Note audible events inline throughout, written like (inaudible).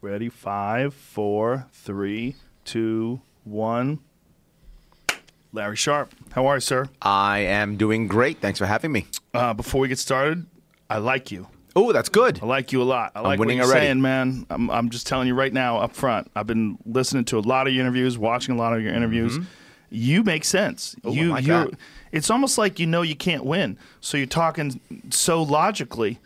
Ready? Five, four, three, two, one. Larry Sharpe, how are you, sir? I am doing great. Thanks for having me. Uh, before we get started, I like you. Oh, that's good. I like you a lot. I like winning what you're already. saying, man. I'm, I'm just telling you right now, up front. I've been listening to a lot of your interviews, watching a lot of your interviews. You make sense. Oh, I you, like you're. It's almost like you know you can't win, so you're talking so logically.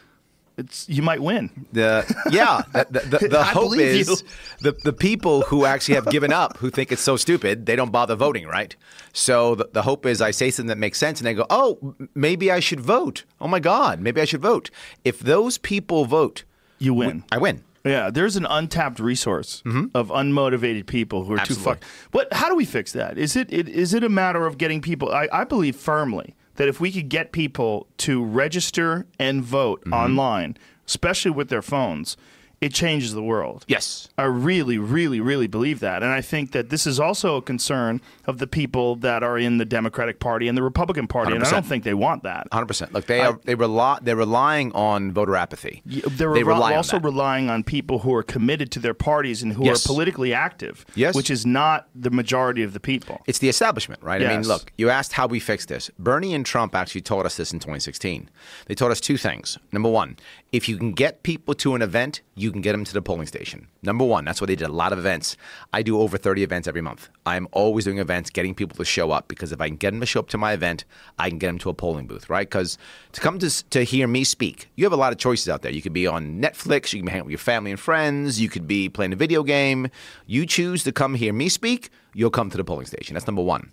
It's you might win. The yeah, the, the, the, (laughs) hope is you. the the people who actually have given up, who think it's so stupid, they don't bother voting, right? So the, the hope is I say something that makes sense, and they go, "Oh, maybe I should vote. Oh my God, maybe I should vote." If those people vote, You win. I win. Yeah, there's an untapped resource mm-hmm. of unmotivated people who are Absolutely. too fucked. But how do we fix that? Is it, it is it a matter of getting people? I, I believe firmly that if we could get people to register and vote mm-hmm. online, especially with their phones, it changes the world. Yes. I really, really, really believe that. And I think that this is also a concern of the people that are in the Democratic Party and the Republican Party. And I don't think they want that. Hundred percent. Look, they are they rely they're relying on voter apathy. They're they rely- also relying on people who are committed to their parties and who Yes. are politically active, Yes. which is not the majority of the people. It's the establishment, right? I mean, look, you asked how we fix this. Bernie and Trump actually taught us this in 2016. They taught us two things. Number one, if you can get people to an event, you can get them to the polling station. Number one, that's why they did a lot of events. I do over 30 events every month. I'm always doing events, getting people to show up because if I can get them to show up to my event, I can get them to a polling booth, right? Because to come to, to hear me speak, you have a lot of choices out there. You could be on Netflix, you can hanging out with your family and friends, you could be playing a video game. You choose to come hear me speak, you'll come to the polling station. That's number one.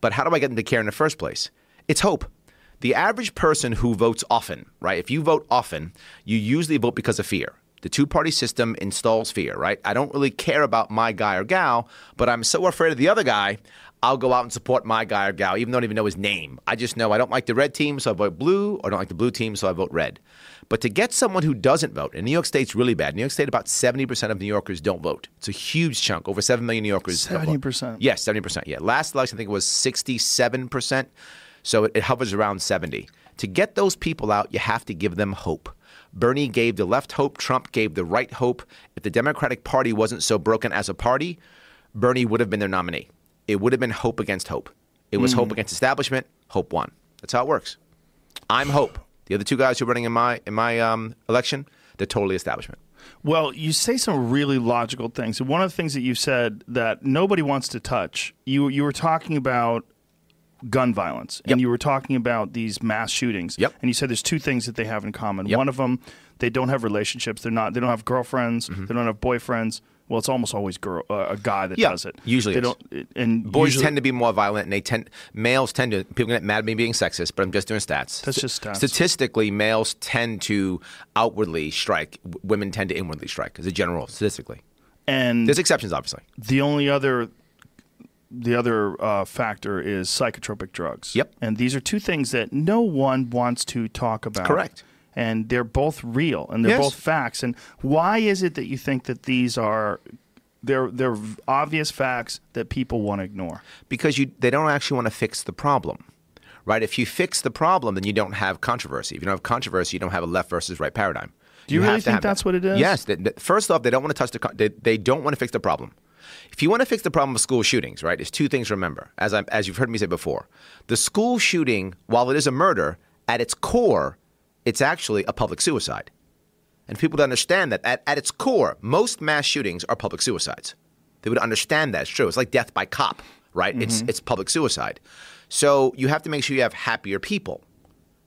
But how do I get them to care in the first place? It's hope. The average person who votes often, right? If you vote often, you usually vote because of fear. The two party system installs fear, right? I don't really care about my guy or gal, but I'm so afraid of the other guy, I'll go out and support my guy or gal, even though I don't even know his name. I just know I don't like the red team, so I vote blue, or I don't like the blue team, so I vote red. But to get someone who doesn't vote, and New York State's really bad. New York State, about 70% of New Yorkers don't vote. It's a huge chunk. Over 7 million New Yorkers. 70%? Yes, 70%. Yeah. Last election, I think it was 67%. So it, it hovers around 70. To get those people out, you have to give them hope. Bernie gave the left hope, Trump gave the right hope. If the Democratic Party wasn't so broken as a party, Bernie would have been their nominee. It would have been hope against hope. It was hope against establishment, hope won. That's how it works. I'm hope. The other two guys who are running in my in my um, election, they're totally establishment. Well, you say some really logical things. One of the things that you said that nobody wants to touch, you you were talking about gun violence and you were talking about these mass shootings. Yep. And you said there's two things that they have in common. Yep. One of them, they don't have relationships. They're not. They don't have girlfriends. Mm-hmm. They don't have boyfriends. Well, it's almost always girl, uh, a guy that Yeah, does it. usually they is. don't. And Boys usually- tend to be more violent, and they tend males tend to. People get mad at me being sexist, but I'm just doing stats. That's just stats. Statistically, males tend to outwardly strike. Women tend to inwardly strike, as a general statistically. and There's exceptions, obviously. the only other the other uh, factor is psychotropic drugs. Yep. And these are two things that no one wants to talk about. Correct. And they're both real and they're Yes. both facts. And why is it that you think that these are they're they're obvious facts that people want to ignore? because you they don't actually want to fix the problem. Right? If you fix the problem, then you don't have controversy. If you don't have controversy, you don't have a left versus right paradigm. Do you really have think have that. that's what it is? Yes. They- they- first off, they don't want to touch the. They, they don't want to fix the problem. If you want to fix the problem of school shootings, right, there's two things to remember. As I, as you've heard me say before, the school shooting, while it is a murder, at its core, it's actually a public suicide. And people to understand that at, at its core, most mass shootings are public suicides. They would understand that it's true. It's like death by cop, right? It's mm-hmm. it's public suicide. So you have to make sure you have happier people,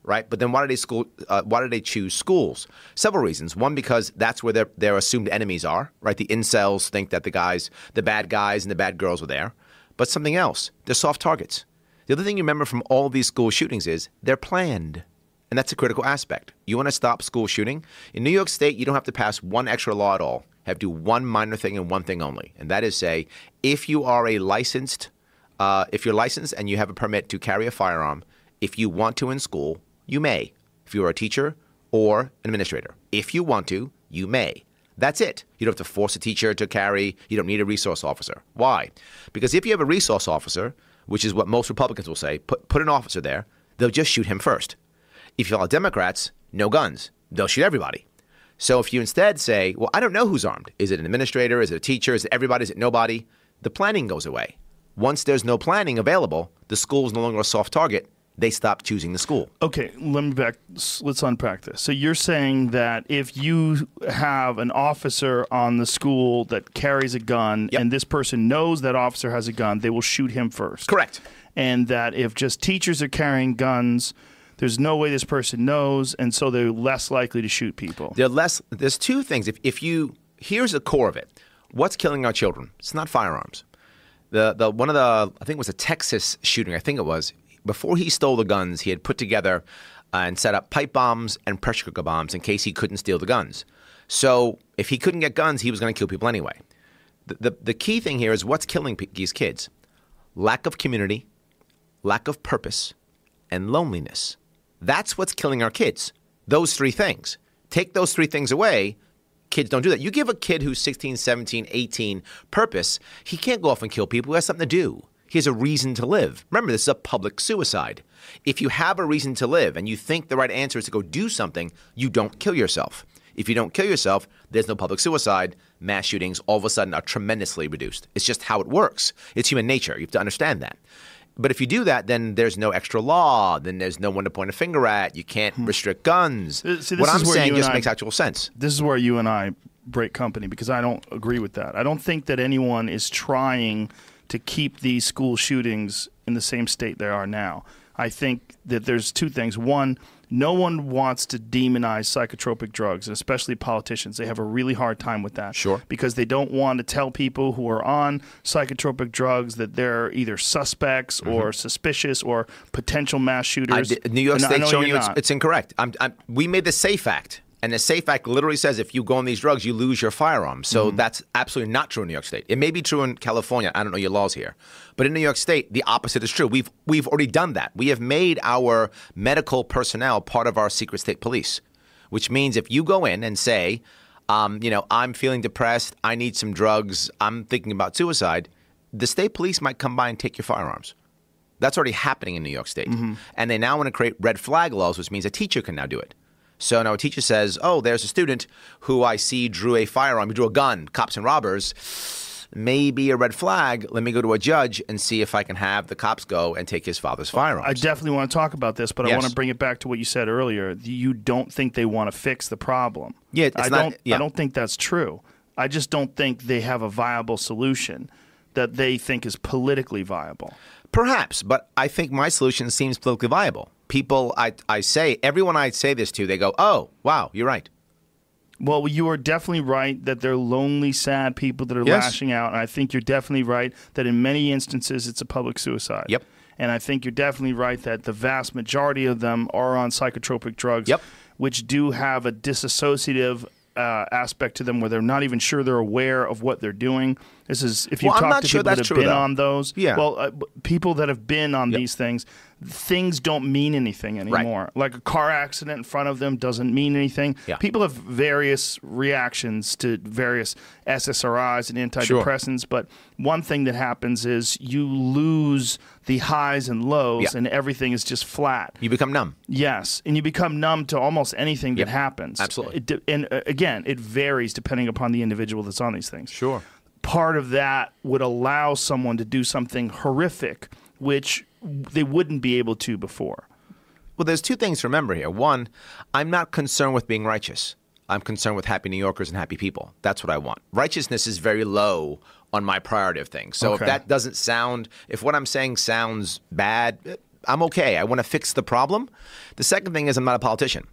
right? But then why do they school? Uh, why do they choose schools? Several reasons. One, because that's where their their assumed enemies are, right? The incels think that the guys, the bad guys and the bad girls were there. But something else, they're soft targets. The other thing you remember from all these school shootings is they're planned. And that's a critical aspect. You want to stop school shooting? In New York State, you don't have to pass one extra law at all. You have to do one minor thing and one thing only. And that is say, if you are a licensed, uh, if you're licensed and you have a permit to carry a firearm, if you want to in school, you may. If you're a teacher or an administrator, if you want to, you may. That's it. You don't have to force a teacher to carry. You don't need a resource officer. Why? Because if you have a resource officer, which is what most Republicans will say, put, put an officer there, they'll just shoot him first. If you allow Democrats, no guns. They'll shoot everybody. So if you instead say, well, I don't know who's armed. Is it an administrator? Is it a teacher? Is it everybody? Is it nobody? The planning goes away. Once there's no planning available, the school is no longer a soft target. They stop choosing the school. Okay, let me back. Let's unpack this. So you're saying that if you have an officer on the school that carries a gun, Yep. and this person knows that officer has a gun, they will shoot him first. Correct. And that if just teachers are carrying guns, there's no way this person knows, and so they're less likely to shoot people. They're less. There's two things. If if you here's the core of it. What's killing our children? It's not firearms. The the one of the I think it was a Texas shooting. I think it was before he stole the guns. He had put together uh, and set up pipe bombs and pressure cooker bombs in case he couldn't steal the guns. So if he couldn't get guns, he was going to kill people anyway. The, the the key thing here is what's killing pe- these kids: lack of community, lack of purpose, and loneliness. That's what's killing our kids. Those three things. Take those three things away, kids don't do that. You give a kid who's 16, 17, 18 purpose, he can't go off and kill people. He has something to do. He has a reason to live. Remember, this is a public suicide. If you have a reason to live and you think the right answer is to go do something, you don't kill yourself. If you don't kill yourself, there's no public suicide. Mass shootings all of a sudden are tremendously reduced. It's just how it works. It's human nature. You have to understand that. But if you do that, then there's no extra law. Then there's no one to point a finger at. You can't restrict guns. Uh, see, this what I'm saying just I- makes actual sense. this is where you and I break company because I don't agree with that. I don't think that anyone is trying to keep these school shootings in the same state they are now. I think that there's two things. One, no one wants to demonize psychotropic drugs, and especially politicians. They have a really hard time with that. Sure. Because they don't want to tell people who are on psychotropic drugs that they're either suspects or suspicious or potential mass Mm-hmm. Shooters. did- New York State showing you're it's, it's incorrect. I'm, I'm, we made the SAFE Act, and the SAFE Act literally says if you go on these drugs, you lose your firearm. So Mm-hmm. that's absolutely not true in New York State. It may be true in California. I don't know your laws here, but in New York State, the opposite is true. We've we've already done that. We have made our medical personnel part of our secret state police, which means if you go in and say, um, you know, I'm feeling depressed, I need some drugs, I'm thinking about suicide, the state police might come by and take your firearms. That's already happening in New York State. And they now want to create red flag laws, which means a teacher can now do it. So now a teacher says, Oh, there's a student who I see drew a firearm, he drew a gun, cops and robbers. Maybe a red flag. Let me go to a judge and see if I can have the cops go and take his father's firearm. I definitely want to talk about this, but I Yes. want to bring it back to what you said earlier. You don't think they want to fix the problem. Yeah, it's I not- don't. yeah. I don't think that's true. I just don't think they have a viable solution that they think is politically viable. Perhaps, but I think my solution seems politically viable. People, I, I say, everyone I say this to, they go, oh, wow, you're right. Well, you are definitely right that they're lonely, sad people that are Yes. lashing out, and I think you're definitely right that in many instances it's a public suicide. Yep. And I think you're definitely right that the vast majority of them are on psychotropic drugs, Yep. which do have a disassociative uh, aspect to them where they're not even sure they're aware of what they're doing. This is if you Well, talk to sure people that have true, been though. on those. Yeah. Well, uh, people that have been on these things, things don't mean anything anymore. Like a car accident in front of them doesn't mean anything. Yeah. People have various reactions to various SSRIs and antidepressants, but one thing that happens is you lose the highs and lows, Yeah. and everything is just flat. You become numb. Yes, and you become numb to almost anything Yep. that happens. Absolutely. It and uh, again, it varies depending upon the individual that's on these things. Sure. Part of that would allow someone to do something horrific, which they wouldn't be able to before. Well, there's two things to remember here. One, I'm not concerned with being righteous. I'm concerned with happy New Yorkers and happy people. That's what I want. Righteousness is very low on my priority of things. So Okay. if that doesn't sound, if what I'm saying sounds bad, I'm okay. I want to fix the problem. The second thing is I'm not a politician,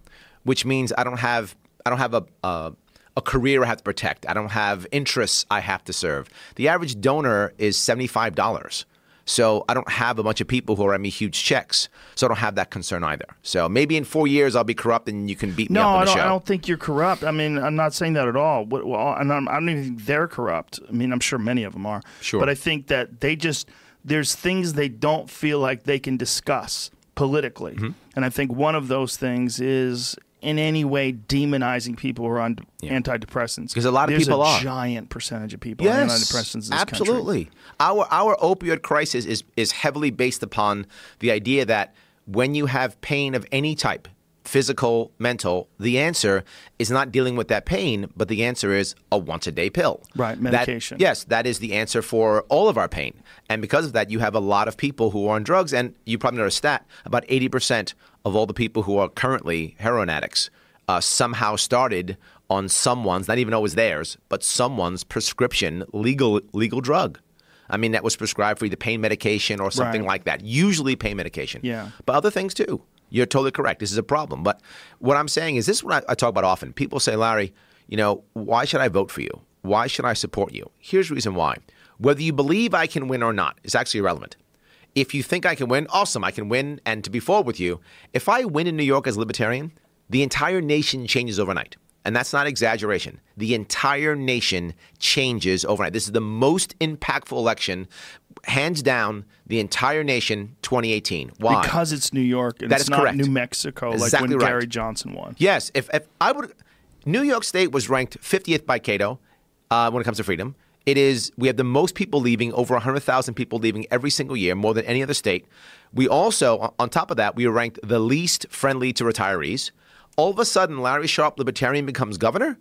which means I don't have I don't have a a, a career I have to protect. I don't have interests I have to serve. The average donor is seventy five dollars. So I don't have a bunch of people who are writing me huge checks. So I don't have that concern either. So maybe in four years I'll be corrupt and you can beat me No, up on I the don't, show. I don't think you're corrupt. I mean, I'm not saying that at all. Well, and I'm, I don't even think they're corrupt. I mean, I'm sure many of them are. Sure. But I think that they just there's things they don't feel like they can discuss politically, Mm-hmm. and I think one of those things is in any way demonizing people who are on antidepressants because a lot of There's people a are. giant percentage of people on antidepressants this country. absolutely. Our our opioid crisis is is heavily based upon the idea that when you have pain of any type, physical, mental, the answer is not dealing with that pain, but the answer is a once a day pill. Right, That- medication. yes, that is the answer for all of our pain. And because of that, you have a lot of people who are on drugs. And you probably know a stat about 80% of all the people who are currently heroin addicts uh, somehow started on someone's, not even always theirs, but someone's prescription legal legal drug. I mean, that was prescribed for either pain medication or something Right. like that. Usually pain medication. Yeah. But other things too. You're totally correct. This is a problem. But what I'm saying is this is what I, I talk about often. People say, Larry, you know, why should I vote for you? Why should I support you? Here's the reason why. Whether you believe I can win or not is actually irrelevant. If you think I can win, awesome, I can win. And to be forward with you, if I win in New York as a libertarian, the entire nation changes overnight. And that's not exaggeration. The entire nation changes overnight. This is the most impactful election, hands down, the entire nation 2018. Why? Because it's New York and That it's is not correct. New Mexico like Exactly when right. Gary Johnson won. Yes, if, if I would, New York State was ranked 50th by Cato uh, when it comes to freedom. It is we have the most people leaving, over 100,000 people leaving every single year, more than any other state. We also, on- top of that, we are ranked the least friendly to retirees. All of a sudden, Larry Sharpe, libertarian, becomes governor.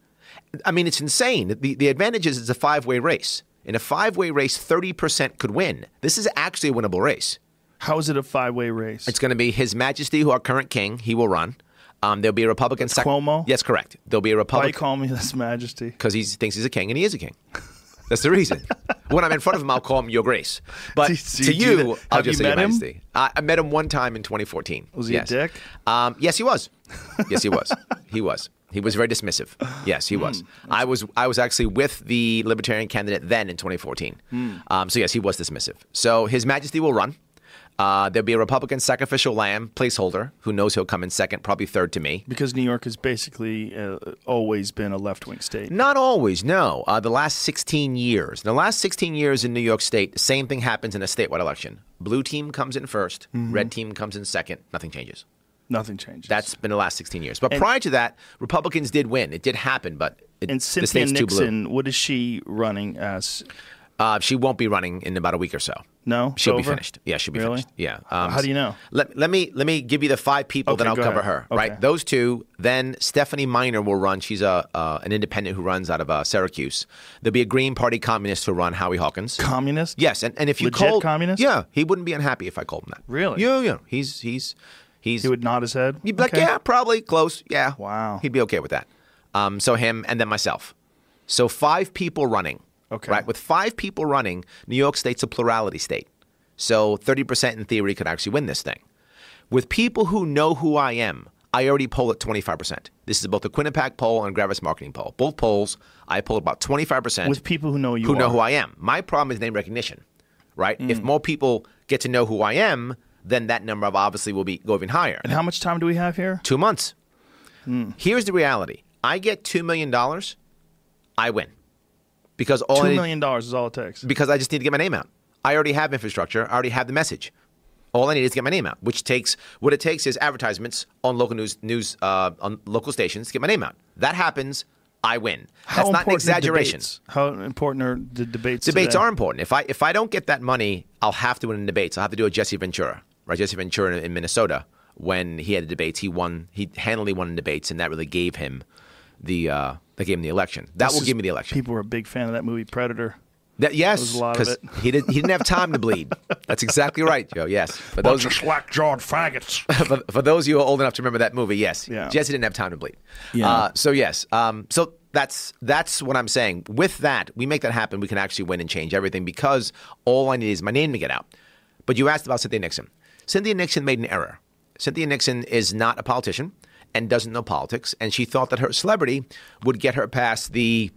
I mean, it's insane. The the advantage is it's a five way race. In a five way race, 30% could win. This is actually a winnable race. How is it a five way race? It's going to be His Majesty, who our current king, he will run. Um, there'll be a Republican. sec- Cuomo? Yes, correct. There'll be a Republican. Why call me (laughs) His majesty? because he thinks he's a king, and he is a king. (laughs) That's the reason. when I'm in front of him, I'll call him Your Grace. But (laughs) Do- do to you you. I'll just you say Your? Majesty. I, I met him one time in 2014. Was he a yes. dick? Um, yes, he was. Yes, he was. (laughs) he was. He was very dismissive. Yes, he was. Hmm, I was. I was actually with the Libertarian candidate then in 2014. Hmm. Um, so yes, he was dismissive. So His Majesty will run. Uh, there'll be a Republican sacrificial lamb placeholder who knows he'll come in second, probably third to me. Because New York has basically uh, always been a left wing state. Not always, no. Uh, the last 16 years. The last 16 years in New York State, the same thing happens in a statewide election. Blue team comes in 1st Mm-hmm. red team comes in second, nothing changes. Nothing changes. That's been the last 16 years. But prior to that, Republicans did win. It did happen, but it, and the Cynthia state's too blue. Nixon, what is she running as? Uh, she won't be running in about a week or so. No, she'll be finished. Yeah, she'll be Really? finished. Yeah. Um, How do you know? Let, let me let me give you the five people, Okay, then I'll cover ahead. her. Okay. Right, those two. Then Stephanie Miner will run. She's a uh, an independent who runs out of uh, Syracuse. There'll be a Green Party communist who run Howie Hawkins. Communist? Yes, and, and if you Legit called communist? yeah, he wouldn't be unhappy if I called him that. Really? Yeah, yeah. He's he's he's. He would nod his head. You'd be like, Okay. yeah, probably close. Yeah. Wow. He'd be okay with that. Um, so him and then myself. So five people running. Okay. Right. With five people running, New York State's a plurality state. So 30% in theory could actually win this thing. With people who know who I am, I already poll at 25%. This is both the Quinnipiac poll and Gravis marketing poll. Both polls, I poll about 25%. With people who know you who know who I am. My problem is name recognition, right? Mm. If more people get to know who I am, then that number obviously will be go even higher. And how much time do we have here? Two months. Hmm. Here's the reality: I get two million dollars, I win, because all Two dollars is all it takes. because I just need to get my name out. I already have infrastructure. I already have the message. All I need is to get my name out, which takes what it takes is advertisements on local news news uh, on local stations to get my name out. That happens, I win. How That's not an important are exaggeration. How important are the debates? Debates today? are important. If I if I don't get that money, I'll have to win in debates. I'll have to do a Jesse Ventura, right? Jesse Ventura in, in Minnesota when he had the debates, he won. He handily won in debates, and that really gave him the uh, that gave him the election. That This will is- give me the election. People were a big fan of that movie Predator. That, yes, was a lot of because he didn't he didn't have time to bleed. That's exactly right, Joe. Yes, for those slack jawed faggots. (laughs) for, for those of you who are old enough to remember that movie, yes, Yeah. Jesse didn't have time to bleed. Yeah. Uh, so yes, um, so that's that's what I'm saying. With that, we make that happen. We can actually win and change everything because all I need is my name to get out. But you asked about Cynthia Nixon. Cynthia Nixon made an error. Cynthia Nixon is not a politician and doesn't know politics, and she thought that her celebrity would get her past the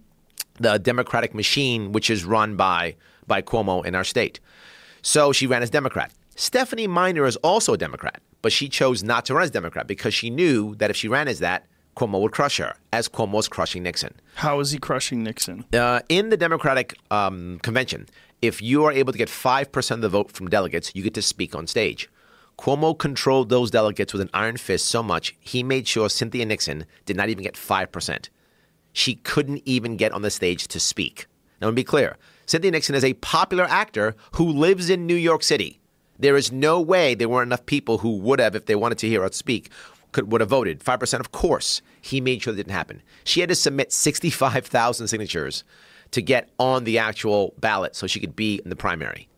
the Democratic machine, which is run by by Cuomo in our state. So she ran as Democrat. Stephanie Miner is also a Democrat, but she chose not to run as Democrat because she knew that if she ran as that, Cuomo would crush her, as Cuomo was crushing Nixon. How is he crushing Nixon? Uh, in the Democratic um, convention, if you are able to get 5% of the vote from delegates, you get to speak on stage. Cuomo controlled those delegates with an iron fist so much, he made sure Cynthia Nixon did not even get 5%. She couldn't even get on the stage to speak. Now, to be clear, Cynthia Nixon is a popular actor who lives in New York City. There is no way there weren't enough people who would have, if they wanted to hear her speak. could would have voted. Five percent, of course. He made sure that didn't happen. She had to submit sixty-five thousand (laughs) signatures to get on the actual ballot so she could be in the primary.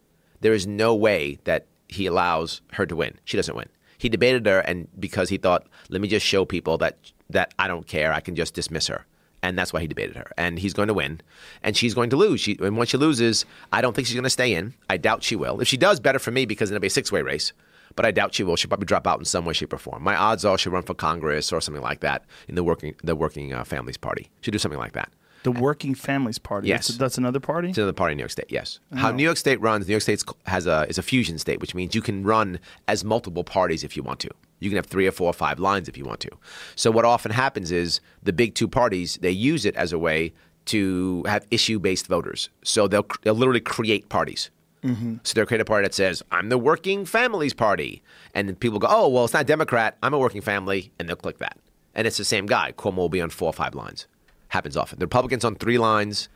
There is no way that he allows her to win. She doesn't win. He debated her, and because he thought, let me just show people that that I don't care, I can just dismiss her and that's why he debated her. And he's going to win, and she's going to lose. She, and once she loses, I don't think she's going to stay in. I doubt she will. If she does, better for me because it'll be a six-way race. But I doubt she will. She'll probably drop out in some way, shape, or form. My odds are she'll run for Congress or something like that in the working the working uh, families party. She'll do something like that. The Working Families Party. Yes. That's, that's another party? It's another party in New York State. Yes. Oh. How New York State runs, New York State has a is a fusion state, which means you can run as multiple parties if you want to. You can have three or four or five lines if you want to. So what often happens is the big two parties they use it as a way to have issue based voters. So they'll they'll literally create parties. Mm-hmm. So they'll create a party that says, I'm the Working Families Party. And people go, oh, well, it's not Democrat. I'm a working family. And they'll click that. And it's the same guy. Cuomo will be on four or five lines. Happens often. The Republicans on three lines,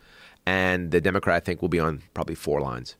and the Democrat, I think, will be on probably four lines.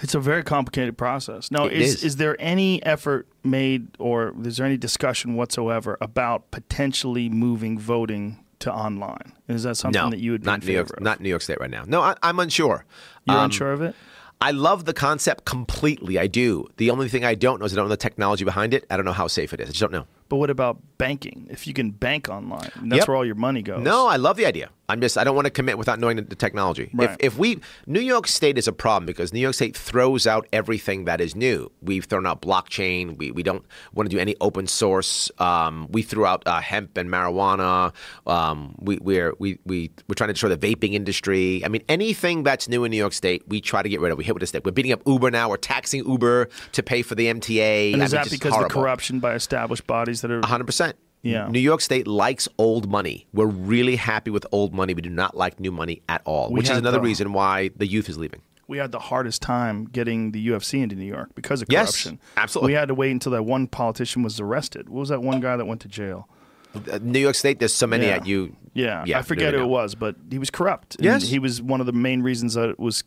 It's a very complicated process. Now, is, is. is there any effort made or is there any discussion whatsoever about potentially moving voting to online? Is that something No, that you would be not in New York, of? not New York State right now. No, I, I'm unsure. You're Um, unsure of it? I love the concept completely. I do. The only thing I don't know is I don't know the technology behind it. I don't know how safe it is. I just don't know. But what about banking? If you can bank online, that's Yep. where all your money goes. No, I love the idea. I'm just I don't want to commit without knowing the, the technology. Right. If if we New York State is a problem because New York State throws out everything that is new. We've thrown out blockchain. We we don't want to do any open source. Um, we threw out uh, hemp and marijuana. Um, we we're we we we're trying to destroy the vaping industry. I mean anything that's new in New York State, we try to get rid of. We hit with a stick. We're beating up Uber now. We're taxing Uber to pay for the MTA. And I is mean, that because horrible. the corruption by established bodies that are 100%. Yeah. New York State likes old money. We're really happy with old money. We do not like new money at all, We which is another the- reason why the youth is leaving. we had the hardest time getting the UFC into New York because of corruption. Yes, absolutely. We had to wait until that one politician was arrested. What was that one guy that went to jail? Uh, New York State, there's so many Yeah. at you. Yeah, Yeah, I forget who it was, but he was corrupt. Yes. he was one of the main reasons that it was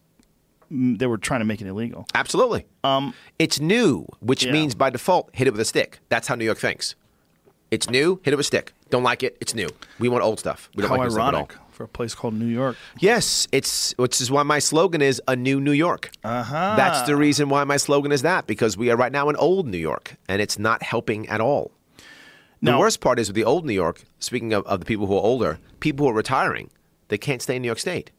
mm, they were trying to make it illegal. Absolutely. Um, it's new, which Yeah. means by default, hit it with a stick. That's how New York thinks. It's new, hit it with a stick. Don't like it, it's new. We want old stuff. We don't How like new stuff at all. ironic for a place called New York. Yes, it's which is why my slogan is a new New York. Uh-huh. That's the reason why my slogan is that because we are right now in old New York and it's not helping at all. The Now- worst part is with the old New York. Speaking of, of the people who are older, people who are retiring, they can't stay in New York State.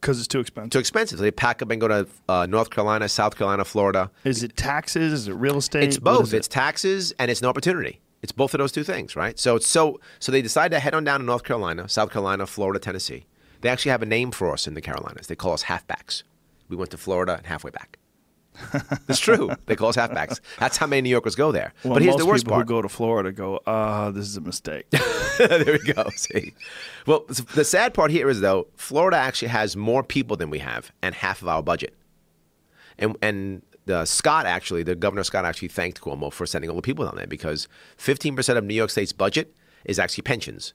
Because it's too expensive. Too expensive. So they pack up and go to uh, North Carolina, South Carolina, Florida. Is it taxes? Is it real estate? It's What both. is it? It's taxes and it's an opportunity. It's both of those two things, right? So it's so so they decide to head on down to North Carolina, South Carolina, Florida, Tennessee. They actually have a name for us in the Carolinas. They call us halfbacks. We went to Florida and halfway back. (laughs) it's true. They call us halfbacks. That's how many New Yorkers go there. Well, but here's the worst people part. who go to Florida go, ah, this is a mistake. (laughs) there we go. See, well, the sad part here is though, Florida actually has more people than we have, and half of our budget. And and the Scott actually, the governor Scott actually thanked Cuomo for sending all the people down there because 15 percent of New York State's budget is actually pensions,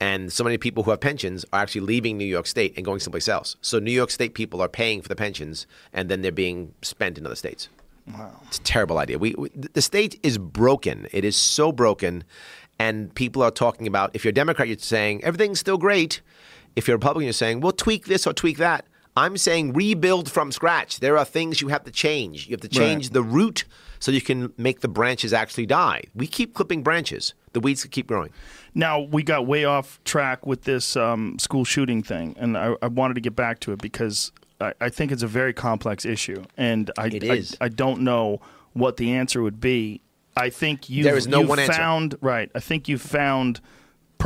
and so many people who have pensions are actually leaving New York State and going someplace else. So New York State people are paying for the pensions, and then they're being spent in other states. wow. It's a terrible idea. We, we the state is broken. It is so broken, and people are talking about. If you're a Democrat, you're saying everything's still great. If you're a Republican, you're saying, well, tweak this or tweak that. I'm saying rebuild from scratch. There are things you have to change. You have to change Right. the root so you can make the branches actually die. We keep clipping branches. The weeds keep growing. Now we got way off track with this um, school shooting thing, and I, I wanted to get back to it because I, I think it's a very complex issue, and I, It I- I, don't know what the answer would be. I think you There is no you've one answer. found right. I think you found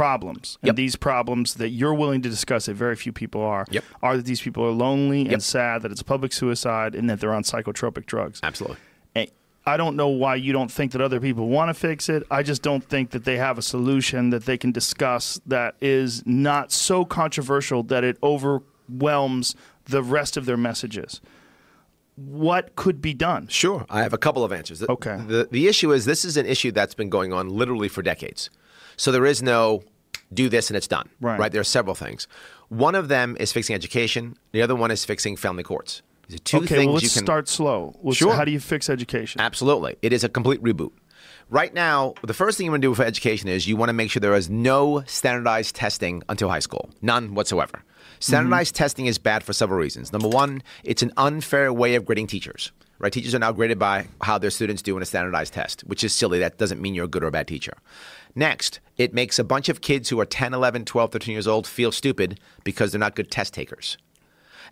problems, and Yep. these problems that you're willing to discuss that very few people are Yep. are that these people are lonely Yep. and sad, that it's public suicide, and that they're on psychotropic drugs. Absolutely. And I don't know why you don't think that other people want to fix it. I just don't think that they have a solution that they can discuss that is not so controversial that it overwhelms the rest of their messages. What could be done? Sure, I have a couple of answers. The, Okay. The, the issue is this is an issue that's been going on literally for decades. So there is no do this and it's done. Right. right? There are several things. One of them is fixing education. The other one is fixing family courts. These two okay, things well, let's can start slow. Let's- Sure. How do you fix education? Absolutely. It is a complete reboot. Right now, the first thing you want to do for education is you want to make sure there is no standardized testing until high school, none whatsoever. Standardized mm-hmm. testing is bad for several reasons. Number one, it's an unfair way of grading teachers. Right? Teachers are now graded by how their students do in a standardized test, which is silly. That doesn't mean you're a good or a bad teacher. Next, it makes a bunch of kids who are 10, 11, 12, 13 years old feel stupid because they're not good test takers.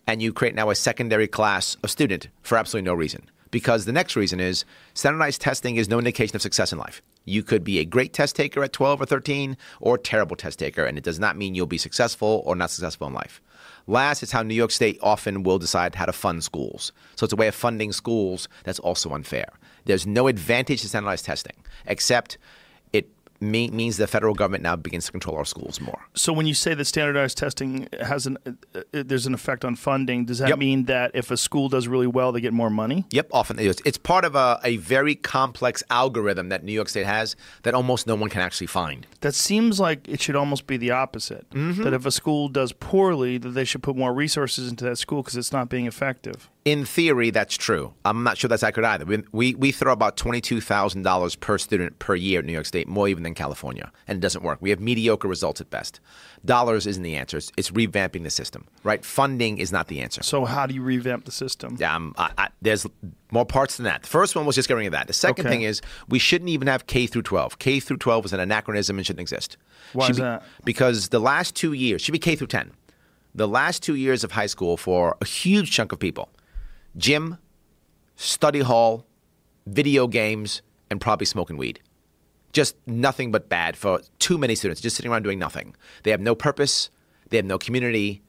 And you create now a secondary class of student for absolutely no reason. Because the next reason is standardized testing is no indication of success in life. You could be a great test taker at 12 or 13 or terrible test taker, and it does not mean you'll be successful or not successful in life. Last is how New York State often will decide how to fund schools. So it's a way of funding schools that's also unfair. There's no advantage to standardized testing, except means the federal government now begins to control our schools more. So when you say that standardized testing has an uh, uh, there's an effect on funding, does that Yep. mean that if a school does really well, they get more money? Yep, often it is. It's part of a, a very complex algorithm that New York State has that almost no one can actually find. That seems like it should almost be the opposite. Mm-hmm. That if a school does poorly, that they should put more resources into that school because it's not being effective. In theory, that's true. I'm not sure that's accurate either. We, we, we throw about $22,000 per student per year in New York State, more even than California, and it doesn't work. We have mediocre results at best. Dollars isn't the answer. It's, it's revamping the system, right? Funding is not the answer. So how do you revamp the system? Um, I, I, there's more parts than that. The first one was just getting rid of that. The second Okay. thing is we shouldn't even have K through 12. K through 12 is an anachronism and shouldn't exist. Why Should is be- that? Because the last two years should be K through 10. The last two years of high school for a huge chunk of people, gym, study hall, video games, and probably smoking weed. Just nothing but bad for too many students, just sitting around doing nothing. They have no purpose, they have no community,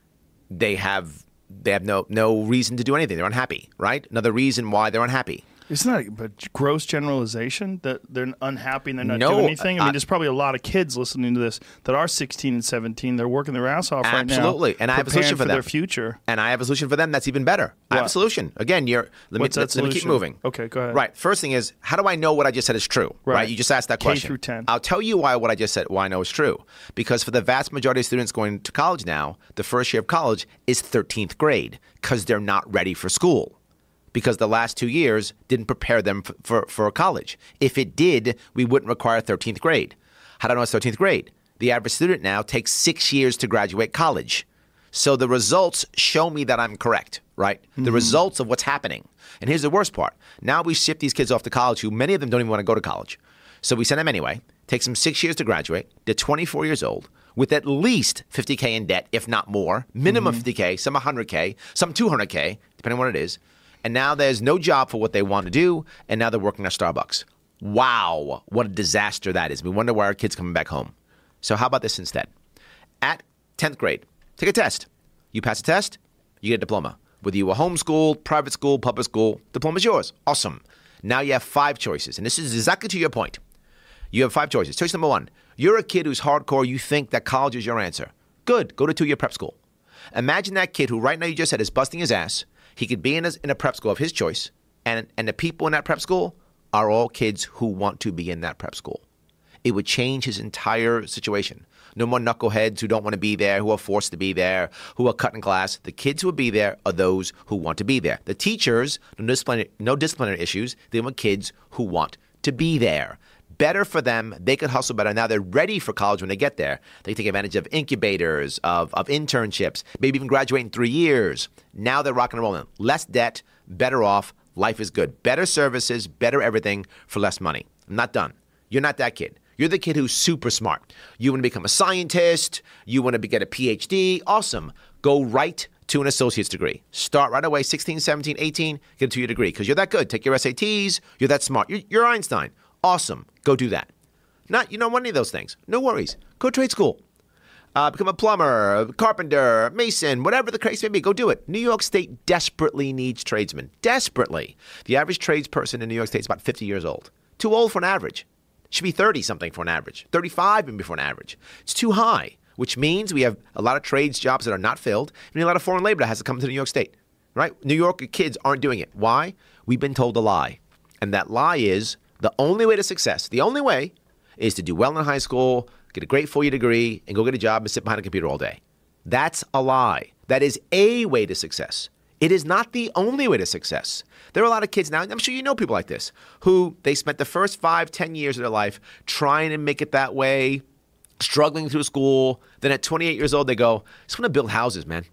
they have they have no no reason to do anything. They're unhappy, right? Another reason why they're unhappy. Isn't that but gross generalization that they're unhappy and they're not No, doing anything? I mean, I- there's probably a lot of kids listening to this that are 16 and 17. They're working their ass off right now. Absolutely. And I have a solution for their them. future. And I have a solution for them that's even better. I have a solution. Again, you're let What's me that let, me keep moving. Okay, go ahead. Right. First thing is, how do I know what I just said is true? Right. You just asked that K question. through 10. I'll tell you why what I just said why I know is true. Because for the vast majority of students going to college now, the first year of college is 13th grade because they're not ready for school. Because the last two years didn't prepare them for, for, for college. If it did, we wouldn't require 13th grade. How do I know it's 13th grade? The average student now takes six years to graduate college. So the results show me that I'm correct, right? The mm-hmm. results of what's happening. And here's the worst part. Now we ship these kids off to college who many of them don't even want to go to college. So we send them anyway. Takes them six years to graduate. They're 24 years old with at least 50K in debt, if not more. Minimum mm-hmm. 50K, some 100K, some 200K, depending on what it is. And now there's no job for what they want to do. And now they're working at Starbucks. Wow, what a disaster that is. We wonder why our kids coming back home. So how about this instead? At 10th grade, take a test. You pass a test, you get a diploma. Whether you were homeschooled, private school, public school, diploma's yours. Awesome. Now you have five choices. And this is exactly to your point. You have five choices. Choice number one you're a kid who's hardcore, you think that college is your answer. Good, go to two year prep school. Imagine that kid who right now you just said is busting his ass. He could be in a, in a prep school of his choice, and, and the people in that prep school are all kids who want to be in that prep school. It would change his entire situation. No more knuckleheads who don't want to be there, who are forced to be there, who are cutting class. The kids who will be there are those who want to be there. The teachers, no disciplinary, no disciplinary issues. They want kids who want to be there. Better for them. They could hustle better. Now they're ready for college when they get there. They take advantage of incubators, of, of internships, maybe even graduate in three years. Now they're rocking and rolling. Less debt, better off. Life is good. Better services, better everything for less money. I'm not done. You're not that kid. You're the kid who's super smart. You want to become a scientist. You want to get a PhD. Awesome. Go right to an associate's degree. Start right away, 16, 17, 18, get a two year degree because you're that good. Take your SATs. You're that smart. You're, you're Einstein. Awesome. Go do that. Not, you don't want any of those things. No worries. Go trade school. Uh, become a plumber, carpenter, mason, whatever the case may be. Go do it. New York State desperately needs tradesmen. Desperately. The average tradesperson in New York State is about 50 years old. Too old for an average. Should be 30 something for an average. 35 maybe for an average. It's too high, which means we have a lot of trades jobs that are not filled, and a lot of foreign labor that has to come to New York State. Right? New York kids aren't doing it. Why? We've been told a lie. And that lie is the only way to success, the only way is to do well in high school, get a great four year degree, and go get a job and sit behind a computer all day. That's a lie. That is a way to success. It is not the only way to success. There are a lot of kids now, I'm sure you know people like this, who they spent the first five, ten years of their life trying to make it that way, struggling through school. Then at 28 years old, they go, I just want to build houses, man.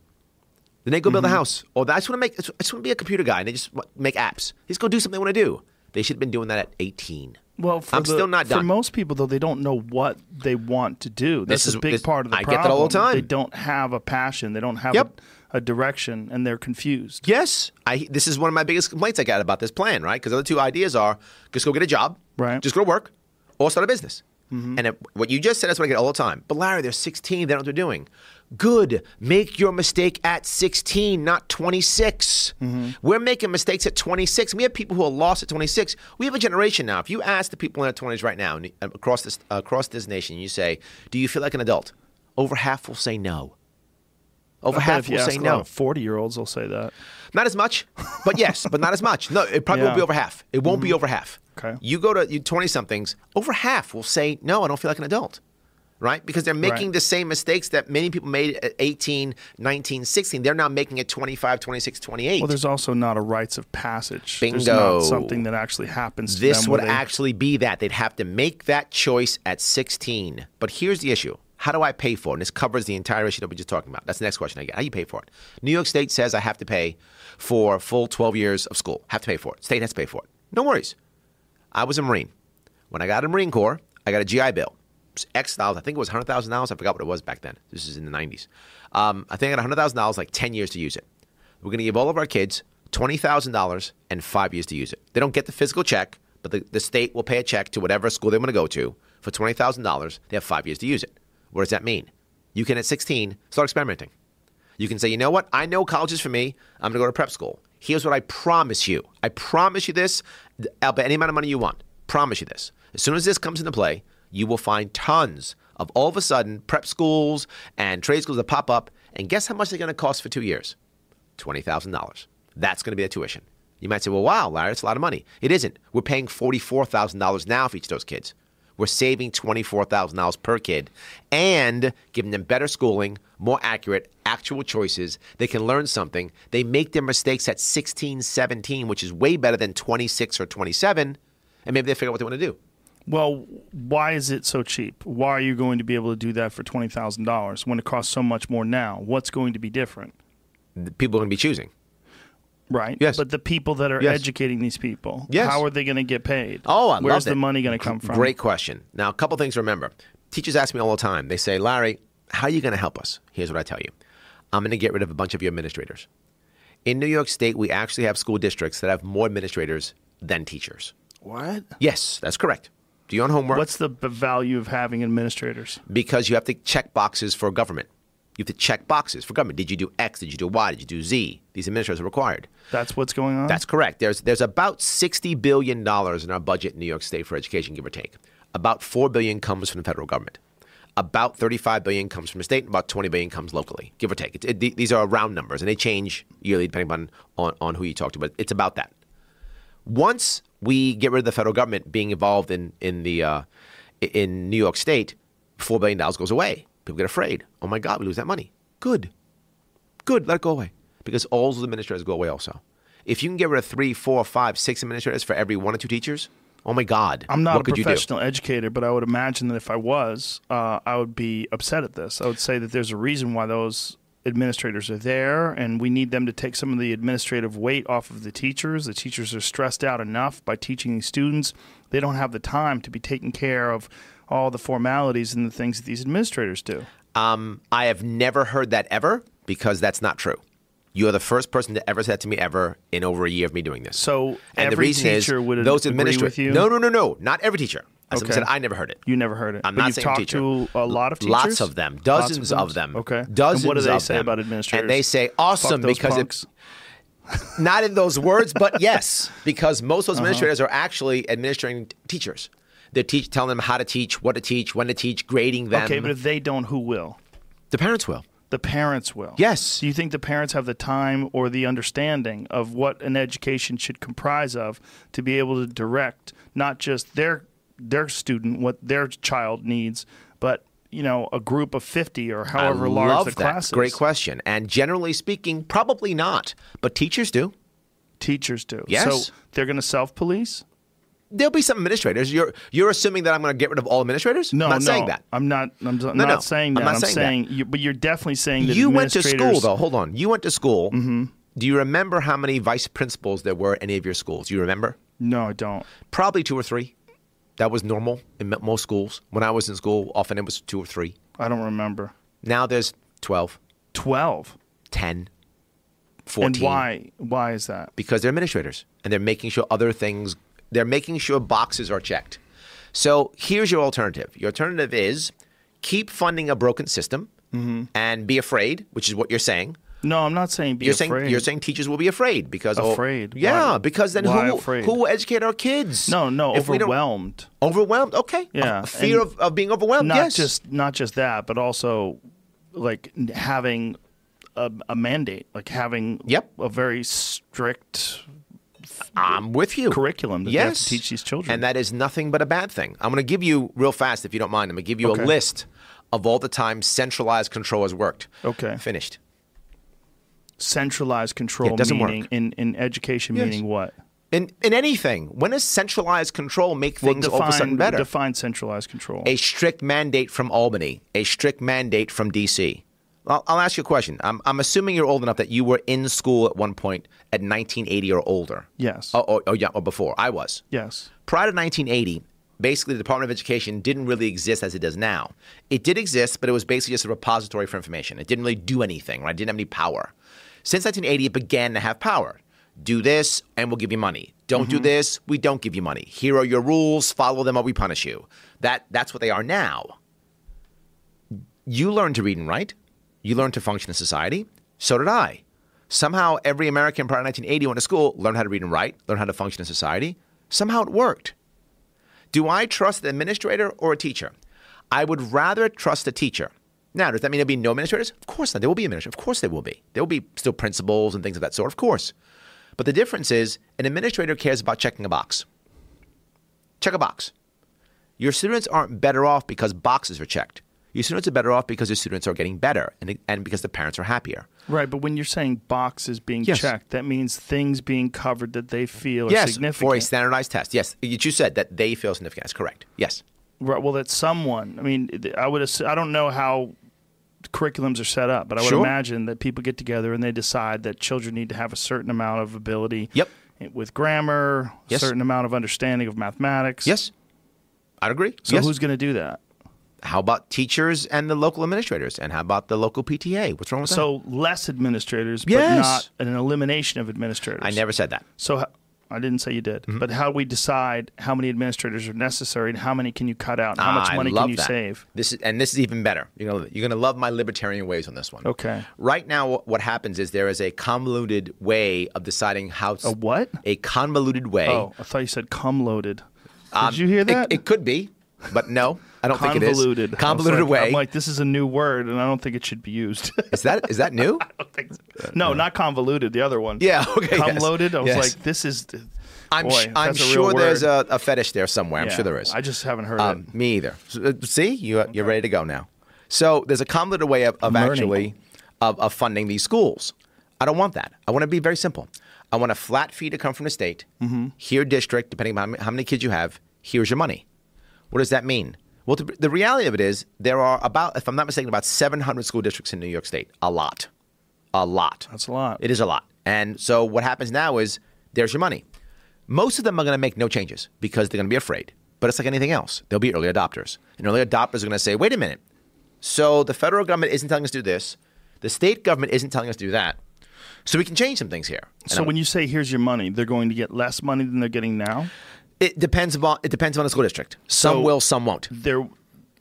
Then they go build a mm-hmm. house. Or I just want to make, I just want to be a computer guy and they just make apps. They just go do something they want to do. They should have been doing that at 18. Well, for I'm the- still not done. For most people, though, they don't know what they want to do. That's This is a big this- part of the I problem. get that all the time. They don't have a passion. They don't have Yep. a, a direction, and they're confused. Yes, I. This is one of my biggest complaints I got about this plan, right? Because the other two ideas are just go get a job, Right. Just go to work, or start a business. Mm-hmm. And it, what you just said is what I get all the time. But Larry, they're 16. They don't know what they're doing. Good. Make your mistake at 16, not 26. Mm-hmm. We're making mistakes at 26. We have people who are lost at 26. We have a generation now. If you ask the people in their 20s right now across this across this nation, you say, "Do you feel like an adult?" Over half will say no. Over half will say no. forty-year-olds, will say that. Not as much, but yes, but not as much. No, it probably won't be over half. It won't be mm-hmm. over half. Okay. You go to you 20 somethings, over half will say, no, I don't feel like an adult. Right? Because they're making Right. the same mistakes that many people made at 18, 19, 16. They're now making it 25, 26, 28. Well, there's also not a rites of passage. There's Bingo. not something that actually happens. To this them would they- actually be that. They'd have to make that choice at 16. But here's the issue. How do I pay for it? And this covers the entire issue that we're just talking about. That's the next question I get. How do you pay for it? New York State says I have to pay for full 12 years of school. Have to pay for it. State has to pay for it. No worries. I was a Marine. When I got a Marine Corps, I got a GI Bill. X dollars. I think it was $100,000. I forgot what it was back then. This is in the 90s. Um, I think I got $100,000, like 10 years to use it. We're going to give all of our kids $20,000 and five years to use it. They don't get the physical check, but the, the state will pay a check to whatever school they want to go to for $20,000. They have five years to use it. What does that mean? You can, at 16, start experimenting. You can say, you know what? I know college is for me. I'm going to go to prep school. Here's what I promise you. I promise you this. I'll bet any amount of money you want. Promise you this. As soon as this comes into play, you will find tons of all of a sudden prep schools and trade schools that pop up. And guess how much they're going to cost for two years? $20,000. That's going to be the tuition. You might say, well, wow, Larry, that's a lot of money. It isn't. We're paying $44,000 now for each of those kids. We're saving $24,000 per kid and giving them better schooling, more accurate, actual choices. They can learn something. They make their mistakes at 16, 17, which is way better than 26 or 27. And maybe they figure out what they want to do. Well, why is it so cheap? Why are you going to be able to do that for twenty thousand dollars when it costs so much more now? What's going to be different? The People are going to be choosing. Right. Yes. But the people that are Yes. educating these people, Yes. how are they going to get paid? Oh, I Where's the money going to come from? Great question. Now, a couple things to remember. Teachers ask me all the time. They say, Larry, how are you going to help us? Here's what I tell you I'm going to get rid of a bunch of your administrators. In New York State, we actually have school districts that have more administrators than teachers. What? Yes, that's correct. Do your own homework What's the b- value of having administrators? because you have to check boxes for government. You have to check boxes for government. Did you do X? Did you do Y? Did you do Z? These administrators are required. That's what's going on. That's correct. There's there's about sixty billion dollars in our budget in New York State for education, give or take. About four billion comes from the federal government. About thirty-five billion comes from the state, and about twenty billion comes locally, give or take. It, these are round numbers, and they change yearly depending on, on on who you talk to. But it's about that. Once we get rid of the federal government being involved in in the uh, in New York State, four billion dollars goes away. People get afraid. Oh my God, we lose that money. Good, good. Let it go away because all those administrators go away also. If you can get rid of three, four, five, six administrators for every one or two teachers, oh my God, I'm not what a professional educator, but I would imagine that if I was, uh, I would be upset at this. I would say that there's a reason why those administrators are there, and we need them to take some of the administrative weight off of the teachers. The teachers are stressed out enough by teaching these students; they don't have the time to be taking care of all the formalities and the things that these administrators do. Um, I have never heard that ever because that's not true. You are the first person to ever say that to me ever in over a year of me doing this. So and every the reason teacher is would those administrators. with you? No, no, no, no, not every teacher. As I Okay. said, I never heard it. You never heard it. I'm but not you've saying talked teacher. to a lot of teachers. Lots of them, dozens of them. Okay. dozens And what do they say them. about administrators? And they say awesome because punks. it, (laughs) not in those words, but (laughs) yes, because most Uh-huh. of those administrators are actually administering t- teachers. They're teach, telling them how to teach, what to teach, when to teach, grading them. okay, but if they don't, who will? the parents will. The parents will. Yes. Do you think the parents have the time or the understanding of what an education should comprise of to be able to direct not just their their student what their child needs, but you know a group of fifty or however I large love the that. class is? Great question. And generally speaking, probably not. But teachers do. Teachers do. Yes. So they're going to self police. There'll be some administrators. You're you're assuming that I'm going to get rid of all administrators? No, I'm not no, saying that. I'm not. I'm not no. saying that. I'm not saying that. you, but you're definitely saying that You went to school though. Hold on. You went to school. Mm-hmm. Do you remember how many vice principals there were at any of your schools? Do you remember? No, I don't. Probably two or three. That was normal in most schools. When I was in school, often it was two or three. I don't remember. Now there's 12, Twelve. 10, 14. And why? Why is that? because they're administrators and they're making sure other things they're making sure boxes are checked so here's your alternative your alternative is keep funding a broken system Mm-hmm. and be afraid which is what you're saying No, I'm not saying be you're afraid. saying you're saying teachers will be afraid because oh, Afraid? yeah Why? because then Why who, afraid? who will educate our kids no, no, If overwhelmed. overwhelmed okay Yeah, A fear and of, of being overwhelmed Not yes just not just that, but also like having a, a mandate, like having Yep. a very strict I'm with you. curriculum that yes. they have to teach these children. And that is nothing but a bad thing. I'm going to give you, real fast, if you don't mind, I'm going to give you Okay. a list of all the times centralized control has worked. Okay. Finished. centralized control Yeah, doesn't meaning work. in in education Yes. meaning what? In, in anything, when does centralized control make Well, things all of a sudden better? define centralized control. a strict mandate from Albany, a strict mandate from D.C. I'll, I'll ask you a question. I'm, I'm assuming you're old enough that you were in school at one point at 1980 or older. yes. Oh, oh, oh yeah, or before. I was. yes. Prior to 1980, basically the Department of Education didn't really exist as it does now. It did exist, but it was basically just a repository for information. It didn't really do anything, right? It didn't have any power. Since 1980, it began to have power. Do this, and we'll give you money. Don't do mm-hmm. this, we don't give you money. Here are your rules, follow them or we punish you. That, that's what they are now. You learned to read and write. You learned to function in society. So did I. Somehow, every American prior to 1980 went to school, learned how to read and write, learned how to function in society. Somehow it worked. Do I trust the administrator or a teacher? I would rather trust a teacher. Now, does that mean there'll be no administrators? Of course not. There will be administrators. Of course there will be. There will be still principals and things of that sort. Of course. But the difference is an administrator cares about checking a box. Check a box. Your students aren't better off because boxes are checked. Your students are better off because your students are getting better and, and because the parents are happier. Right, but when you're saying boxes being Yes. checked, that means things being covered that they feel are yes, significant. for a standardized test. Yes, you said that they feel significant. That's correct. Yes. Right, well, that someone. I mean, I would. ass- I don't know how curriculums are set up, but I would Sure. imagine that people get together and they decide that children need to have a certain amount of ability. Yep. With grammar, Yes. a certain amount of understanding of mathematics. Yes. I'd agree. So yes. who's going to do that? How about teachers and the local administrators? And how about the local PTA? What's wrong with that? So less administrators, but Yes. not an elimination of administrators. I never said that. So I didn't say you did, Mm-hmm. but how do we decide how many administrators are necessary and how many can you cut out? And how much Ah, I money can you that. save? This is, and this is even better. You're gonna you're gonna love my libertarian ways on this one. Okay. Right now, what- happens is there is a convoluted way of deciding how. A what? A convoluted way. Oh, I thought you said cum loaded. Did Um, you hear it- that? It, could be, but no, I don't think it is. convoluted. Convoluted like, way. I'm like, this is a new word, and I don't think it should be used. (laughs) is that is that new? no, not convoluted. The other one. Yeah, (laughs) okay, Cum yes. loaded. I was Yes. like, this is. I'm boy, I'm sure there's a, a fetish there somewhere. I'm sure there is. I just haven't heard Um, it. me either. So, uh, see, you, you're ready to go now. So there's a convoluted way of, of actually of, of funding these schools. I don't want that. I want to be very simple. I want a flat fee to come from the state. Mm-hmm. Here, district, depending on how many kids you have, here's your money. What does that mean? Well, the, the reality of it is there are about, if I'm not mistaken, about 700 school districts in New York State. A lot. A lot. That's a lot. It is a lot. And so what happens now is there's your money. Most of them are going to make no changes because they're going to be afraid. But it's like anything else. There'll be early adopters. And early adopters are going to say, wait a minute. So the federal government isn't telling us to do this. The state government isn't telling us to do that. So we can change some things here. And So I'm- when you say here's your money, they're going to get less money than they're getting now. It depends upon it depends on the school district. Some So- will, some won't. They're.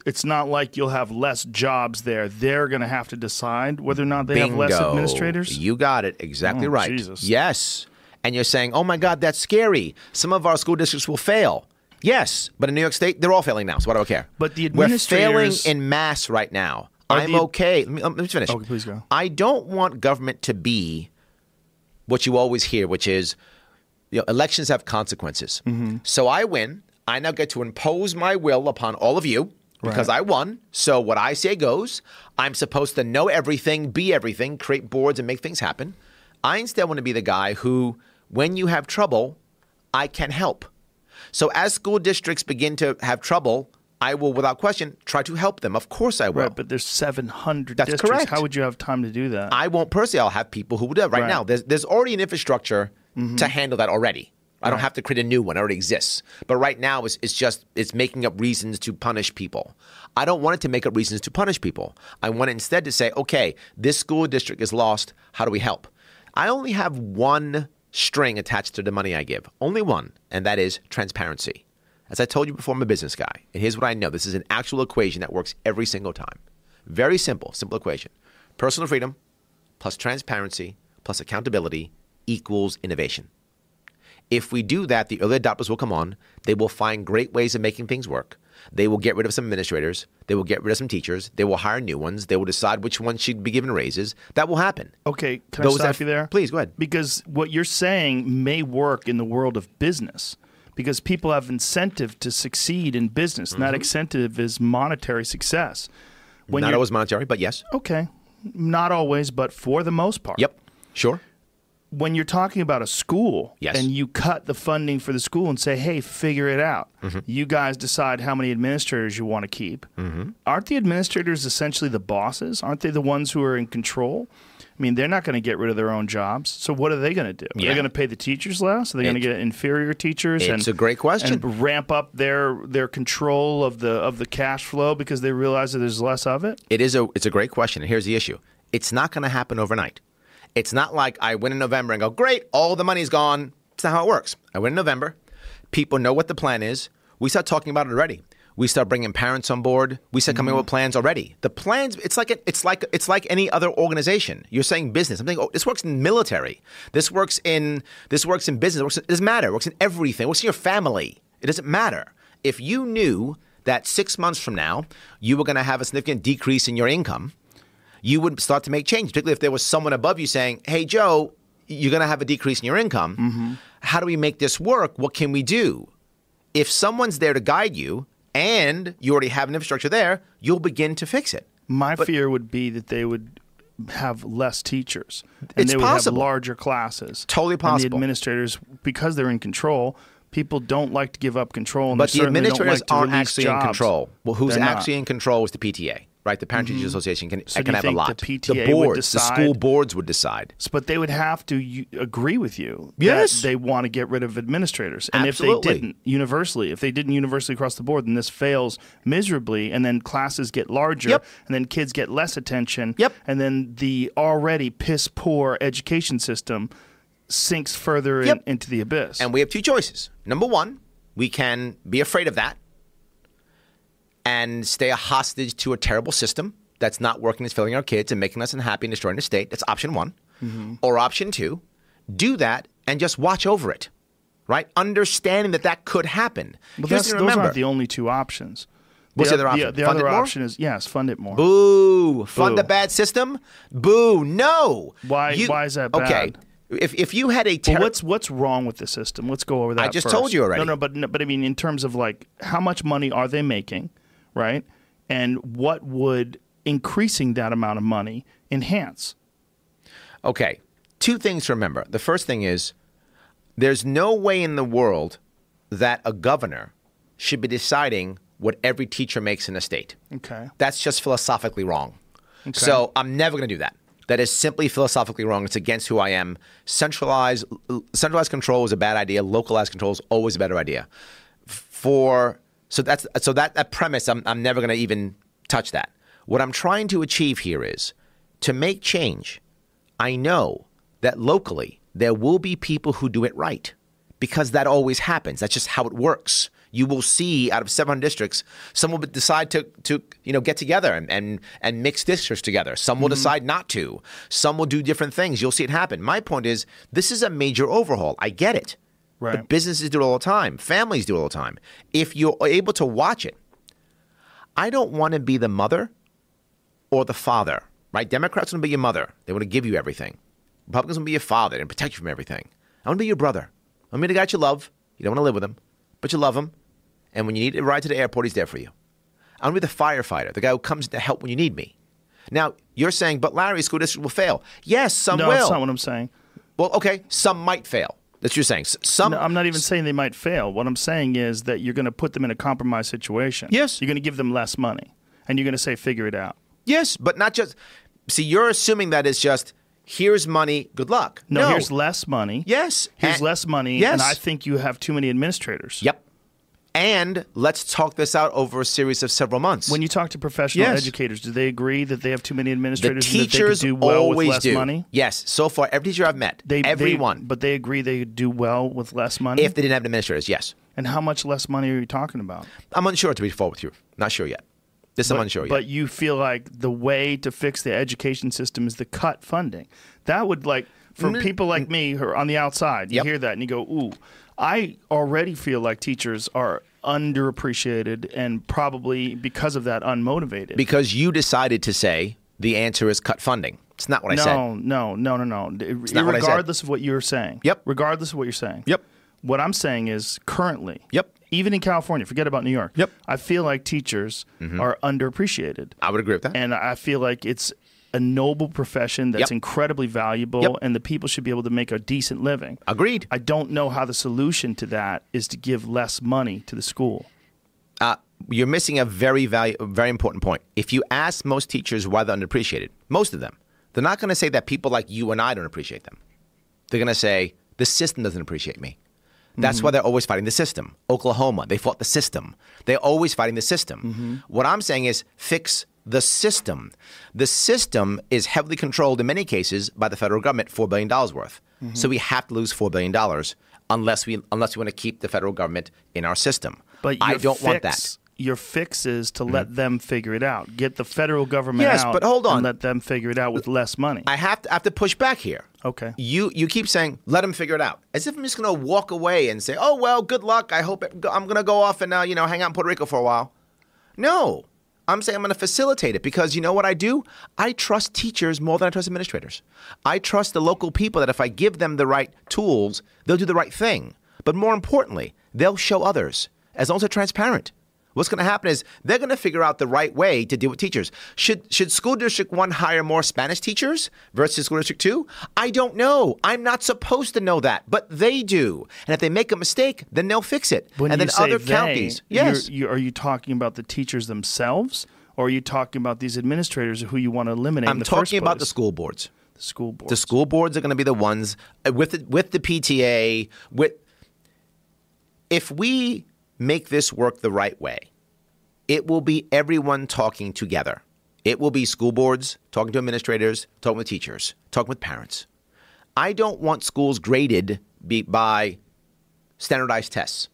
It's not like you'll have less jobs there. They're going to have to decide whether or not they have less Bingo. administrators. You got it exactly Oh, right. Jesus. Yes. And you're saying, oh my God, that's scary. Some of our school districts will fail. Yes, but in New York State, they're all failing now. So why do I care? But the administrators we're failing in mass right now. I'm the- okay. Let me, um, let me finish. Okay, please go. I don't want government to be what you always hear, which is you know, elections have consequences. Mm-hmm. So I win. I now get to impose my will upon all of you, because I won. So what I say goes. I'm supposed to know everything, be everything, create boards, and make things happen. I instead want to be the guy who, when you have trouble, I can help. So as school districts begin to have trouble, I will, without question, try to help them. Of course, I will. Right, but there's 700 That's districts. correct. How would you have time to do that? I won't personally. I'll have people who will do it. Right, Right. now, there's there's already an infrastructure Mm-hmm. to handle that already. I don't have to create a new one. It already exists. But right now, it's, it's just it's making up reasons to punish people. I don't want it to make up reasons to punish people. I want it instead to say, okay, this school district is lost. How do we help? I only have one string attached to the money I give. Only one, and that is transparency. As I told you before, I'm a business guy. And here's what I know this is an actual equation that works every single time. Very simple, simple equation. Personal freedom plus transparency plus accountability equals innovation. If we do that, the early adopters will come on. They will find great ways of making things work. They will get rid of some administrators. They will get rid of some teachers. They will hire new ones. They will decide which ones should be given raises. That will happen. okay, can Those I stop that- you there? Please, go ahead. Because what you're saying may work in the world of business because people have incentive to succeed in business. And that mm-hmm. incentive is monetary success. When Not always monetary, but yes. Okay. Not always, but for the most part. Yep. Sure. When you're talking about a school Yes. and you cut the funding for the school and say, hey, figure it out. Mm-hmm. You guys decide how many administrators you want to keep. Mm-hmm. Aren't the administrators essentially the bosses? Aren't they the ones who are in control? I mean, they're not going to get rid of their own jobs. So what are they going to do? Are they going to pay the teachers less? Are they going to get inferior teachers? It's and, a great question. And ramp up their their control of the of the cash flow because they realize that there's less of it. It is a it's a great question, and here's the issue: it's not going to happen overnight. It's not like I win in November and go, great, all the money's gone. It's not how it works. I win in November. People know what the plan is. We start talking about it already. We start bringing parents on board. We start coming up with mm-hmm. plans already. The plans, it's like it's like it's like any other organization. You're saying business. I'm thinking, oh, this works in military. This works in this works in business. It, works, it doesn't matter. It works in everything. It works in your family. It doesn't matter. If you knew that six months from now you were going to have a significant decrease in your income, you would start to make change, particularly if there was someone above you saying, Hey, Joe, you're going to have a decrease in your income. Mm-hmm. How do we make this work? What can we do? If someone's there to guide you and you already have an infrastructure there, you'll begin to fix it. My fear would be that they would have less teachers and It's they would possible. have larger classes. Totally And possible. the administrators, because they're in control, people don't like to give up control. And But the administrators like to aren't actually jobs. in control. Well, who's They're not. actually in control is the PTA, right? The Parent Teachers mm-hmm. Association can, So can have a lot. the PTA would boards, the school boards would decide. But they would have to u- agree with you Yes. they want to get rid of administrators. And if they didn't universally, if they didn't universally across the board, then this fails miserably. And then classes get larger, Yep. and then kids get less attention. Yep. And then the already piss poor education system sinks further in- into the abyss. And we have two choices. Number one, we can be afraid of that and stay a hostage to a terrible system that's not working, that's failing our kids and making us unhappy and destroying the state. That's option one. Mm-hmm. Or option two, do that and just watch over it, right? Understanding that that could happen. But that's, the those aren't the only two options. What's the oth- other option? The, Fund other it more? option is yes, fund it more. Boo! Fund Boo. a bad system? Boo! No. Why- why is that bad? Okay. If if you had a Well, what's what's wrong with the system? Let's go over that. I just first. told you already. No, no, but no, but I mean, in terms of like how much money are they making, right? And what would increasing that amount of money enhance? Okay. Two things to remember. The first thing is there's no way in the world that a governor should be deciding what every teacher makes in a state. Okay. That's just philosophically wrong. Okay. So I'm never going to do that. That is simply philosophically wrong. It's against who I am. Centralized centralized control is a bad idea. Localized control is always a better idea. For so that's so that that premise I'm I'm never going to even touch that. What I'm trying to achieve here is to make change. I know that locally there will be people who do it right because that always happens. That's just how it works. You will see out of 700 districts, some will decide to, to you know, get together and, and, and mix districts together. Some will mm-hmm. decide not to. Some will do different things. You'll see it happen. My point is, this is a major overhaul. I get it. Right. But businesses do it all the time. Families do it all the time. If you're able to watch it, I don't want to be the mother or the father, right? Democrats want to be your mother. They want to give you everything. Republicans want to be your father and protect you from everything. I want to be your brother. I want to be the guy you love. You don't want to live with him, but you love him. And when you need a ride to the airport, he's there for you. I want to be the firefighter, the guy who comes to help when you need me. Now, you're saying, but Larry, school district will fail. Yes, some no, will. that's not what I'm saying. well, okay, some might fail. That's what you're saying. Some. No, I'm not even saying they might fail. What I'm saying is that you're going to put them in a compromised situation. Yes. You're going to give them less money, and you're going to say, figure it out. yes, but not just. See, you're assuming that it's just here's money, good luck. No, here's less money. Yes. Here's and- less money. Yes. And I think you have too many administrators. Yep. And let's talk this out over a series of several months. When you talk to professional Yes. educators, do they agree that they have too many administrators? the teachers and that they could do well always with less do. money? Yes. So far, every teacher I've met, They, they- everyone, but they agree they could do well with less money. if they didn't have administrators, yes. and how much less money are you talking about? I'm unsure to be full with you. Not sure yet. This I'm unsure yet. But you feel like the way to fix the education system is to cut funding. That would like for people like me who are on the outside, you Mm-hmm. Yep. hear that and you go, "Ooh, I already feel like teachers are underappreciated and probably because of that unmotivated." because you decided to say the answer is cut funding. It's not what I no, said. no, no, no, no. what Regardless of what you're saying. Yep. Regardless of what you're saying. Yep. What I'm saying is currently. Yep. Even in California, forget about New York. Yep. I feel like teachers mm-hmm. are underappreciated. I would agree with that. and I feel like it's a noble profession that's Yep. incredibly valuable, Yep. and the people should be able to make a decent living. Agreed. I don't know how the solution to that is to give less money to the school. uh, you're missing a very value, very important point. If you ask most teachers why they're underappreciated, most of them, they're not going to say that people like you and I don't appreciate them. They're going to say the system doesn't appreciate me. That's why they're always fighting the system. Oklahoma, they fought the system. They're always fighting the system. What I'm saying is fix the system. The system is heavily controlled in many cases by the federal government, $4 billion worth. So we have to lose $4 billion unless we, unless we want to keep the federal government in our system. But I don't want that. Your fix is to let them figure it out. Get the federal government Yes, out but hold on. and let them figure it out with less money. I have to, I have to push back here. Okay. You you keep saying let them figure it out, as if I'm just going to walk away and say, oh well, good luck. I hope it, I'm going to go off and uh, you know hang out in Puerto Rico for a while. No, I'm saying I'm going to facilitate it because you know what I do? I trust teachers more than I trust administrators. I trust the local people that if I give them the right tools, they'll do the right thing. But more importantly, they'll show others as long as they're transparent. What's going to happen is they're going to figure out the right way to deal with teachers. Should should school district 1 hire more Spanish teachers versus school district 2? I don't know. I'm not supposed to know that, but they do. And if they make a mistake, then they'll fix it. When and then other they, counties. you're- Yes. you- are you talking about the teachers themselves, or are you talking about these administrators who you want to eliminate? I'm talking about the school boards. The school board. The school boards are going to be the ones uh, with the, with the PTA with if we make this work the right way, it will be everyone talking together. It will be school boards talking to administrators, talking with teachers, talking with parents. I don't want schools graded by standardized tests.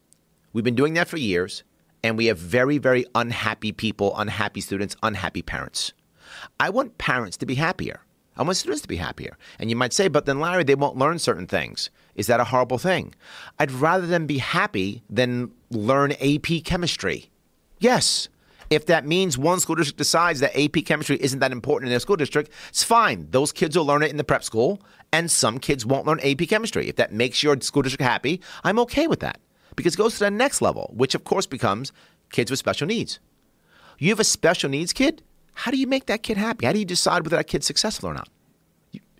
We've been doing that for years, and we have very, very unhappy people, unhappy students, unhappy parents. I want parents to be happier. I want students to be happier. And you might say, but then, Larry, they won't learn certain things. Is that a horrible thing? I'd rather them be happy than learn AP chemistry. Yes. If that means one school district decides that AP chemistry isn't that important in their school district, it's fine. Those kids will learn it in the prep school, and some kids won't learn AP chemistry. If that makes your school district happy, I'm okay with that because it goes to the next level, which of course becomes kids with special needs. You have a special needs kid. How do you make that kid happy? How do you decide whether that kid's successful or not?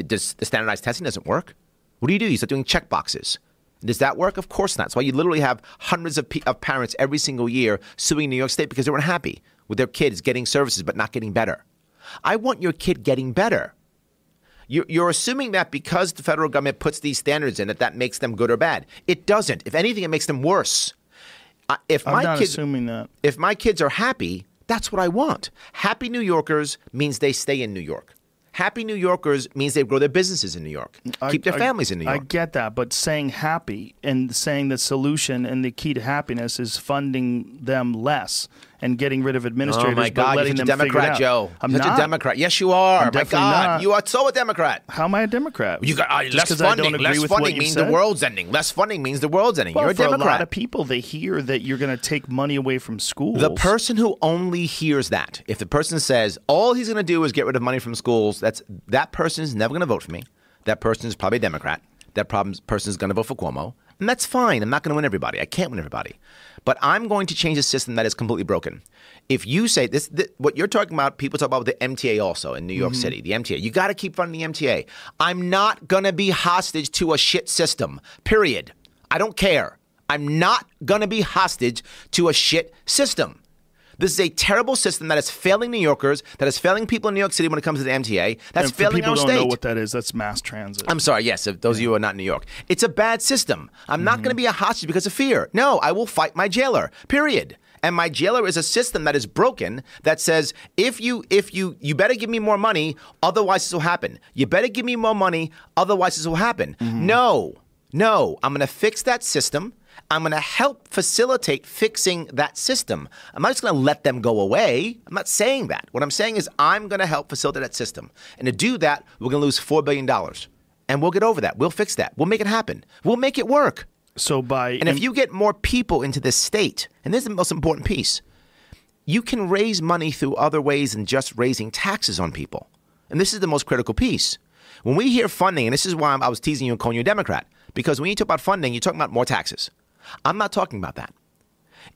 Does the standardized testing doesn't work? What do you do? You start doing check boxes. Does that work? Of course not. That's why you literally have hundreds of, pe- of parents every single year suing New York State because they weren't happy with their kids getting services but not getting better. I want your kid getting better. You're, you're assuming that because the federal government puts these standards in, that that makes them good or bad. It doesn't. If anything, it makes them worse. If I'm my kids, assuming that. if my kids are happy, that's what I want. Happy New Yorkers means they stay in New York. Happy New Yorkers means they grow their businesses in New York, I- keep their I- families in New York. I get that, but saying happy and saying the solution and the key to happiness is funding them less and getting rid of administrators. Oh my God, you're such a them figure it Democrat. Joe. I'm such not. a Democrat. Yes, you are. I'm my God, not. you are so a Democrat. How am I a Democrat? You got uh, less 'cause I don't funding. Less funding means said? the world's ending. Less funding means the world's ending. Well, You're a for Democrat. a lot of people, they hear that you're going to take money away from schools. The person who only hears that, if the person says all he's going to do is get rid of money from schools, that's that person is never going to vote for me. That person is probably a Democrat. That problem, person is going to vote for Cuomo, And that's fine. I'm not going to win everybody. I can't win everybody. But I'm going to change a system that is completely broken. If you say this, th- what you're talking about, people talk about the MTA also in New York mm-hmm. City, the MTA. You got to keep funding the MTA. I'm not going to be hostage to a shit system, period. I don't care. I'm not going to be hostage to a shit system. This is a terrible system that is failing New Yorkers, that is failing people in New York City when it comes to the MTA, that's And failing people our don't state. know what that is, that's mass transit. I'm sorry, yes, if those of you who are not in New York. It's a bad system. I'm not mm-hmm. going to be a hostage because of fear. No, I will fight my jailer. Period. And my jailer is a system that is broken that says if you if you you better give me more money, otherwise this will happen. You better give me more money, otherwise this will happen. Mm-hmm. No. No, I'm going to fix that system. I'm going to help facilitate fixing that system. I'm not just going to let them go away. I'm not saying that. What I'm saying is I'm going to help facilitate that system. And to do that, we're going to lose $4 billion. And we'll get over that. We'll fix that. We'll make it happen. We'll make it work. so by And if you get more people into this state, and this is the most important piece, you can raise money through other ways than just raising taxes on people. And this is the most critical piece. When we hear funding, and this is why I was teasing you and calling you a Democrat, because when you talk about funding, you're talking about more taxes. I'm not talking about that.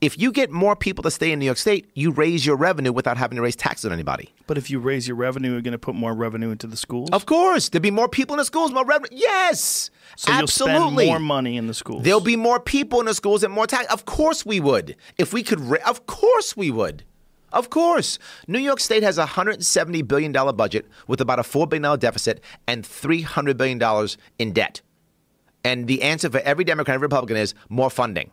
If you get more people to stay in New York State, you raise your revenue without having to raise taxes on anybody. but if you raise your revenue, you're going to put more revenue into the schools. Of course, there'd be more people in the schools, more revenue. Yes, so absolutely. you'll spend more money in the schools. There'll be more people in the schools and more tax. Of course we would. If we could, ra- of course we would. Of course. New York State has a $170 billion budget with about a $4 billion deficit and $300 billion in debt. And the answer for every Democrat and Republican is more funding.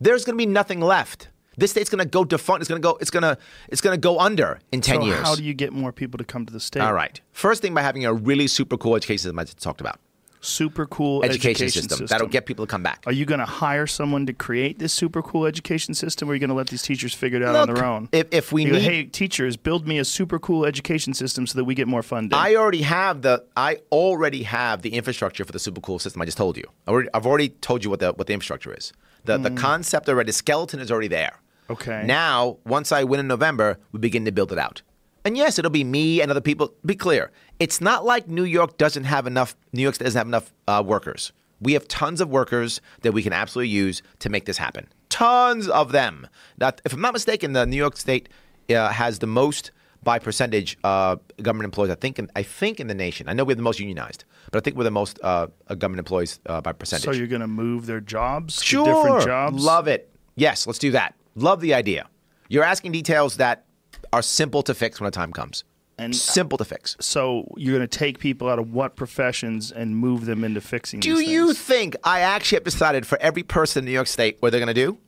There's going to be nothing left. This state's going to go defunct. It's going to go. It's going to. It's going to go under in ten so years. how do you get more people to come to the state? All right. First thing by having a really super cool education system I just talked about. Super cool Education, system, that'll get people to come back. Are you going to hire someone to create this super cool education system, or are you going to let these teachers figure it out on their own? if- if we You need- hey teachers, build me a super cool education system so that we get more funding. I already have the I already have the infrastructure for the super cool system I just told you. I already, I've already told you what the what the infrastructure is. The the hmm. concept already, the skeleton is already there. Okay. Now, once I win in November, we begin to build it out. And yes, it'll be me and other people. Be clear, it's not like New York doesn't have enough. New York doesn't have enough uh, workers. We have tons of workers that we can absolutely use to make this happen. Tons of them. Now, if I'm not mistaken, the New York State uh, has the most by percentage uh, government employees. I think. In, I think in the nation. I know we have the most unionized, but I think we're the most uh, uh, government employees uh, by percentage. so you're going to move their jobs Sure. to different jobs? Love it. Yes, let's do that. Love the idea. You're asking details that are simple to fix when the time comes. And- uh, simple to fix. So you're going to take people out of what professions and move them into fixing Do you think I actually have decided for every person in New York State what they're going to do?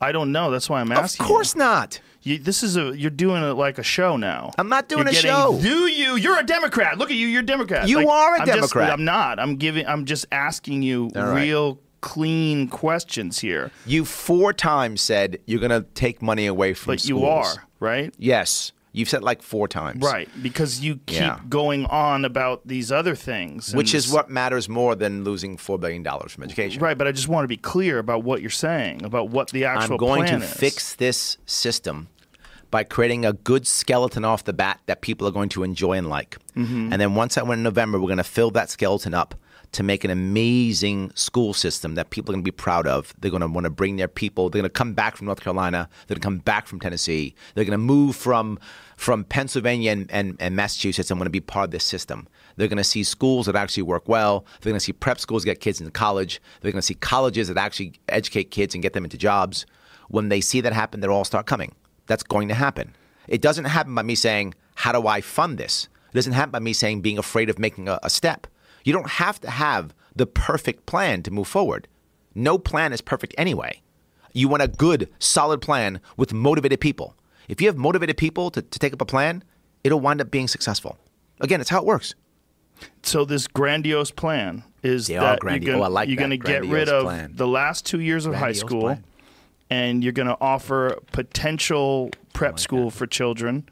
I don't know. That's why I'm asking. Of course not. You, this is a you're doing it like a show now. I'm not doing You're a getting- show. Do you? You're a Democrat. Look at you. You're a Democrat. You Like, are a I'm just- Democrat. I'm not. I'm giving. I'm just asking you right. real clean questions here. You four times said you're going to take money away from But schools. you are right. Yes. You've said like four times. Right, because you keep Yeah. going on about these other things, Which is what matters more than losing $4 billion from education. Right, but I just want to be clear about what you're saying about what the actual. I'm going to is. fix this system by creating a good skeleton off the bat that people are going to enjoy and like. Mm-hmm. And then once I win in November, we're going to fill that skeleton up to make an amazing school system that people are going to be proud of. They're going to want to bring their people. They're going to come back from North Carolina. They're going to come back from Tennessee. They're going to move from from Pennsylvania and, and, and Massachusetts and want to be part of this system. They're going to see schools that actually work well. They're going to see prep schools get kids into college. They're going to see colleges that actually educate kids and get them into jobs. When they see that happen, they'll all start coming. That's going to happen. It doesn't happen by me saying, How do I fund this? It doesn't happen by me saying being afraid of making a, a step. You don't have to have the perfect plan to move forward. No plan is perfect anyway. You want a good, solid plan with motivated people. If you have motivated people to, to take up a plan, it'll wind up being successful. Again, it's how it works. So this grandiose plan is They that you're oh, going like to get rid of plan. the last two years of high school, plan. and you're going to offer potential prep school for children,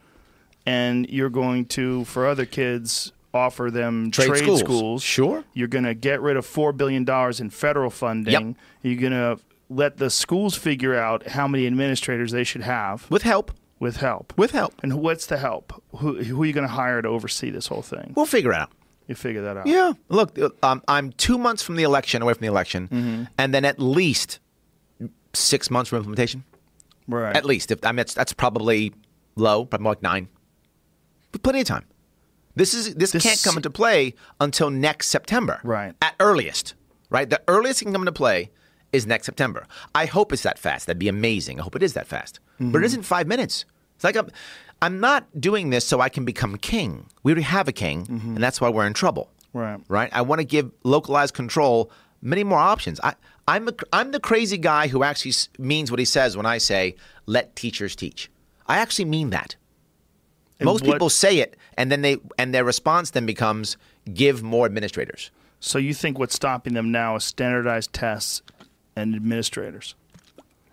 and you're going to for other kids offer them Trade trade, schools. schools. Sure. You're going to get rid of four billion dollars in federal funding. Yep. You're going to let the schools figure out how many administrators they should have With help. with help. With help. And what's the help? Who, who are you going to hire to oversee this whole thing? We'll figure it out. You figure that out. Yeah. Look, um, I'm two months from the election, away from the election, Mm-hmm. and then at least six months from implementation. Right. At least. If I mean, that's, that's probably low, probably more like nine. But plenty of time. This is this, This- can't come into play until next September. Right. At earliest. Right? The earliest it can come into play is next September. I hope it's that fast. That'd be amazing. I hope it is that fast. Mm-hmm. But it isn't five minutes. It's like I'm, I'm not doing this so I can become king. We already have a king, and that's why we're in trouble. Mm-hmm. Right. Right? I want to give localized control many more options. I, I'm, a, I'm the crazy guy who actually means what he says when I say, let teachers teach. I actually mean that. Most what- people say it, and then they and their response then becomes give more administrators. So you think what's stopping them now is standardized tests and administrators,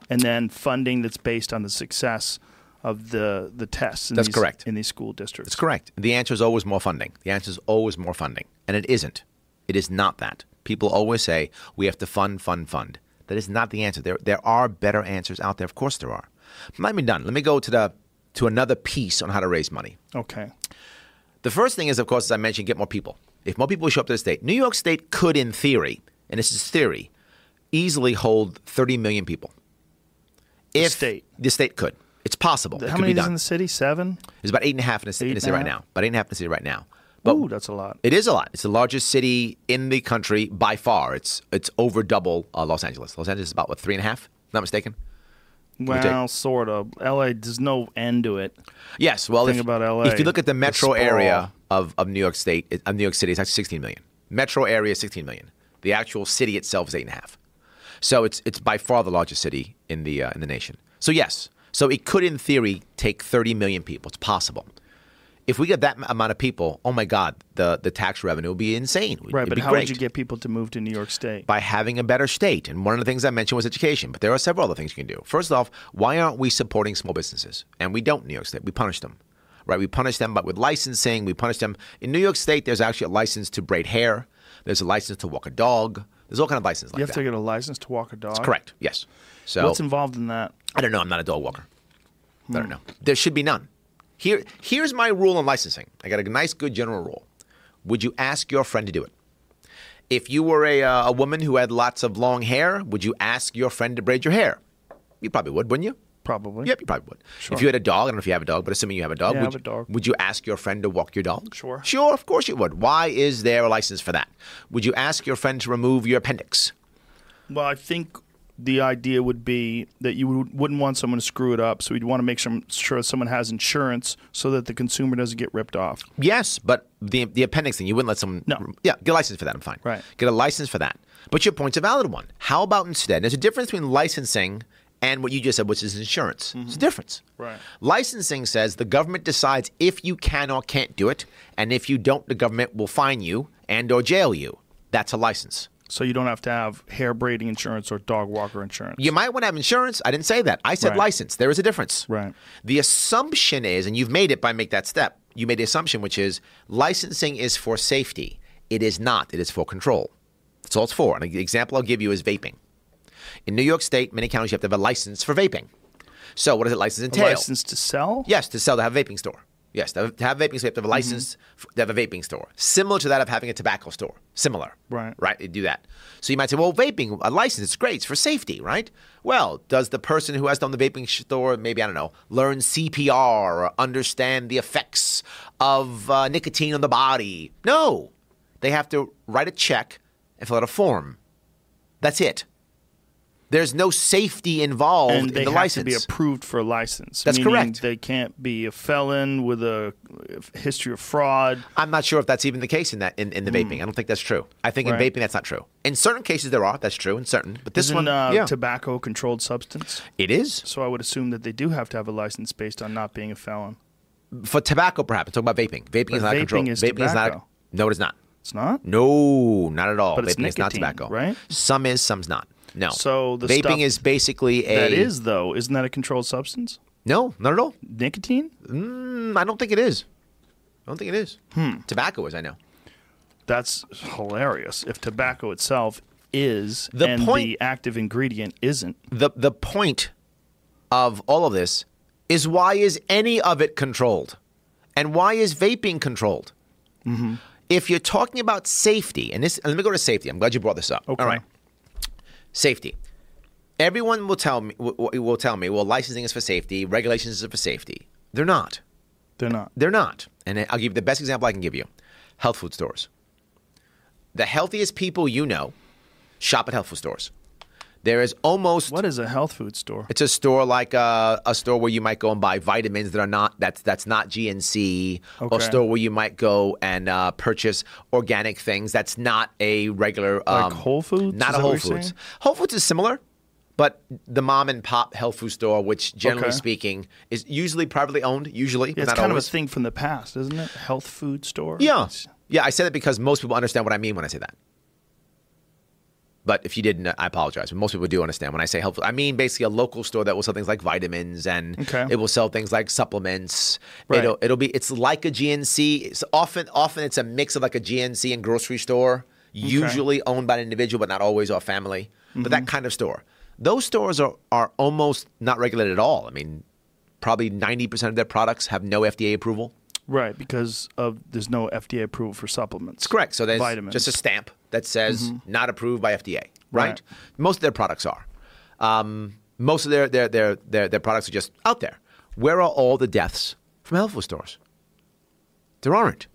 and then funding that's based on the success of the the tests. In That's these, correct. in these school districts. That's correct. The answer is always more funding. The answer is always more funding, and it isn't. It is not that. People always say we have to fund, fund, fund. That is not the answer. There, there are better answers out there. Of course, there are. Let me done. Let me go to the to another piece on how to raise money. Okay. The first thing is, of course, as I mentioned, get more people. If more people show up to the state, New York State could, in theory, and this is theory, easily hold 30 million people. If state. the state could, it's possible. it How could many be is in the city? Seven. There's about eight and a half in the, ci- in the city right now. About eight and a half in the city right now. But Ooh, that's a lot. it is a lot. It's the largest city in the country by far. It's it's over double uh, Los Angeles. Los Angeles is about what three and a half? Not mistaken. Well, sort of. L.A. There's no end to it. Yes. Well, if, about LA, if you look at the the metro sprawl. area of, of New York State, it- of New York City, it's actually 16 million. Metro area 16 million. The actual city itself is eight and a half. So it's it's by far the largest city in the uh, in the nation. So yes, so it could in theory take 30 million people. It's possible. If we get that amount of people, oh my God, the the tax revenue would be insane. Right. It'd but how great. would you get people to move to New York State? by having a better state. And one of the things I mentioned was education, but there are several other things you can do. First off, why aren't we supporting small businesses? And we don't in New York State. We punish them. Right? We punish them but with licensing. We punish them. In New York State, there's actually a license to braid hair. There's a license to walk a dog. There's all kind of licenses like you have that. to get a license to walk a dog. That's Correct. Yes. So What's involved in that? I don't know. I'm not a dog walker. I Hmm. don't know. There should be none. Here, here's my rule on licensing. I got a nice, good general rule. Would you ask your friend to do it? If you were a, uh, a woman who had lots of long hair, would you ask your friend to braid your hair? You probably would, wouldn't you? Probably. Yep, you probably would. Sure. If you had a dog, I don't know if you have a dog, but assuming you have a dog, Yeah, would, have a dog. would you ask your friend to walk your dog? Sure. Sure, of course you would. Why is there a license for that? Would you ask your friend to remove your appendix? Well, I think the idea would be that you would, wouldn't want someone to screw it up, so you'd want to make sure someone has insurance so that the consumer doesn't get ripped off. Yes, but the the appendix thing, you wouldn't let someone. No. Yeah, get a license for that. I'm fine. Right. Get a license for that. But your point's a valid one. How about instead? There's a difference between licensing and what you just said, which is insurance. It's mm-hmm. a difference. Right. Licensing says the government decides if you can or can't do it, and if you don't, the government will fine you and or jail you. That's a license. So you don't have to have hair braiding insurance or dog walker insurance. You might want to have insurance. I didn't say that. I said Right. license. There is a difference. Right. The assumption is, and you've made it by make that step. You made the assumption, which is licensing is for safety. It is not. It is for control. That's all it's for. And an example I'll give you is vaping. In New York State, many counties you have to have a license for vaping. So what does a license A entail? license to sell? Yes, to sell to have a vaping store. Yes, to have, have vaping store, you have to have a license f- to have a vaping store. Similar to that of having a tobacco store. Similar. Right. Right, they do that. So you might say, well, vaping, a license, it's great, it's for safety, right? Well, does the person who has done the vaping store, maybe, I don't know, learn CPR or understand the effects of uh, nicotine on the body? No. They have to write a check and fill out a form. That's it. There's no safety involved and in the have license. to be approved for a license. That's correct. They can't be a felon with a history of fraud. I'm not sure if that's even the case in that in, in the vaping. I don't think that's true. I think in Hmm. Vaping that's not true. In certain cases there are. That's true in certain. But this Isn't one, uh, yeah, tobacco controlled substance? it is So I would assume that they do have to have a license based on not being a felon. for tobacco. Perhaps talk about vaping. Vaping is not vaping controlled. is vaping is not. tobacco. No, it is not. It's not. No, not at all. But it's vaping is not nicotine, tobacco. right? Some is, some's not. No. So the vaping is basically a That is though. Isn't that a controlled substance? no, not at all. Nicotine? Mm, I don't think it is. I don't think it is. Hmm. Tobacco is. I know. That's hilarious. If tobacco itself is The and point- the active ingredient isn't. the the point of all of this is why is any of it controlled and why is vaping controlled If you're talking about safety, and this, and let me go to safety. I'm glad you brought this up. Okay. All right. Safety. Everyone will tell me will, tell me, well, licensing is for safety, regulations are for safety. They're not. They're not. They're not. And I'll give you the best example I can give you: health food stores. The healthiest people you know shop at health food stores. There is almost What is a health food store? it's a store like a, a store where you might go and buy vitamins that are not that's that's not GNC, or a store where you might go and uh, purchase organic things that's not a regular um, Like Whole Foods? Not Is a Whole Foods. saying? Whole Foods is similar, but the mom and pop health food store, which generally Okay. speaking is usually privately owned, usually, Yeah, it's kind always. of a thing from the past, isn't it? Health food store. Yeah. It's- Yeah, I said it because most people understand what I mean when I say that. But if you didn't, I apologize. But most people do understand when I say helpful. I mean basically a local store that will sell things like vitamins and Okay. it will sell things like supplements. Right. It'll it'll be it's like a GNC. It's often often it's a mix of like a GNC and grocery store, usually owned by an individual but not always or a family. But Mm-hmm. that kind of store. Those stores are are almost not regulated at all. I mean, probably 90% of their products have no FDA approval. Right, because of there's no FDA approval for supplements. Correct. So there's vitamins. just a stamp that says not approved by FDA. Right? Right. Most of their products are. Um, most of their, their their their their products are just out there. Where are all the deaths from health food stores? There aren't.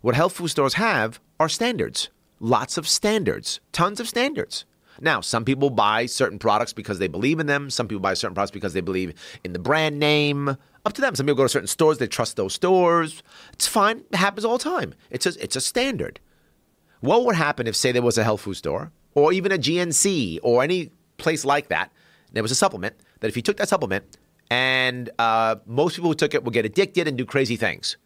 What health food stores have are standards. Lots of standards. Tons of standards. Now, some people buy certain products because they believe in them. Some people buy certain products because they believe in the brand name. Up to them. Some people go to certain stores, they trust those stores. It's fine. It happens all the time. It's a, it's a standard. What would happen if, say, there was a health food store or even a GNC or any place like that? There was a supplement that if you took that supplement and uh, most people who took it would get addicted and do crazy things.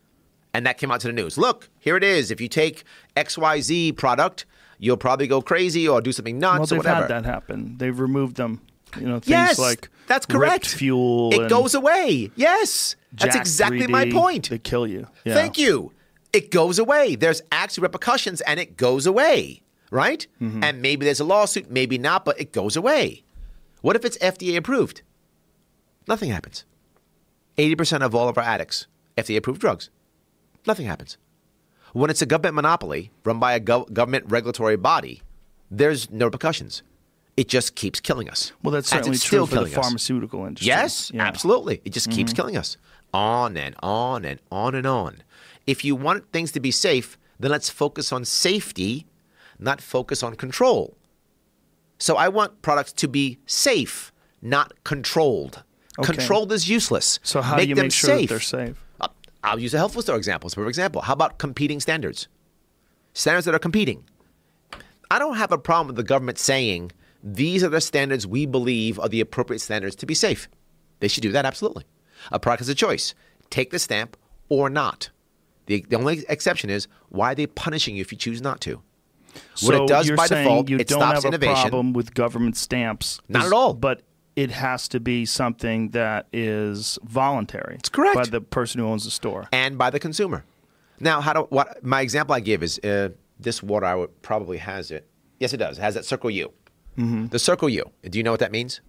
And that came out to the news. Look, here it is. If you take XYZ product, you'll probably go crazy or do something nuts Well, or they've had that happen. They've removed them. You know, things Yes, like that's correct. fuel. It goes away. Yes, that's exactly my 3D. point. They kill you. Yeah. Thank you. It goes away. There's actually repercussions and it goes away, right? Mm-hmm. And maybe there's a lawsuit, maybe not, but it goes away. What if it's FDA approved? Nothing happens. 80% of all of our addicts, FDA approved drugs. Nothing happens. When it's a government monopoly run by a gov- government regulatory body, there's no repercussions. It just keeps killing us. Well, that's certainly true still for the killing us. pharmaceutical industry. Yes, Yeah. Mm-hmm. absolutely. It just keeps killing us. On and on and on and on. If you want things to be safe, then let's focus on safety, not focus on control. So I want products to be safe, not controlled. Okay. Controlled is useless. So how make do you them make sure safe. they're safe? Uh, I'll use a health food store example. A example. How about competing standards? Standards that are competing. I don't have a problem with the government saying these are the standards we believe are the appropriate standards to be safe. They should do that, absolutely. A product is a choice. Take the stamp or not. The, the only exception is why are they punishing you if you choose not to? What so it does by default, you it don't stops have innovation. a problem with government stamps. Not at all. But it has to be something that is voluntary. It's correct. by the person who owns the store. and by the consumer. Now, how do what my example I give is uh, this water I would probably has it. Yes, it does. It has that Circle U. Mm-hmm. The Circle U. Do you know what that means?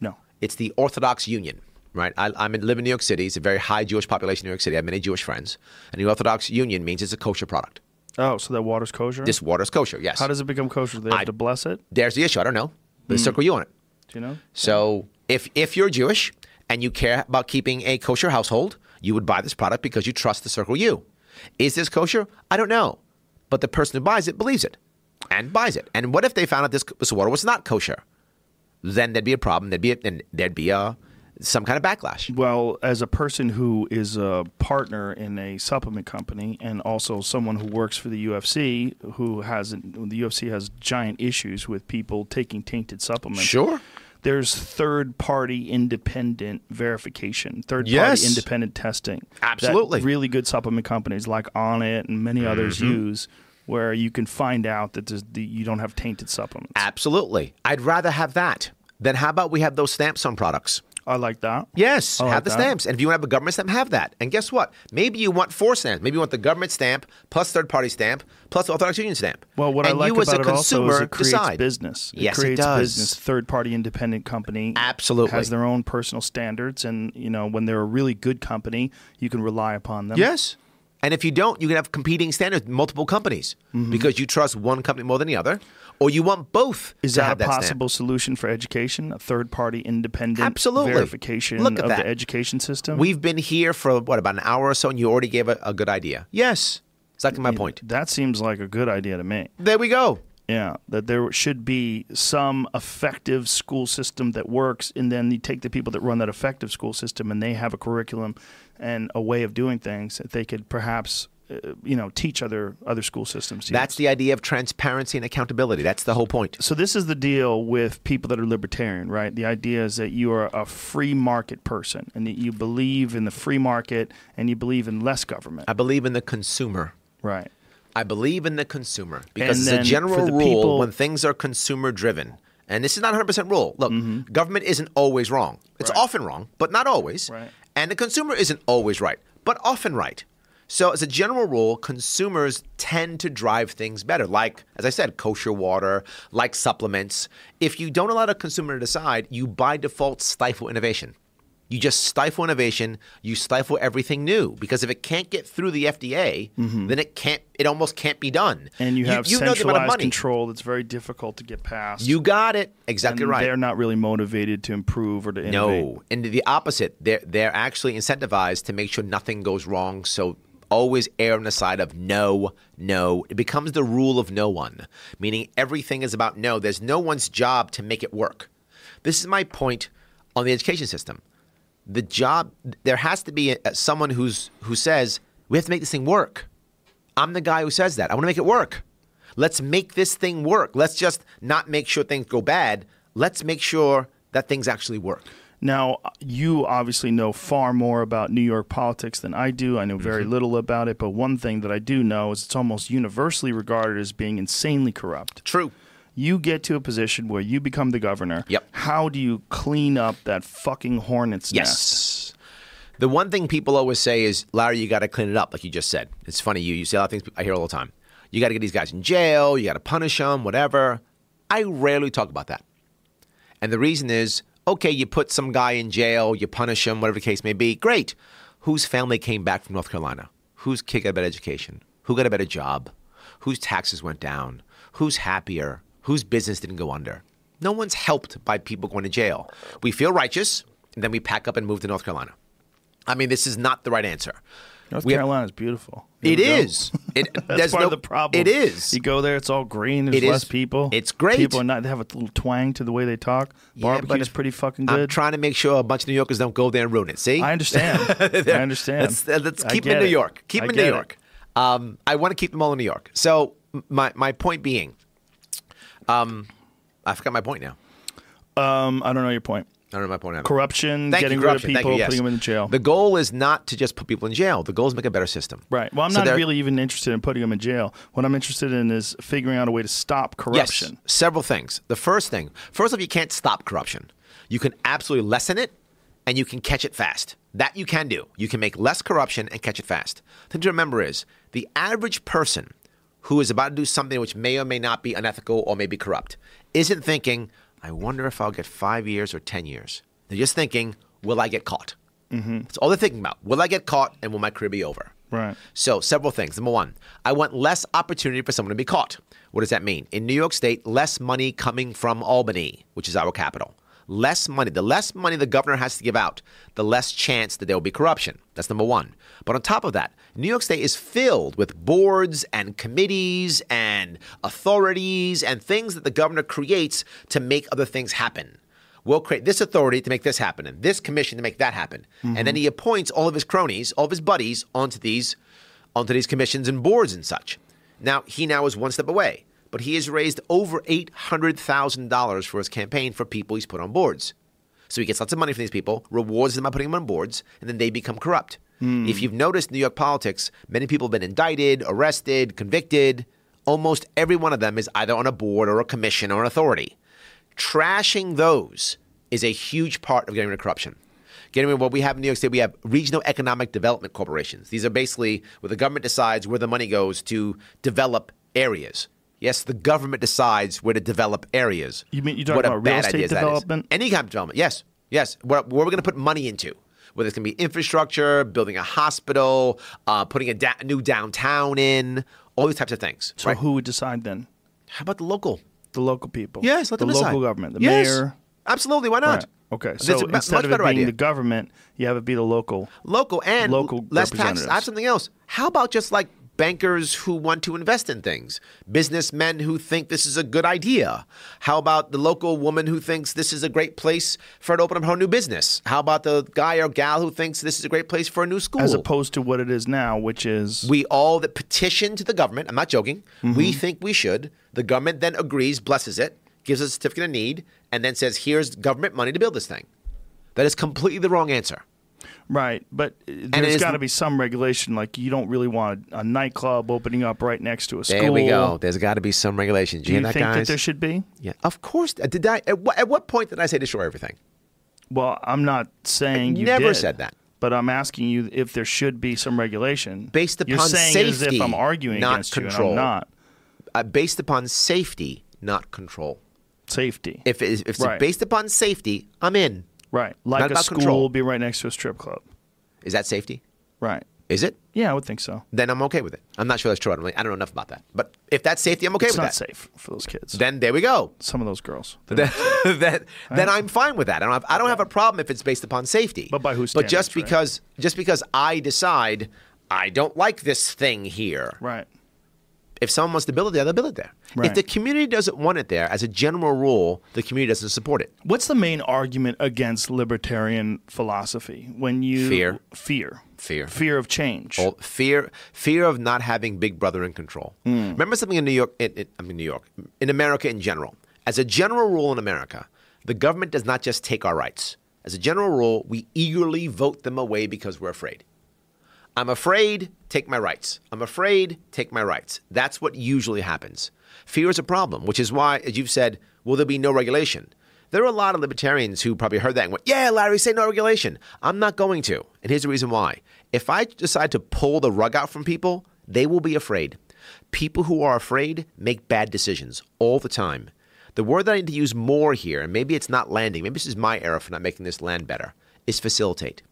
No. It's the Orthodox Union, right? I, I'm in, live in New York City. It's a very high Jewish population in New York City. I have many Jewish friends, and the Orthodox Union means it's a kosher product. Oh, so that water's kosher? This water's kosher. Yes. How does it become kosher? Do they have I- to bless it? There's the issue. I don't know. The Circle U on it. Do you know? So if if you're Jewish and you care about keeping a kosher household, you would buy this product because you trust the Circle U. Is this kosher? I don't know, but the person who buys it believes it and buys it. And what if they found out this, this water was not kosher? Then there'd be a problem. There'd be a, and there'd be a some kind of backlash. Well, as a person who is a partner in a supplement company and also someone who works for the UFC, who has the UFC has giant issues with people taking tainted supplements. Sure. There's third party independent verification, third Yes. party independent testing. Absolutely. That really good supplement companies like Onnit and many others Mm-hmm. use where you can find out that the, you don't have tainted supplements. Absolutely. I'd rather have that. Then how about we have those stamps on products? I like that. Yes, I have like the that. stamps. And if you want to have a government stamp, have that. And guess what? Maybe you want four stamps. Maybe you want the government stamp plus third party stamp plus Orthodox Union stamp. Well, what and I like you as about a it also consumer is it creates decide. business. It Yes, it creates does. business. Third party independent company Absolutely. has their own personal standards, and you know when they're a really good company, you can rely upon them. Yes. And if you don't, you can have competing standards, multiple companies, mm-hmm. because you trust one company more than the other, or you want both. Is that a that stamp. possible solution for education? A third party independent Absolutely. verification Look at of that. the education system? We've been here for what about an hour or so, and you already gave a, a good idea. Yes, exactly my point. that seems like a good idea to me. There we go. Yeah, that there should be some effective school system that works, and then you take the people that run that effective school system, and they have a curriculum and a way of doing things that they could perhaps, uh, you know, teach other other school systems. That's use. the idea of transparency and accountability. That's the whole point. so this is the deal with people that are libertarian, right? The idea is that you are a free market person, and that you believe in the free market, and you believe in less government, I believe in the consumer. right? I believe in the consumer because it's a general rule people- when things are consumer driven. And this is not 100% rule. Look, government isn't always wrong. It's Mm-hmm. Right. often wrong, but not always. Right. And the consumer isn't always right, but often right. So, as a general rule, consumers tend to drive things better, like, as I said, kosher water, like supplements. If you don't allow the consumer to decide, you by default stifle innovation. You just stifle innovation. You stifle everything new because if it can't get through the FDA, then it can't. It almost can't be done. Mm-hmm. And you have you know the amount of centralized money. control that's very difficult to get past. You got it exactly and right. They're not really motivated to improve or to innovate. No, and the opposite. They're they're actually incentivized to make sure nothing goes wrong. So always err on the side of no, no. It becomes the rule of no one, meaning everything is about no. There's no one's job to make it work. This is my point on the education system. The job there has to be a, someone who's who says we have to make this thing work. I'm the guy who says that. I want to make it work. Let's make this thing work. Let's just not make sure things go bad. Let's make sure that things actually work. Now, you obviously know far more about New York politics than I do. I know very Mm-hmm. little about it, but one thing that I do know is it's almost universally regarded as being insanely corrupt. True. You get to a position where you become the governor. Yep. How do you clean up that fucking hornet's nest? Yes. The one thing people always say is, Larry, you got to clean it up, like you just said. It's funny. You, you say a lot of things I hear all the time. You got to get these guys in jail. You got to punish them, whatever. I rarely talk about that. And the reason is, okay, you put some guy in jail, you punish him, whatever the case may be. Great. Whose family came back from North Carolina? Whose kid got a better education? Who got a better job? Whose taxes went down? Who's happier? Whose business didn't go under? No one's helped by people going to jail. We feel righteous, and then we pack up and move to North Carolina. I mean, this is not the right answer. North We have- Carolina is beautiful. It is. (laughs) It, That's there's part no, of the problem. It is. You go there, it's all green. There's It less is. people. It's great. People are not. They have a little twang to the way they talk. Yeah, Barbecue's pretty fucking good. I'm trying to make sure a bunch of New Yorkers don't go there and ruin it. See? I understand. (laughs) I understand. Let's, uh, let's keep them in New it. York. Keep them in New it. York. Um, I want to keep them all in New York. So my my point being, um, I forgot my point now. Um, I don't know your point. I don't know my point. now. Corruption, Thank getting you, rid of people, you, yes. putting them in the jail. The goal is not to just put people in jail. The goal is to make a better system. Right. Well, I'm So not really even interested in putting them in jail. What I'm interested in is figuring out a way to stop corruption. Yes, several things. The first thing, first off, you can't stop corruption. You can absolutely lessen it, and you can catch it fast. That you can do. You can make less corruption and catch it fast. The thing to remember is the average person who is about to do something which may or may not be unethical or may be corrupt isn't thinking, "I wonder if I'll get five years or ten years." They're just thinking, "Will I get caught?" Mm-hmm. That's all they're thinking about. Will I get caught, and will my career be over? Right. So, several things. Number one, I want less opportunity for someone to be caught. What does that mean? In New York State, less money coming from Albany, which is our capital. Less money. The less money the governor has to give out, the less chance that there will be corruption. That's number one. But on top of that, New York State is filled with boards and committees and authorities and things that the governor creates to make other things happen we'll create this authority to make this happen and this commission to make that happen. And then mm-hmm. he appoints all of his cronies, all of his buddies onto these onto these commissions and boards and such. Now he now is one step away, but he has raised over eight hundred thousand dollars for his campaign for people he's put on boards. So he gets lots of money from these people, rewards them by putting them on boards, and then they become corrupt. Hmm. If you've noticed New York politics, many people have been indicted, arrested, convicted. Almost every one of them is either on a board or a commission or an authority. Trashing those is a huge part of getting rid of corruption. Getting rid of what we have in New York State, we have regional economic development corporations. These are basically where the government decides where the money goes to develop areas. Yes, the government decides where to develop areas. You mean- you talking What about real estate idea that is. development? Any kind of development, yes, yes. Where, where we're going to put money into. whether it's going to be infrastructure, building a hospital, uh, putting a da- new downtown in, all these types of things. So right? who would decide then? How about the local? The local people. Yes, let the them local government, the Yes. mayor. Absolutely, why not? Right. Okay, so mu- instead of it being idea. the government, you have it be the local. local and Local less taxes. I have something else. How about just like bankers who want to invest in things, businessmen who think this is a good idea? How about the local woman who thinks this is a great place for her to open up her new business? How about the guy or gal who thinks this is a great place for a new school? As opposed to what it is now, which is we all that petition to the government, I'm not joking, Mm-hmm. we think we should. The government then agrees, blesses it, gives us a certificate of need, and then says, here's government money to build this thing. That is completely the wrong answer. Right, but there's got to be some regulation. Like you don't really want a, a nightclub opening up right next to a school. There we go. There's got to be some regulation. Do you that, think that there should be? Yeah, of course. Uh, Did I? At what, at what point did I say destroy everything? Well, I'm not saying you never did, said that. But I'm asking you if there should be some regulation Based You're upon saying it as if safety, I'm arguing not against control. you, and I'm not. Uh, based upon safety, not control. Safety. If, it is, if it's Right. based upon safety, I'm in. Right, like a school control. will be right next to a strip club. Is that safety? Right. Is it? Yeah, I would think so. Then I'm okay with it. I'm not sure that's true. I don't, I don't know enough about that. But if that's safety, I'm okay it's with not safe for those kids. Then there we go. Some of those girls. (laughs) Then, then, then I'm fine with that. I don't have, I don't have a problem if it's based upon safety. But by whose But just standards, right? because just because I decide I don't like this thing here, right. If someone wants to build it there, they'll build it there. If the community doesn't want it there, as a general rule, the community doesn't support it. What's the main argument against libertarian philosophy? When you Fear. fear, Fear. fear of change. All- Fear, fear of not having Big Brother in control. Hmm. Remember something in New York? In, in, I mean, New York, in America in general. As a general rule in America, the government does not just take our rights. As a general rule, we eagerly vote them away because we're afraid. I'm afraid, take my rights. I'm afraid, take my rights. That's what usually happens. Fear is a problem, which is why, as you've said, will there be no regulation? There are a lot of libertarians who probably heard that and went, Yeah, Larry, say no regulation. I'm not going to. And here's the reason why. If I decide to pull the rug out from people, they will be afraid. People who are afraid make bad decisions all the time. The word that I need to use more here, and maybe it's not landing, maybe this is my error for not making this land better, is facilitate.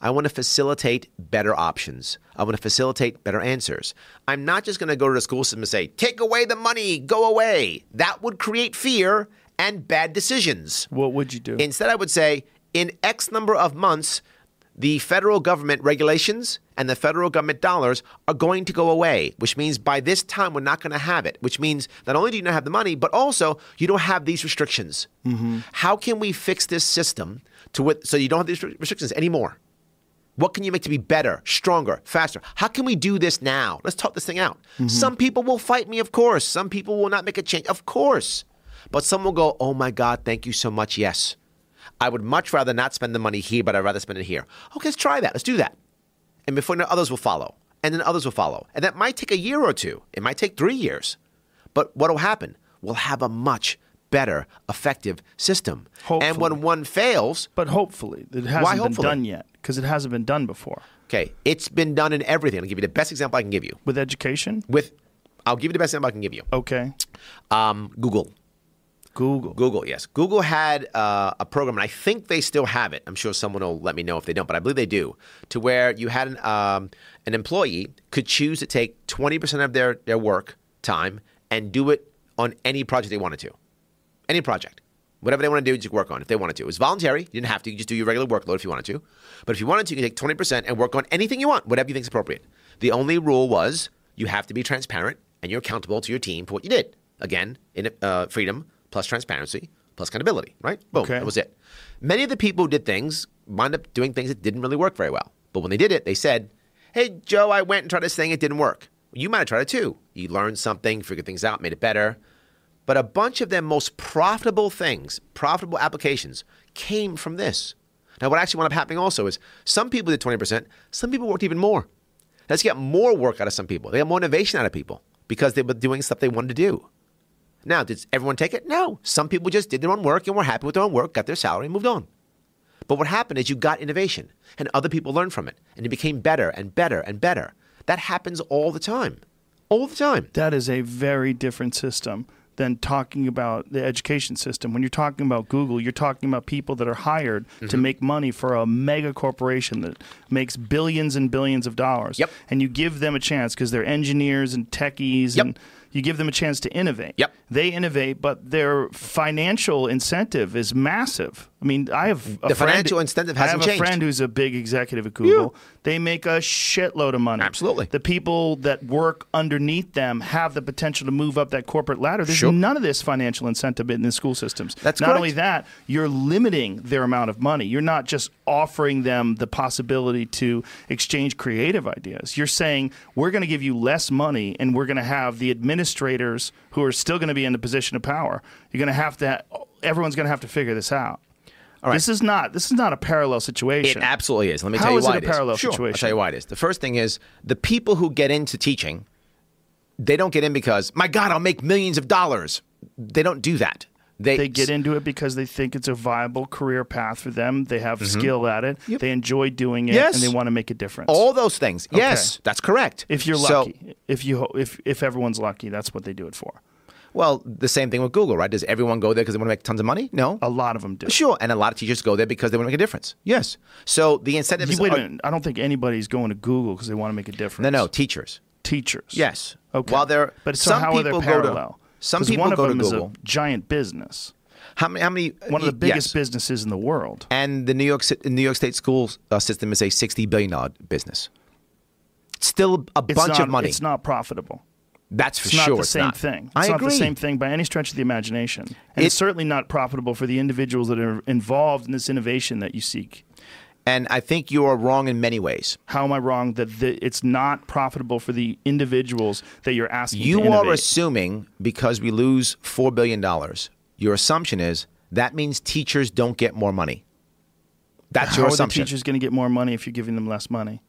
I want to facilitate better options. I want to facilitate better answers. I'm not just going to go to the school system and say, take away the money, go away. That would create fear and bad decisions. what would you do? Instead, I would say, in X number of months, the federal government regulations and the federal government dollars are going to go away, which means by this time we're not going to have it, which means not only do you not have the money, but also you don't have these restrictions. Mm-hmm. How can we fix this system to wh- so you don't have these restrictions anymore? What can you make to be better, stronger, faster? How can we do this now? Let's talk this thing out. Mm-hmm. Some people will fight me, of course. Some people will not make a change, of course. But some will go, oh my God, thank you so much, yes. I would much rather not spend the money here, but I'd rather spend it here. Okay, let's try that. Let's do that. And before know, others will follow. And then others will follow. And that might take a year or two. It might take three years. But what will happen? We'll have a much better, effective system. And when one fails, but hopefully, it hasn't been hopefully? done yet because it hasn't been done before. okay, it's been done in everything. I'll give you the best example I can give you. With education, With, I'll give you the best example I can give you. okay. Um, Google. Google. Google, yes. Google had uh, a program, and I think they still have it. I'm sure someone will let me know if they don't, but I believe they do, to where you had an, um, an employee could choose to take 20% of their, their work time and do it on any project they wanted to. Any project. Whatever they want to do, just work on if they wanted to. It was voluntary. You didn't have to. You just do your regular workload if you wanted to. But if you wanted to, you could take 20% and work on anything you want, whatever you think is appropriate. The only rule was you have to be transparent and you're accountable to your team for what you did. Again, in uh, freedom plus transparency plus accountability, right? Boom. Okay. That was it. Many of the people who did things wound up doing things that didn't really work very well. But when they did it, they said, Hey, Joe, I went and tried this thing. It didn't work. You might have tried it too. You learned something, figured things out, made it better. But a bunch of their most profitable things, profitable applications, came from this. Now, what actually wound up happening also is some people did 20%, some people worked even more. Let's get more work out of some people. They got more innovation out of people because they were doing stuff they wanted to do. Now, did everyone take it? No. Some people just did their own work and were happy with their own work, got their salary, and moved on. But what happened is you got innovation, and other people learned from it, and it became better and better and better. That happens all the time. All the time. That is a very different system than talking about the education system. When you're talking about Google, you're talking about people that are hired Mm-hmm. to make money for a mega corporation that makes billions and billions of dollars. Yep. And you give them a chance because they're engineers and techies Yep. and you give them a chance to innovate. Yep. They innovate, but their financial incentive is massive. I mean, I have a The friend- financial incentive hasn't I have changed. a friend who's a big executive at Google. They make a shitload of money. Absolutely. The people that work underneath them have the potential to move up that corporate ladder. There's Sure. none of this financial incentive in the school systems. That's not correct. only that, you're limiting their amount of money. You're not just offering them the possibility to exchange creative ideas. You're saying we're going to give you less money and we're going to have the administrators who are still going to be in the position of power. You're going to have to everyone's going to have to figure this out. All right. This is not this is not a parallel situation. It absolutely is. Let me How tell you is it why a it is. parallel sure, I'll situation? tell you why it is. The first thing is the people who get into teaching, they don't get in because, my God, I'll make millions of dollars. They don't do that. They, They get into it because they think it's a viable career path for them. They have Mm-hmm. skill at it. They enjoy doing it, Yes. and they want to make a difference. all those things. Yes, that's correct. if you're So- lucky, if you if if everyone's lucky, that's what they do it for. Well, the same thing with Google, right? Does everyone go there because they want to make tons of money? No. A lot of them do. Sure, and a lot of teachers go there because they want to make a difference. Yes. So the incentive is wait a minute. I don't think anybody's going to Google because they want to make a difference. No, no, teachers. teachers. Yes. Okay. While they're but so some how are they people go parallel? to some people one of go to them is Google. a giant business, How many? How many? one of the yes. biggest businesses in the world. And the New York New York State school uh, system is a sixty billion dollar business. Still a It's bunch not, of money. It's not profitable. That's for It's not sure. the it's same not. thing. It's I not agree. the same thing by any stretch of the imagination. And It- it's certainly not profitable for the individuals that are involved in this innovation that you seek. And I think you are wrong in many ways. How am I wrong that the, it's not profitable for the individuals that you're asking You are assuming because we lose four billion dollars, your assumption is that means teachers don't get more money. That's How your are the assumption. teachers going to get more money if you're giving them less money?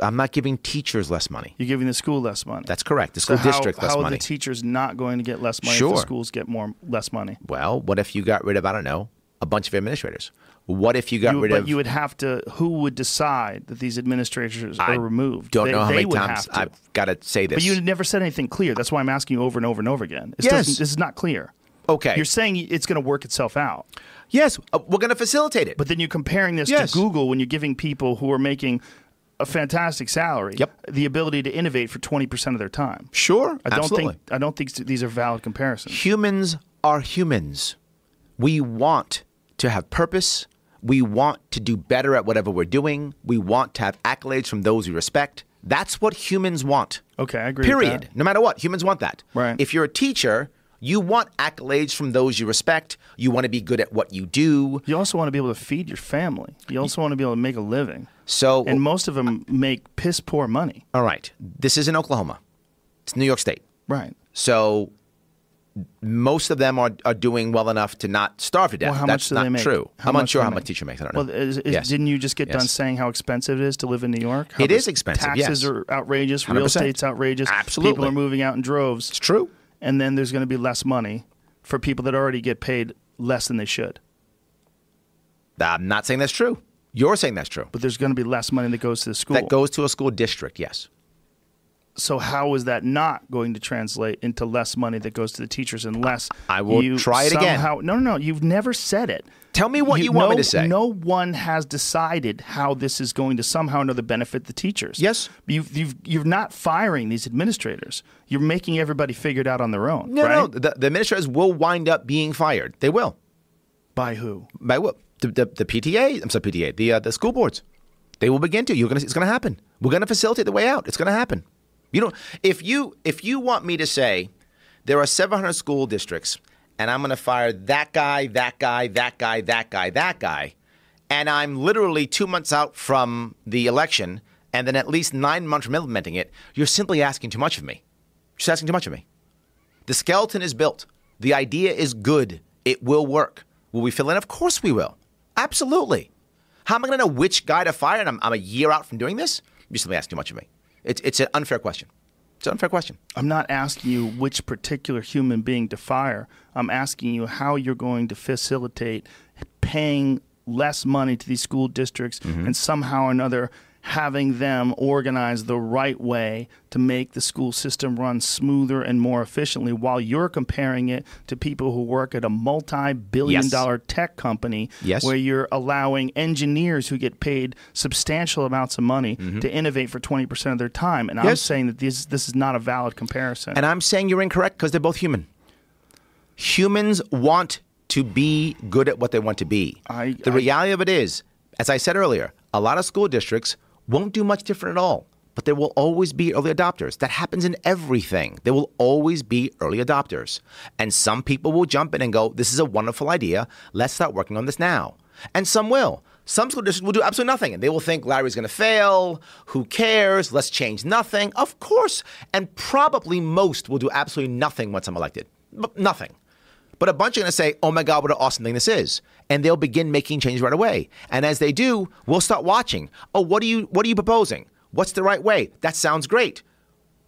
I'm not giving teachers less money. You're giving the school less money. That's correct. The So school how, district less money. how are the teachers not going to get less money if Sure. the schools get more less money? well, what if you got rid of I don't know a bunch of administrators? What if you got You, rid but of? you would have to. Who would decide that these administrators I are removed? Don't They- know how they many times. I've got to say this. But you never said anything clear. That's why I'm asking you over and over and over again. This Yes. this is not clear. Okay. You're saying it's going to work itself out, yes, uh, we're going to facilitate it. but then you're comparing this Yes. to Google when you're giving people who are making a fantastic salary Yep. the ability to innovate for 20% of their time. sure, I don't absolutely. think I don't think these are valid comparisons. humans are humans. We want to have purpose. We want to do better at whatever we're doing. We want to have accolades from those we respect. That's what humans want. Okay, I agree Period. No matter what, humans want that. Right. If you're a teacher, you want accolades from those you respect. You want to be good at what you do. You also want to be able to feed your family. You also want to be able to make a living. So, And most of them make piss poor money. all right, this is in Oklahoma. It's New York State. Right. So most of them are, are doing well enough to not starve to death. Well, how That's much do not they make? true. How I'm unsure how much teacher makes. I don't know. Well, is, is, Yes. didn't you just get done saying how expensive it is to live in New York? How It is expensive, Taxes yes. are outrageous. Real 100%. estate's outrageous. Absolutely. People are moving out in droves. It's true. And then there's going to be less money for people that already get paid less than they should. I'm not saying that's true. You're saying that's true. But there's going to be less money that goes to the school. That goes to a school district, yes. so how is that not going to translate into less money that goes to the teachers unless I will you try it again. somehow- No, no, no. You've never said it. Tell me what you want me to say. No one has decided how this is going to somehow or another benefit the teachers. Yes. You've, you've, you're not firing these administrators. You're making everybody figure it out on their own. No, right? no. The, the administrators will wind up being fired. They will. By who? By what? The, the, the PTA. I'm sorry, PTA. The uh, the school boards. They will begin to. You're gonna. It's gonna happen. We're gonna facilitate the way out. It's gonna happen. You know, if you if you want me to say there are 700 school districts and I'm gonna fire that guy, that guy, that guy, that guy, that guy, and I'm literally two months out from the election and then at least nine months from implementing it, you're simply asking too much of me. Just asking too much of me. The skeleton is built. The idea is good. It will work. Will we fill in? Of course we will. Absolutely. How am I going to know which guy to fire and I'm, I'm a year out from doing this? You're simply asking too much of me. It's, it's an unfair question. It's an unfair question. I'm not asking you which particular human being to fire. I'm asking you how you're going to facilitate paying less money to these school districts Mm-hmm. and somehow or another having them organize the right way to make the school system run smoother and more efficiently while you're comparing it to people who work at a multi-billion Yes. dollar tech company Yes. where you're allowing engineers who get paid substantial amounts of money to innovate for 20% of their time and I'm Mm-hmm. Saying that this this is not a valid comparison. And I'm saying you're incorrect because they're both human. Humans want to be good at what they want to be. I- the I- reality of it is, as I said earlier, a lot of school districts won't do much different at all. But there will always be early adopters. That happens in everything. There will always be early adopters. And some people will jump in and go, This is a wonderful idea. Let's start working on this now. And some will. Some school districts will do absolutely nothing. And they will think Larry's going to fail. Who cares? Let's change nothing. Of course. And probably most will do absolutely nothing once I'm elected. Nothing. But a bunch are going to say, oh my God, what an awesome thing this is. And they'll begin making changes right away. And as they do, we'll start watching. Oh, what are you, what are you proposing? What's the right way? That sounds great.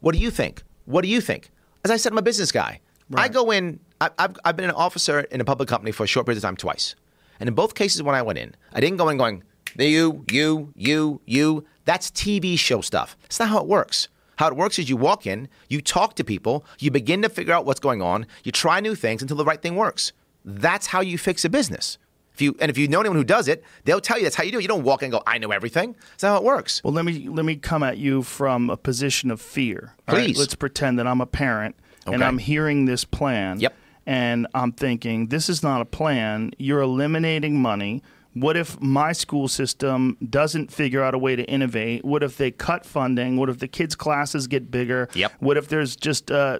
What do you think? What do you think? As I said, I'm a business guy. I go in, I, I've, I've been an officer in a public company for a short period of time twice. And in both cases, when I went in, I didn't go in going, you, you, you, you. That's TV show stuff. It's not how it works. How it works is you walk in, you talk to people, you begin to figure out what's going on, you try new things until the right thing works. That's how you fix a business. If you and if you know anyone who does it, they'll tell you that's how you do it. You don't walk in and go, I know everything. That's not how it works. Well, let me let me come at you from a position of fear. All right? Please. let's pretend that I'm a parent and I'm hearing this plan. Yep. And I'm thinking, this is not a plan. You're eliminating money. What if my school system doesn't figure out a way to innovate? What if they cut funding? What if the kids' classes get bigger? Yep. What if there's just uh,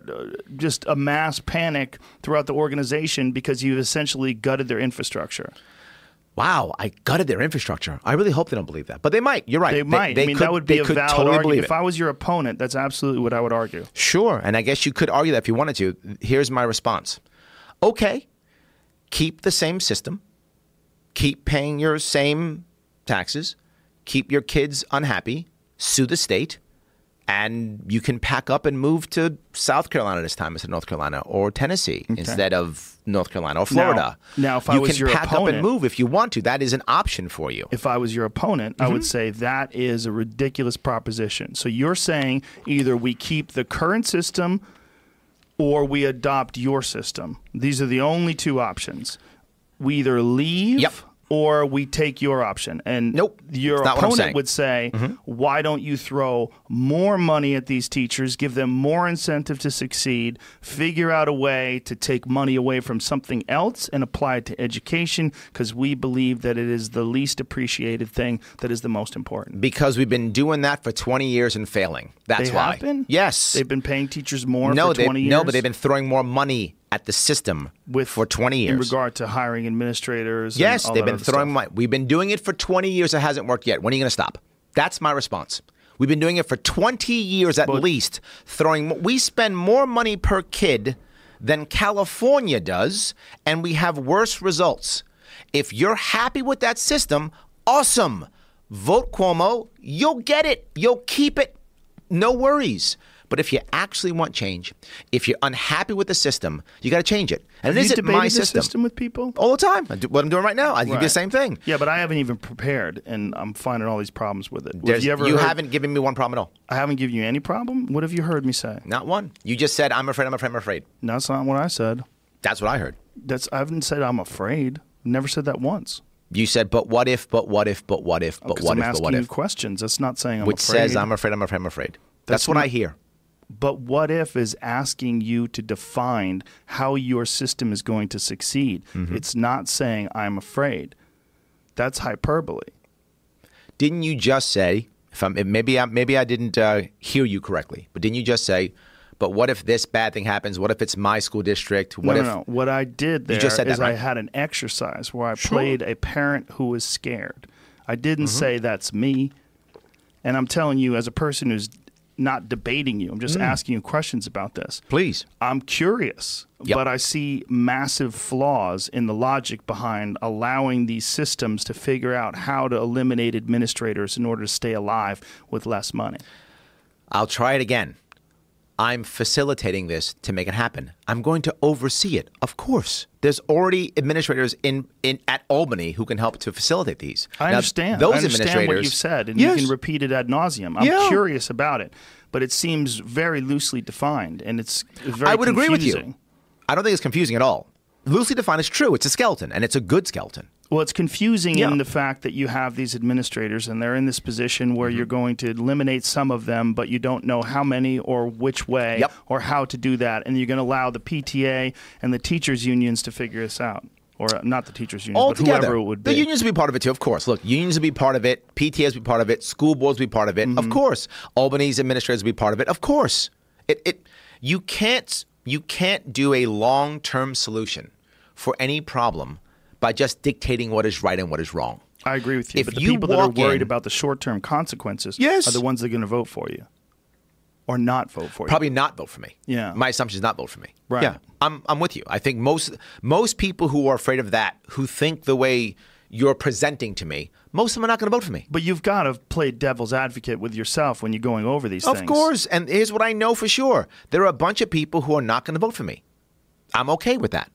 just a mass panic throughout the organization because you've essentially gutted their infrastructure? Wow, I gutted their infrastructure. I really hope they don't believe that, but they might. You're right. They, might. I mean, could, that would be they a valid totally argument. If. I was your opponent, that's absolutely what I would argue. Sure, and I guess you could argue that if you wanted to. Here's my response. Okay, keep the same system. Keep paying your same taxes. Keep your kids unhappy. Sue the state. And you can pack up and move to South Carolina this time instead of North Carolina, or Tennessee instead of North Carolina, or Florida. now, if I you was can your pack up and move if you want to. That is an option for you. if I was your opponent, I Mm-hmm. would say that is a ridiculous proposition. So you're saying either we keep the current system or we adopt your system. These are the only two options. We either leave Yep. or we take your option. And Nope. your It's not what I'm opponent. Mm-hmm. would say, why don't you throw more money at these teachers, give them more incentive to succeed, figure out a way to take money away from something else and apply it to education because we believe that it is the least appreciated thing that is the most important. Because we've been doing that for 20 years and failing. That's They why. Yes. They've been paying teachers more no, for 20 years. no, but they've been throwing more money at the system with for 20 years. in regard to hiring administrators. yes, they've been throwing stuff. money. We've been doing it for 20 years. It hasn't worked yet. When are you going to stop? That's my response. We've been doing it for 20 years at But- least. Throwing. We spend more money per kid than California does, and we have worse results. If you're happy with that system, awesome. Vote Cuomo. You'll get it. You'll keep it. No worries. But if you actually want change, if you're unhappy with the system, you got to change it. And it isn't my system. system with people? All the time. Do, what I'm doing right now. I do the same thing. Yeah, but I haven't even prepared, and I'm finding all these problems with it. Have you ever? you heard- haven't given me one problem at all. I haven't given you any problem. What have you heard me say? Not one. You just said, I'm afraid, I'm afraid, I'm afraid. No, that's not what I said. That's what I heard. That's I haven't said I'm afraid. Never said that once. You said, but what if, but what if, but what if, but oh, Because what I'm if, but what if? questions. That's not saying I'm Which afraid. says, I'm afraid, I'm afraid, I'm afraid. That's, That's what not- I hear. But what if is asking you to define how your system is going to succeed. Mm-hmm. It's not saying I'm afraid. That's hyperbole. Didn't you just say, if I'm, maybe, I, maybe I didn't uh, hear you correctly, but didn't you just say, but what if this bad thing happens? What if it's my school district? What no, if no, no. What I did there You just said is that, I had an exercise where I played a parent who was scared. I didn't Mm-hmm. say that's me. And I'm telling you, as a person who's not debating you, I'm Mm. just asking you questions about this. Please. I'm curious, Yep. but I see massive flaws in the logic behind allowing these systems to figure out how to eliminate administrators in order to stay alive with less money. I'll try it again. I'm facilitating this to make it happen. I'm going to oversee it. Of course. There's already administrators in, in at Albany who can help to facilitate these. I Now, understand. those I understand what you've said, and Yes. you can repeat it ad nauseum. I'm Yeah. curious about it, but it seems very loosely defined, and it's very I would agree with you. I don't think it's confusing at all. Loosely defined is true. It's a skeleton, and it's a good skeleton. Well, it's confusing Yeah. in the fact that you have these administrators and they're in this position where Mm-hmm. you're going to eliminate some of them, but you don't know how many or which way Yep. or how to do that. And you're going to allow the PTA and the teachers' unions to figure this out. Or uh, not the teachers' unions, All but whoever it would be. the unions would be part of it too, of course. Look, unions would be part of it. PTAs will be part of it. School boards will be part of it, Mm-hmm. of course. Albany's administrators would be part of it, of course. It, it, you can't, you can't do a long-term solution for any problem by just dictating what is right and what is wrong. I agree with you. If but the you people that are walk worried in- about the short term consequences Yes. are the ones that are going to vote for you or not vote for you. Probably not vote for me. Yeah. My assumption is not vote for me. Right. Yeah. I'm I'm with you. I think most most people who are afraid of that, who think the way you're presenting to me, most of them are not going to vote for me. But you've got to play devil's advocate with yourself when you're going over these Of things. course. And here's what I know for sure there are a bunch of people who are not going to vote for me. I'm okay with that.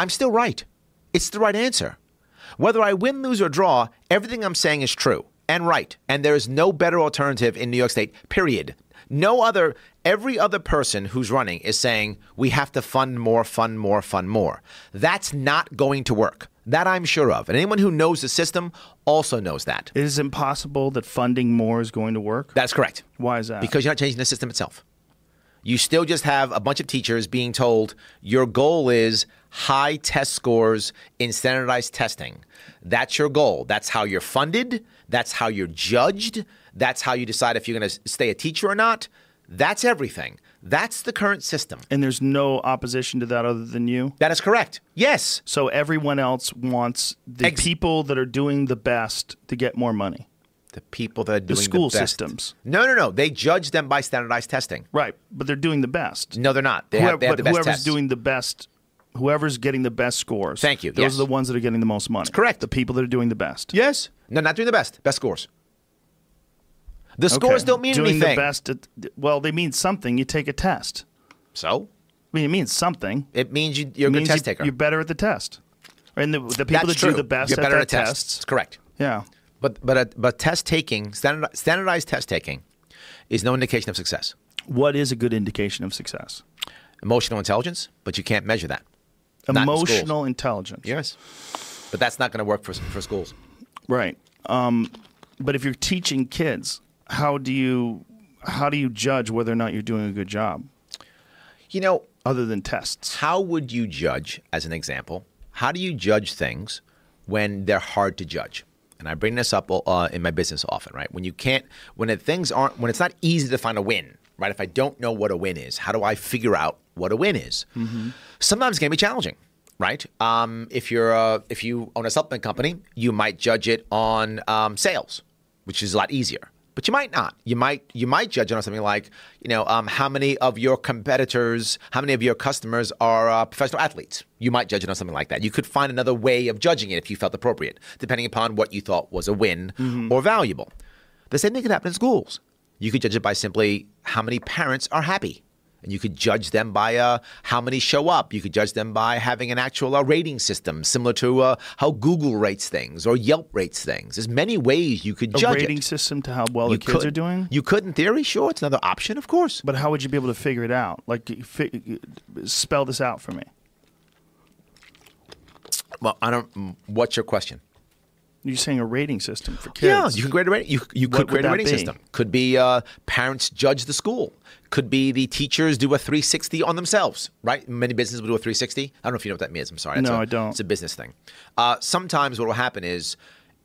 I'm still right. It's the right answer. Whether I win, lose, or draw, everything I'm saying is true and right. And there is no better alternative in New York State, period. No other, every other person who's running is saying we have to fund more, fund more, fund more. That's not going to work. That I'm sure of. And anyone who knows the system also knows that. It is impossible that funding more is going to work. That's correct. Why is that? Because you're not changing the system itself. You still just have a bunch of teachers being told your goal is high test scores in standardized testing. That's your goal. That's how you're funded. That's how you're judged. That's how you decide if you're going to stay a teacher or not. That's everything. That's the current system. and there's no opposition to that other than you. That is correct. Yes. So everyone else wants the Ex- people that are doing the best to get more money. The people that are doing the, school best- systems. No, no, no. They judge them by standardized testing. Right, but they're doing the best. No, they're not. They Whoever, have, they have the best whoever's tests. doing the best, whoever's getting the best scores. Thank you, Those yes. are the ones that are getting the most money. correct. The people that are doing the best. Yes. No, not doing the best. Best scores. The scores Okay. don't mean doing anything. the best. At, well, they mean something. You take a test. So I mean, it means something. it means you, you're a means test you, taker. You're better at the test. And the, the people That's that true. do the best You're at better at tests. tests. It's correct. Yeah. But but uh, but test taking standard, standardized test taking is no indication of success. What is a good indication of success? Emotional intelligence, but you can't measure that. Not in. Emotional intelligence. Yes. But that's not going to work for for schools. Right. Um, but if you're teaching kids, how do you how do you judge whether or not you're doing a good job You know, other than tests? how would you judge, as an example, how do you judge things when they're hard to judge? And I bring this up uh, in my business often, right? When you can't, when things aren't, when it's not easy to find a win, right? If I don't know what a win is, how do I figure out what a win is? Sometimes it can be challenging, right? Um, if you're a, if you own a supplement company, you might judge it on um, sales, which is a lot easier. But you might not. You might you might judge it on something like you know um, how many of your competitors, how many of your customers are uh, professional athletes. You might judge it on something like that. You could find another way of judging it if you felt appropriate, depending upon what you thought was a win or valuable. The same thing could happen in schools. You could judge it by simply how many parents are happy. And you could judge them by uh, how many show up. You could judge them by having an actual uh, rating system, similar to uh, how Google rates things or Yelp rates things. There's many ways you could judge them. A judge rating it. system to how well You the kids could. are doing? You could, in theory, sure. It's another option, of course. But how would you be able to figure it out? Like, fi- spell this out for me. Well, I don't. mm, What's your question? You're saying a rating system for kids. Yeah, you can create a rating. You, you could create a rating be? system. Could be uh, parents judge the school. Could be the teachers do a 360 on themselves. Right? Many businesses will do a 360. I don't know if you know what that means. I'm sorry. It's No, a- I don't. It's a business thing. Uh, sometimes what will happen is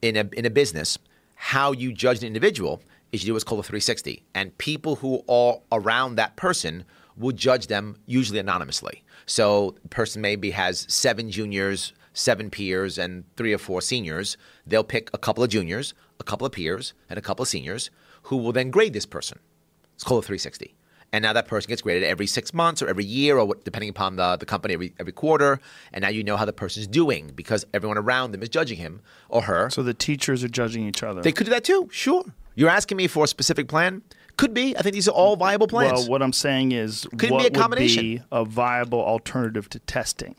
in a in a business, how you judge an individual is you do what's called a 360, and people who are around that person will judge them usually anonymously. So the person maybe has seven juniors, seven peers, and three or four seniors. They'll pick a couple of juniors, a couple of peers, and a couple of seniors who will then grade this person. It's called a 360. And now that person gets graded every six months or every year, or what, depending upon the, the company, every, every quarter. And now you know how the person's doing because everyone around them is judging him or her. So the teachers are judging each other. They could do that too, sure. You're asking me for a specific plan. Could be. I think these are all viable plans. Well, what I'm saying is, Could what be a combination. would be a viable alternative to testing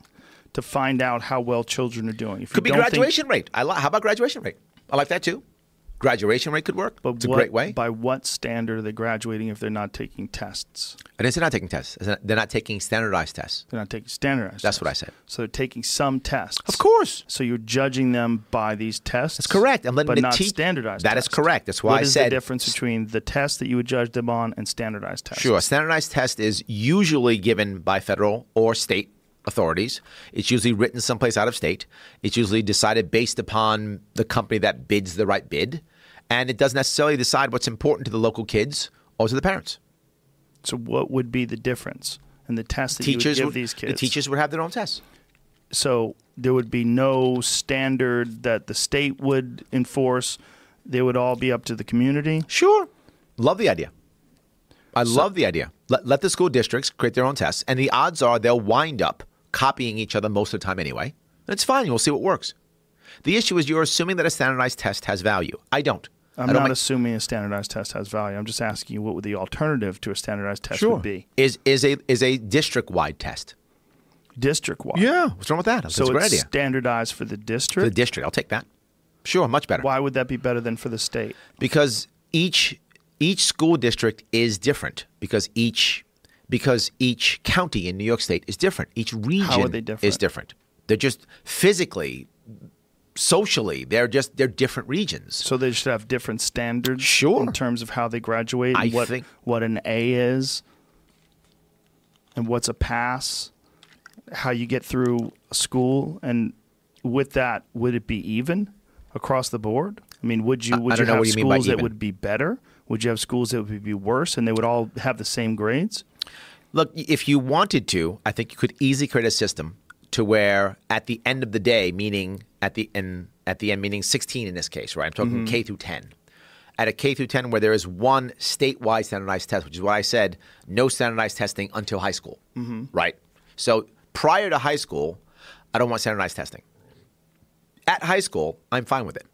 to find out how well children are doing? If you could be don't think- graduation rate. I li- how about graduation rate? I like that too. Graduation rate could work. but it's a great way. By what standard are they graduating if they're not taking tests? I didn't say not taking tests. They're not taking standardized tests. They're not taking standardized. That's tests. what I said. So they're taking some tests. Of course. So you're judging them by these tests. That's correct. I'm letting but not teach- standardized. That is tests. correct. That's why What I is said- the difference between the test that you would judge them on and standardized tests? Sure. A standardized test is usually given by federal or state authorities. It's usually written someplace out of state. It's usually decided based upon the company that bids the right bid. And it doesn't necessarily decide what's important to the local kids or to the parents. So what would be the difference in the test that Teachers you would would, these kids? the teachers would have their own tests. so there would be no standard that the state would enforce. They would all be up to the community. Sure. Love the idea. I love the idea. Let, let the school districts create their own tests, and the odds are they'll wind up copying each other most of the time anyway. It's fine. We'll see what works. The issue is you're assuming that a standardized test has value. I don't. I'm I don't not make- assuming a standardized test has value. I'm just asking you what would the alternative to a standardized test would be? Is is a is a district wide test? District wide. Yeah. What's wrong with that? That's So it's idea. standardized for the For district. the district, I'll take that. Sure, much better. Why would that be better than for the state? because each each school district is different because each because each county in New York State is different. Each region they is different? different. They're just physically, socially, they're just they're different regions. So they should have different standards Sure. in terms of how they graduate I what think- what an A is and what's a pass, how you get through school and with that would it be even across the board? I mean, would you would you have you schools that would be better? Would you have schools that would be worse and they would all have the same grades? Look, if you wanted to, I think you could easily create a system to where at the end of the day, meaning at the end at the end, meaning 16 in this case, right? I'm talking Mm-hmm. K through 10. At a K through 10 where there is one statewide standardized test, which is what I said, no standardized testing until high school, Mm-hmm. right? So prior to high school, I don't want standardized testing. At high school, I'm fine with it.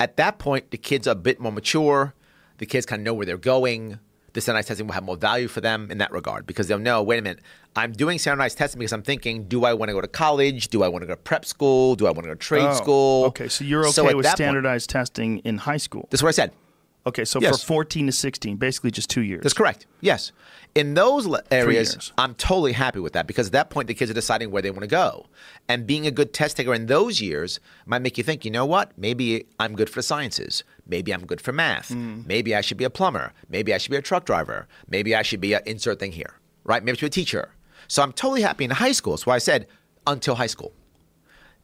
At that point, the kids are a bit more mature. The kids kind of know where they're going. The standardized testing will have more value for them in that regard because they'll know, wait a minute, I'm doing standardized testing because I'm thinking, do I want to go to college? Do I want to go to prep school? Do I want to go to trade Oh, school? Okay, so you're okay at with that point- standardized testing in high school. That's what I said. Okay, so Yes. for 14 to 16, basically just 2 years. That's correct. Yes. In those areas. I'm totally happy with that because at that point, the kids are deciding where they want to go. And being a good test taker in those years might make you think, you know what? Maybe I'm good for the sciences. Maybe I'm good for math. Hmm. Maybe I should be a plumber. Maybe I should be a truck driver. Maybe I should be a insert thing here, right? Maybe I should be a teacher. So I'm totally happy in high school. That's why I said until high school.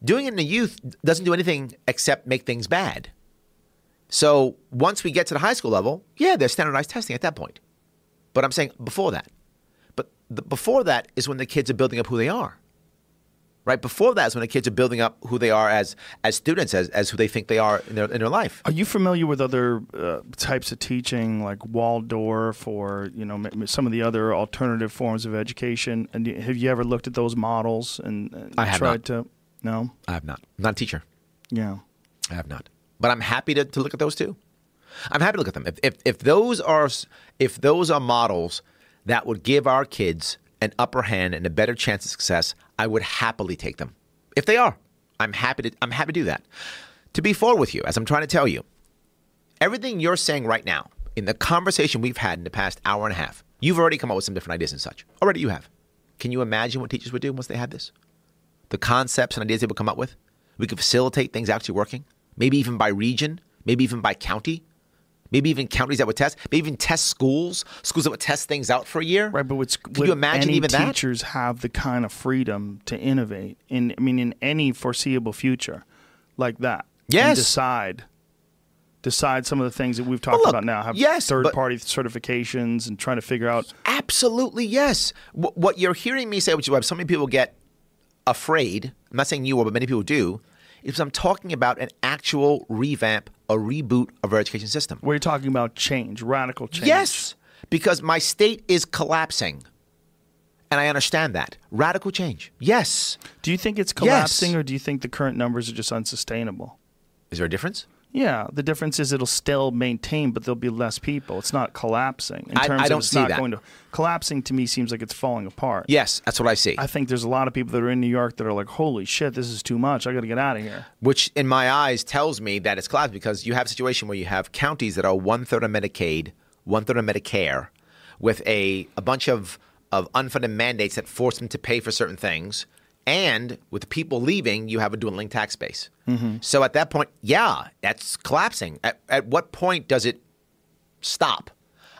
Doing it in the youth doesn't do anything except make things bad. So once we get to the high school level, yeah, there's standardized testing at that point. But I'm saying before that. But the, before that is when the kids are building up who they are. Right? Before that is when the kids are building up who they are as as students, as, as who they think they are in their in their life. Are you familiar with other uh, types of teaching, like Waldorf, or you know some of the other alternative forms of education? And have you ever looked at those models and, and I have tried to? No. I have not. I'm not a teacher. Yeah. I have not. But I'm happy to, to look at those too. I'm happy to look at them. If, if, if those are if those are models that would give our kids an upper hand and a better chance of success, I would happily take them. If they are, I'm happy to I'm happy to do that. To be forward with you, as I'm trying to tell you, everything you're saying right now in the conversation we've had in the past hour and a half, you've already come up with some different ideas and such. Already you have. Can you imagine what teachers would do once they had this? The concepts and ideas they would come up with? We could facilitate things actually working, maybe even by region, maybe even by county, maybe even counties that would test, maybe even test schools, schools that would test things out for a year. Right, but what's, Can you imagine even that? teachers have the kind of freedom to innovate in? I mean, in any foreseeable future, like that. and Yes. decide. Decide some of the things that we've talked look, about now. Have yes, but- third-party certifications and trying to figure out. Absolutely, yes. Wh- What you're hearing me say, which is why so many people get afraid, I'm not saying you will, but many people do, is I'm talking about an actual revamp, a reboot of our education system. We're talking about change, radical change. Yes, because my state is collapsing. And I understand that. Radical change. Yes. Do you think it's Yes. collapsing, or do you think the current numbers are just unsustainable? Is there a difference? Yeah, the difference is it'll still maintain, but there'll be less people. It's not collapsing. In I- terms I of don't it's see not that. going to collapsing to me seems like it's falling apart. Yes, that's what I see. I think there's a lot of people that are in New York that are like, "Holy shit, this is too much. I got to get out of here." which in my eyes tells me that it's collapsed because you have a situation where you have counties that are one third of Medicaid, one third of Medicare, with a, a bunch of, of unfunded mandates that force them to pay for certain things. And with people leaving, you have a dwindling tax base. Mm-hmm. So at that point, yeah, that's collapsing. At, at what point does it stop?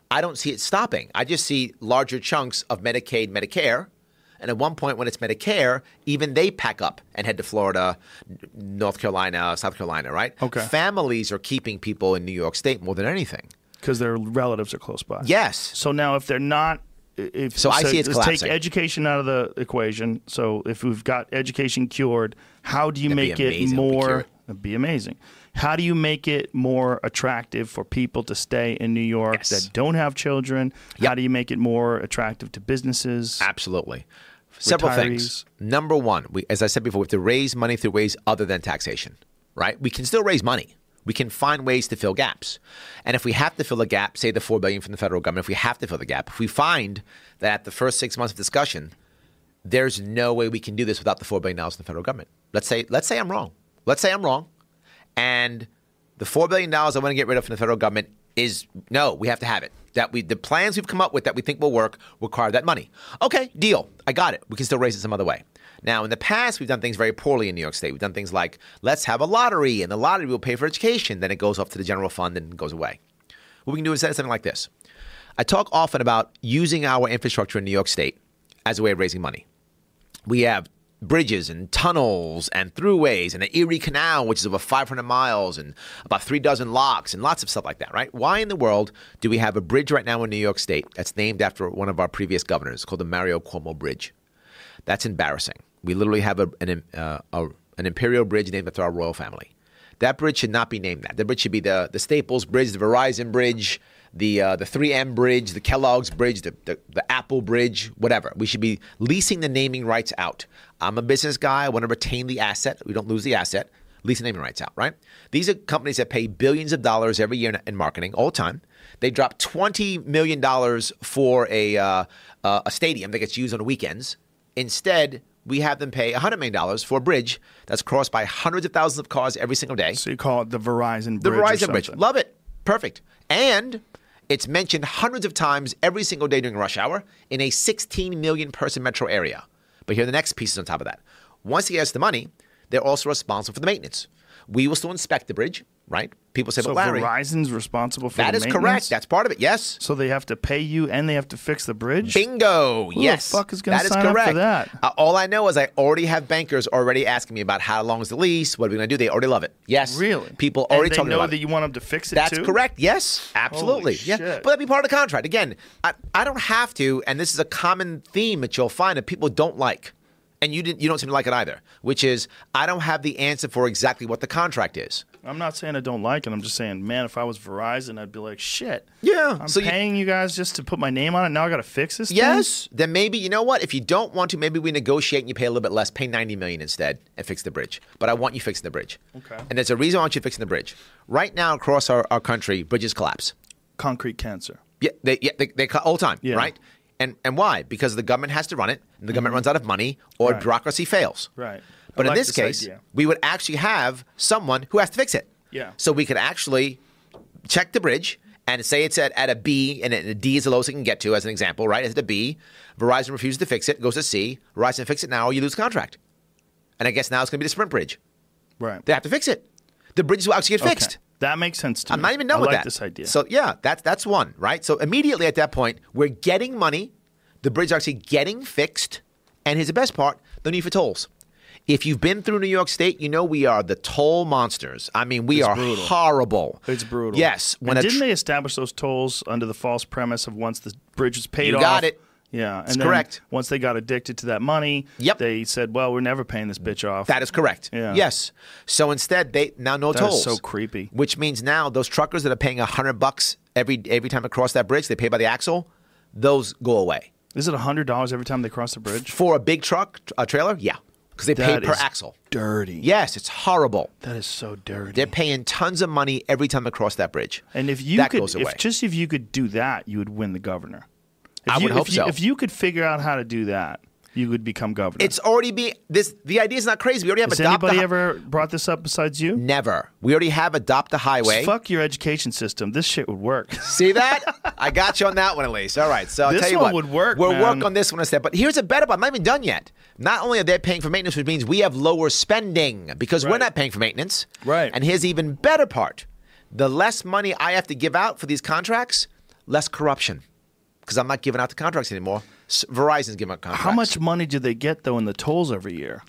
I don't see it stopping. I just see larger chunks of Medicaid, Medicare. And at one point, when it's Medicare, even they pack up and head to Florida, North Carolina, South Carolina, right? Okay. Families are keeping people in New York State more than anything. because their relatives are close by. Yes. So now, if they're not, if So I see it's let's take education out of the equation. So if we've got education cured, how do you That'd make it amazing if we cure more? it. It'd be amazing. How do you make it more attractive for people to stay in New York Yes. that don't have children? How do you make it more attractive to businesses? Absolutely. Several things. Number one, we, as I said before, we have to raise money through ways other than taxation, right? We can still raise money. We can find ways to fill gaps. And if we have to fill a gap, say the four billion from the federal government, if we have to fill the gap, if we find that at the first six months of discussion, there's no way we can do this without the four billion dollars from the federal government. Let's say, let's say I'm wrong. Let's say I'm wrong, and the four billion dollars I want to get rid of from the federal government is no, we have to have it. That we the plans we've come up with that we think will work require that money. Okay, deal. I got it. We can still raise it some other way. Now, in the past, we've done things very poorly in New York State. We've done things like let's have a lottery, and the lottery will pay for education. Then it goes off to the general fund and goes away. What we can do is something like this. I talk often about using our infrastructure in New York State as a way of raising money. We have bridges and tunnels and throughways and the Erie Canal, which is over 500 miles and about three dozen locks and lots of stuff like that, right? Why in the world do we have a bridge right now in New York State that's named after one of our previous governors called the Mario Cuomo Bridge? That's embarrassing. We literally have a, an, uh, a, an imperial bridge named after our royal family. That bridge should not be named that. The bridge should be the, the Staples Bridge, the Verizon Bridge, the uh, the 3M Bridge, the Kellogg's Bridge, the, the, the Apple Bridge, whatever. We should be leasing the naming rights out. I'm a business guy. I want to retain the asset. We don't lose the asset. Lease the naming rights out, right? These are companies that pay billions of dollars every year in, in marketing all the time. They drop $20 million for a, uh, uh, a stadium that gets used on the weekends. Instead, we have them pay $100 million for a bridge that's crossed by hundreds of thousands of cars every single day. So you call it the Verizon The Bridge. or Verizon Bridge. Love it. Perfect. And it's mentioned hundreds of times every single day during rush hour in a 16 million person metro area. But here are the next pieces on top of that. Once he gets the money, they're also responsible for the maintenance. We will still inspect the bridge, right? People say, So but Larry, Verizon's responsible for that the is correct. That's part of it. Yes. so they have to pay you and they have to fix the bridge. Bingo. the yes. fuck is gonna That sign up for correct. that? Uh, all I know is I already have bankers already asking me about how long is the lease. What are we going to do? They already love it. Yes. Really? People And already they talking know about that it. you want them to fix it That's too? correct. Yes, absolutely. Yeah, but that'd be part of the contract. Again, I, I don't have to, and this is a common theme that you'll find that people don't like, and you didn't. You don't seem to like it either. Which is, I don't have the answer for exactly what the contract is. I'm not saying I don't like it. I'm just saying, man, if I was Verizon, I'd be like, shit. Yeah, I'm so paying you, guys just to put my name on it. Now I got to fix this. thing? Yes, then maybe you know what? If you don't want to, maybe we negotiate and you pay a little bit less, pay ninety million instead, and fix the bridge. But I want you fixing the bridge. Okay. And there's a reason I want you fixing the bridge. Right now, across our, our country, bridges collapse. Concrete cancer. Yeah, they yeah they, they all the time, Yeah. right? And and why? Because the government has to run it, and the government runs out of money, or Mm-hmm. Right. bureaucracy fails. Right. But I in this, this case, idea. we would actually have someone who has to fix it. Yeah. So we could actually check the bridge and say it's at, at a B and a D is the lowest it can get to, as an example, right? It's at a B. Verizon refuses to fix it, goes to C. Verizon fix it now, or you lose the contract. And I guess now it's going to be the Sprint bridge. Right. They have to fix it. The bridges will actually get fixed. That makes sense to I'm me. not even done I with like that. this idea. So yeah, that's that's one, right? So immediately at that point, we're getting money. The bridge is actually getting fixed, and here's the best part: the need for tolls. If you've been through New York State, you know we are the toll monsters. I mean, we It's are brutal. horrible. It's brutal. Yes. When a didn't tr- they establish those tolls under the false premise of once the bridge was paid off? You off? got it. Yeah, and correct. Once they got addicted to that money, Yep. they said, "Well, we're never paying this bitch off." That is correct. Yeah. Yes. So instead, they now no That tolls. so creepy. Which means now those truckers that are paying hundred bucks every every time across that bridge, they pay by the axle. Those go away. Is it hundred dollars every time they cross the bridge? For a big truck, a trailer, yeah. because they pay per is axle. Dirty. Yes, it's horrible. That is so dirty. They're paying tons of money every time they cross that bridge. and if you that could, goes away. if just if you could do that, you would win the governor. If I you, would hope you, so. If you could figure out how to do that, you would become governor. it's already be this. The idea is not crazy. We already have Has adopt anybody ever brought this up besides you? Never. We already have adopt the highway. Fuck your education system. This shit would work. (laughs) See that? I got you on that one at least. All right. So I'll This tell you one what. would work, We'll man. work on this one instead. But here's a better part. I'm not even done yet. Not only are they paying for maintenance, which means we have lower spending because we're not paying for maintenance. Right. And here's the even better part. The less money I have to give out for these contracts, less corruption. Because I'm not giving out the contracts anymore. Verizon's giving out contracts. How much money do they get though in the tolls every year?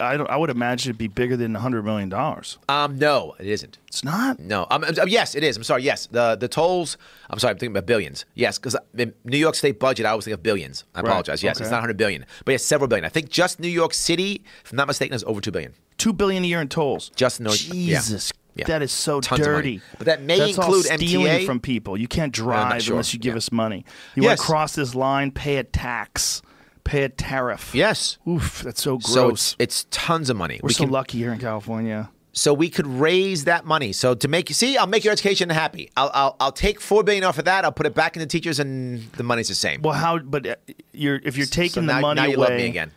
I don't. I would imagine it'd be bigger than hundred million dollars. Um, no, it isn't. It's not. No. Um, um, yes, it is. I'm sorry. Yes, the the tolls. I'm sorry. I'm thinking about billions. Yes, because the New York State budget, I always think of billions. I Right. apologize. Yes, Okay. it's not 100 billion, but yes, several billion. I think just New York City, if I'm not mistaken, is over two billion. Two billion a year in tolls. Just North- yeah. Jesus. Yeah. That is so Tons dirty. But that may That's include all stealing MTA. from people. You can't drive sure. unless you give Yeah. us money. You want to cross this line, pay a tax, pay a tariff. Yes. Oof, that's so gross. So it's, it's tons of money. We're we so can, lucky here in California. so we could raise that money. So to make you see, I'll make your education happy. I'll, I'll I'll take four billion off of that. I'll put it back into teachers, and the money's the same. Well, how? But uh, you're if you're taking so the money now you away. love me again.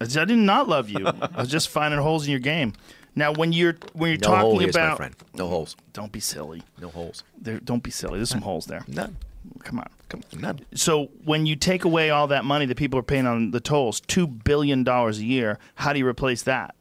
I did not love you. (laughs) I was just finding holes in your game. Now, when you're when you're No hole talking my about, friend. No holes. don't be silly. No holes. There, don't be silly. There's some holes there. None. Come on. Come on. None. So when you take away all that money that people are paying on the tolls, two billion dollars a year, how do you replace that?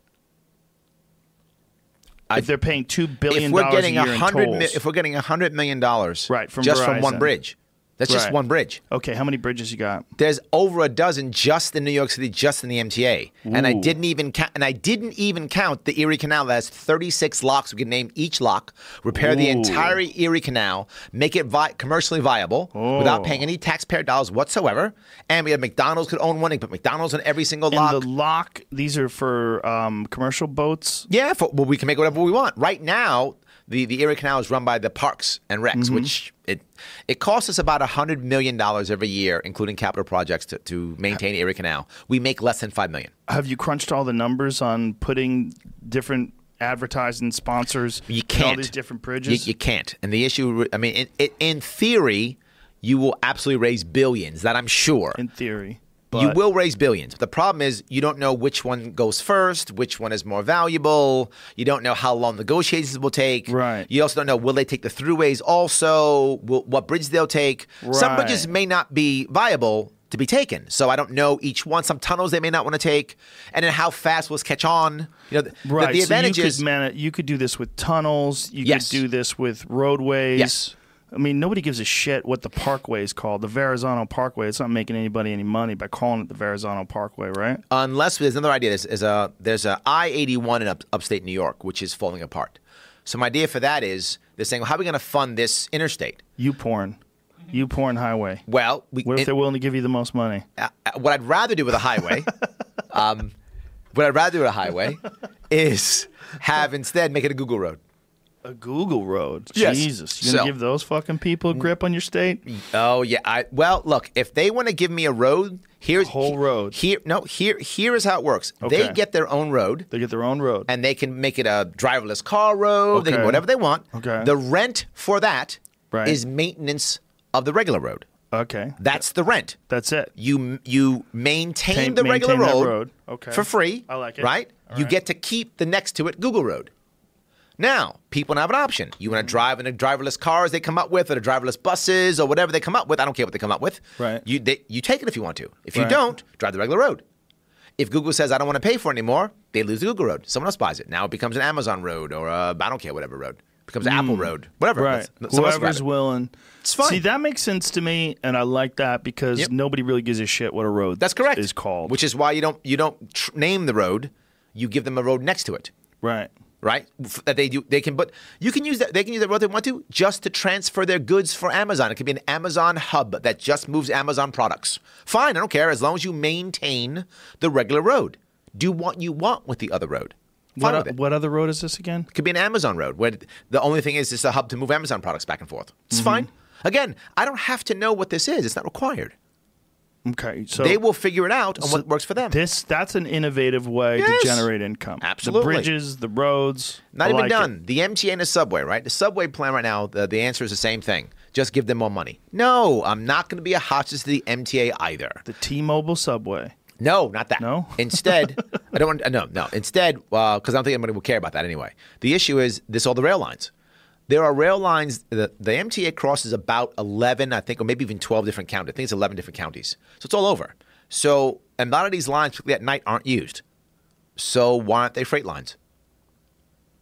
I- if they're paying two billion if we're dollars a getting year a in hundred, tolls, mi- if we're getting a hundred million dollars, Right, from just from one bridge, that's just Right. one bridge. okay, how many bridges you got? There's over a dozen just in New York City, just in the MTA, and I didn't even count. And I didn't even count the Erie Canal that has 36 locks. We can name each lock, repair the entire Erie Canal, make it vi- commercially viable without Oh. paying any taxpayer dollars whatsoever. And we have McDonald's could own one. Put McDonald's on every single lock. And the lock, these are for um, commercial boats. Yeah, for, well, we can make whatever we want. Right now, the, the Erie Canal is run by the Parks and Recs, Mm-hmm. which it it costs us about hundred million dollars every year, including capital projects, to, to maintain Erie Canal. We make less than five million. Have you crunched all the numbers on putting different advertising sponsors You can't. all these different bridges? you can't. And the issue, I mean, in, in theory, you will absolutely raise billions. That I'm sure. in theory, you will raise billions. The problem is you don't know which one goes first, which one is more valuable. You don't know how long negotiations will take. Right. You also don't know will they take the throughways also, will, what bridge they'll take. Some bridges may not be viable to be taken. So I don't know each one. Some tunnels they may not want to take. And then how fast will this catch on? You know, the, the- Right. the so advantage you is could, man, you could do this with tunnels. You Yes. could do this with roadways. Yes. I mean, nobody gives a shit what the parkway is called. The Verrazano Parkway. It's not making anybody any money by calling it the Verrazano Parkway, right? unless there's another idea. There's, there's a there's a I eighty one in up, upstate New York, which is falling apart. So my idea for that is they're saying, well, how are we going to fund this interstate? You porn. You porn highway. Well, we, What if it- they're willing to give you the most money? uh, what I'd rather do with a highway, (laughs) um, what I'd rather do with a highway is have instead make it a Google road. A Google road. Yes. Jesus. You gonna So- give those fucking people a grip on your state? Oh yeah, I well look if they want to give me a road, here's Whole road. Here, no, here here is how it works. They get their own road. They get their own road. and they can make it a driverless car road. They can Okay. whatever they want. Okay. The rent for that is Right. maintenance of the regular road. okay. That's the rent. That's it. You you maintain Maintain- the regular maintain road, road. Okay. for free. I like it. Right? All you right. get to keep the next to it Google Road. Now, people now have an option. You want to drive in the driverless cars they come up with, or the driverless buses, or whatever they come up with. I don't care what they come up with. Right. You they, you take it if you want to. If you Right. don't, drive the regular road. If Google says I don't want to pay for it anymore, they lose the Google road. Someone else buys it. Now it becomes an Amazon road or I don't care whatever road. It becomes an Apple mm. road. Whatever. Right. Let's- someone else grab Whoever's willing. It's fine. See, that makes sense to me, and I like that because Yep. nobody really gives a shit what a road That's correct. is called. Which is why you don't you don't tr- name the road. You give them a road next to it. right. Right? That they do, they can, but you can use that. They can use that road they want to just to transfer their goods for Amazon. It could be an Amazon hub that just moves Amazon products. Fine, I don't care as long as you maintain the regular road. Do what you want with the other road. Fine What, what other road is this again? It could be an Amazon road where the only thing is it's a hub to move Amazon products back and forth. It's mm-hmm. fine. Again, I don't have to know what this is. It's not required. Okay, so they will figure it out on so what works for them. This that's an innovative way Yes. to generate income. Absolutely. the bridges, the roads. Not I even like it. done. The MTA and the subway, right? The subway plan right now, the, the answer is the same thing. Just give them more money. No, I'm not going to be a hostage to the MTA either. The T-Mobile subway. No, not that. No? (laughs) Instead, I don't want. uh, No, no. Instead, because I don't think anybody will care about that anyway. The issue is this: all the rail lines. There are rail lines. The, the MTA crosses about eleven, I think, or maybe even twelve different counties. I think it's eleven different counties. So it's all over. So and a lot of these lines, particularly at night, aren't used. So why aren't they freight lines?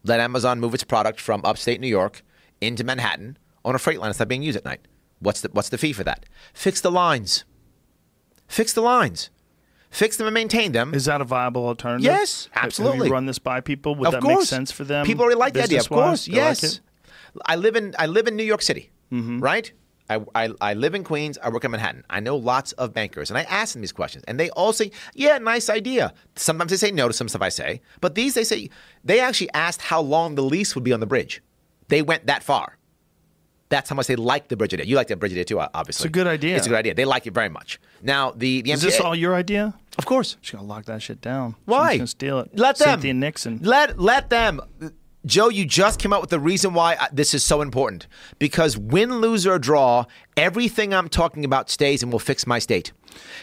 Let Amazon move its product from upstate New York into Manhattan on a freight line that's not being used at night. What's the what's the fee for that? Fix the lines. Fix the lines. Fix them and maintain them. Is that a viable alternative? Yes, Have- Have absolutely. you run this by people? Would of that course. make sense for them? People already like the idea. Of course, like yes. it? I live in I live in New York City, Mm-hmm. right? I, I, I live in Queens. I work in Manhattan. I know lots of bankers, and I ask them these questions, and they all say, "Yeah, nice idea." Sometimes they say no to some stuff I say, but these they say they actually asked how long the lease would be on the bridge. They went that far. That's how much they like the bridge idea. You like the bridge idea too, obviously. It's a good idea. It's a good idea. They like it very much. Now the the Is MTA this all your idea? of course. She's gonna lock that shit down. Why? She's gonna steal it. Let them. Cynthia Nixon. Let let them. Joe, you just came out with the reason why uh, this is so important. Because win, lose, or draw, everything I'm talking about stays and will fix my state.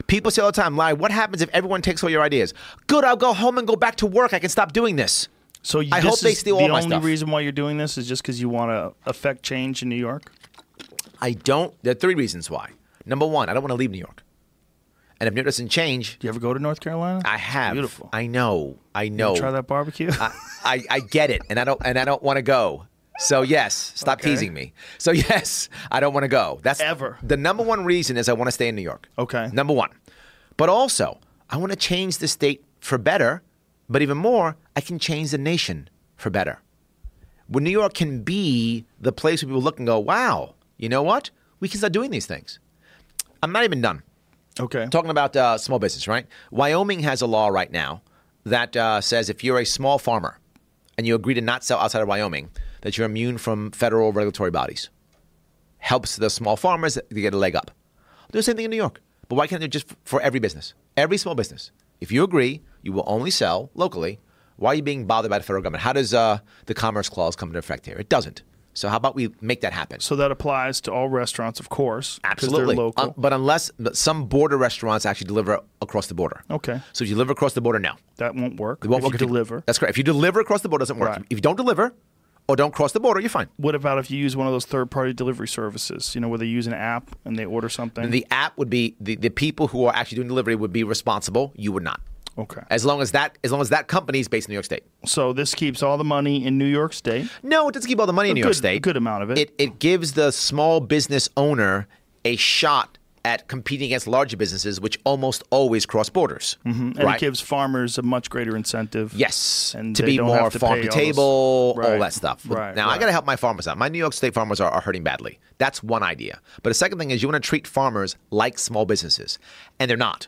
People say all the time, Larry, what happens if everyone takes all your ideas? Good, I'll go home and go back to work. I can stop doing this. So you, I this hope they is steal the all my stuff. The only reason why you're doing this is just because you want to affect change in New York. I don't. There are three reasons why. Number one, I don't want to leave New York. And if York doesn't change, Do you ever go to North Carolina? I have. Beautiful. I know. I You know. Try that barbecue. I, I, I get it, and I don't and I don't want to go. So yes, stop Okay. teasing me. So (laughs) yes, I don't want to go. That's Ever. The number one reason is I want to stay in New York. Okay. Number one, but also I want to change the state for better. But even more, I can change the nation for better. When New York can be the place where people look and go, "Wow, you know what? We can start doing these things." I'm not even done okay. talking about uh, small business, right? Wyoming has a law right now that uh, says if you're a small farmer and you agree to not sell outside of Wyoming, that you're immune from federal regulatory bodies. Helps the small farmers to get a leg up. Do the same thing in New York. But why can't they just for every business, every small business? If you agree, you will only sell locally. Why are you being bothered by the federal government? How does uh, the Commerce Clause come into effect here? It doesn't. So how about we make that happen? So that applies to all restaurants, of course, Absolutely. local. Um, but unless but some border restaurants actually deliver across the border. Okay. So if you deliver across the border, no. that won't work. It won't if work you if you- deliver. That's correct. If you deliver across the border, it doesn't work. Right. If you don't deliver or don't cross the border, you're fine. What about if you use one of those third-party delivery services? You know, where they use an app and they order something. The app would be the, the people who are actually doing delivery would be responsible. You would not. Okay. As long as that as long as that company is based in New York State. So this keeps all the money in New York State. No, it doesn't keep all the money in A New York good- State. good amount of it. It it gives the small business owner a shot at competing against larger businesses, which almost always cross borders. Mm-hmm. And right? it gives farmers a much greater incentive. Yes, And to be more to farm to table, all Right, that stuff. right, now I got to help my farmers out. My New York State farmers are, are hurting badly. That's one idea. But the second thing is you want to treat farmers like small businesses, and they're not.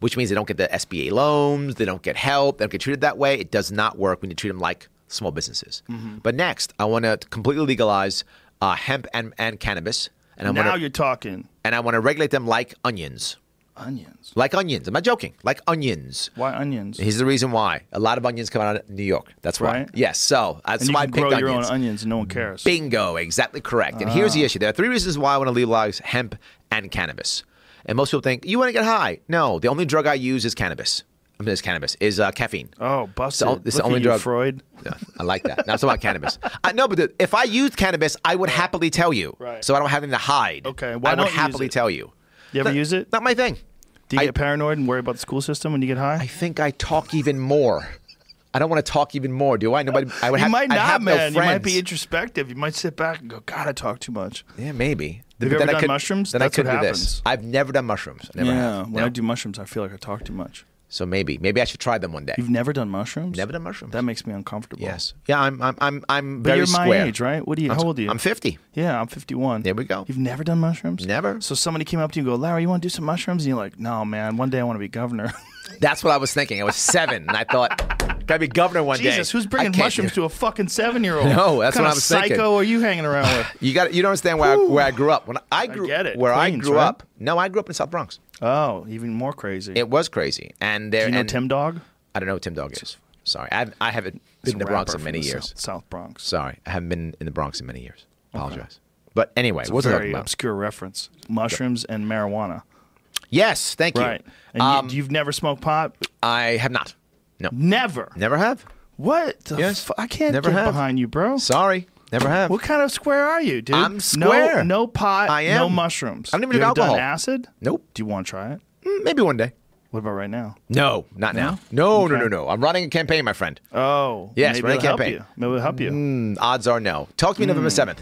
Which means they don't get the SBA loans, they don't get help, they don't get treated that way. It does not work. We need to treat them like small businesses. Mm-hmm. But next, I want to completely legalize uh, hemp and, and cannabis, and I Now want to you're talking and I want to regulate them like onions, onions. like onions. I'm not joking, like onions. Why onions? Here's the reason why. A lot of onions come out of New York. That's why. Right. Yes. So that's and you why can I grow your onions. own onions and no one cares. Bingo. Exactly correct. And here's the issue. There are three reasons why I want to legalize hemp and cannabis. And most people think you want to get high. No, the only drug I use is cannabis. I mean, it's cannabis is uh, caffeine. Oh, busted. So, it's the only at you, drug. Freud. Yeah, I like that. Now it's about cannabis. (laughs) I know, but the, if I used cannabis, I would happily tell you. Right. So I don't have anything to hide. Okay, why I don't would happily tell you. You ever Not- use it? Not my thing. Do you I- get paranoid and worry about the school system when you get high? I think I talk even more. I don't want to talk even more, do I? Nobody. I would you have. might not, have no man. you might be introspective. You might sit back and go, God, I talk too much. Yeah, maybe. Have you ever then I done could- mushrooms? Then That's I could what do this. happens. I've never done mushrooms. I never yeah. have. When No. I do mushrooms, I feel like I talk too much. So maybe, maybe I should try them one day. You've never done mushrooms? Never done mushrooms. That makes me uncomfortable. yes. Yeah, I'm. I'm. I'm. I'm But very you're my square. age, right? What do you? I'm, How old are you? I'm 50. yeah, I'm 51. There we go. You've never done mushrooms? Never. So somebody came up to you and go, Larry, you want to do some mushrooms? And you're like, No, man. One day I want to be governor. That's what I was thinking. I was seven, and I thought, Gotta be governor one day. Jesus, who's bringing mushrooms to a fucking seven-year-old? (laughs) No, that's kind what I was psycho thinking. Psycho, are you hanging around with? (laughs) You got. You don't understand where I, where I grew up. When I grew, get it. Where I grew right? up. No, I grew up in South Bronx. Oh, even more crazy. It was crazy, and there. Do you know and Tim Dog? I don't know who Tim Dog is. Sorry, I, I haven't been in the Bronx in many years. South, South Bronx. Sorry, I haven't been in the Bronx in many years. Apologize. But anyway, It's what's a I very obscure reference. Mushrooms and marijuana. Yes, thank you. Right. And Um, you, you've never smoked pot? I have not. No, Never. never have. What? The Yes. fu- I can't Never get have. behind you, bro. Sorry, never have. What kind of square are you, dude? I'm No, square. no pot. I am. No mushrooms. I don't even you alcohol. Done acid? Nope. Do you want to try it? Mm, Maybe one day. What about right now? No, not now. No, no, Okay. no, no. I'm running a campaign, my friend. Oh, Yes, maybe running help campaign. you. Maybe it'll help you. Mm, odds are no. Talk to me November 7th.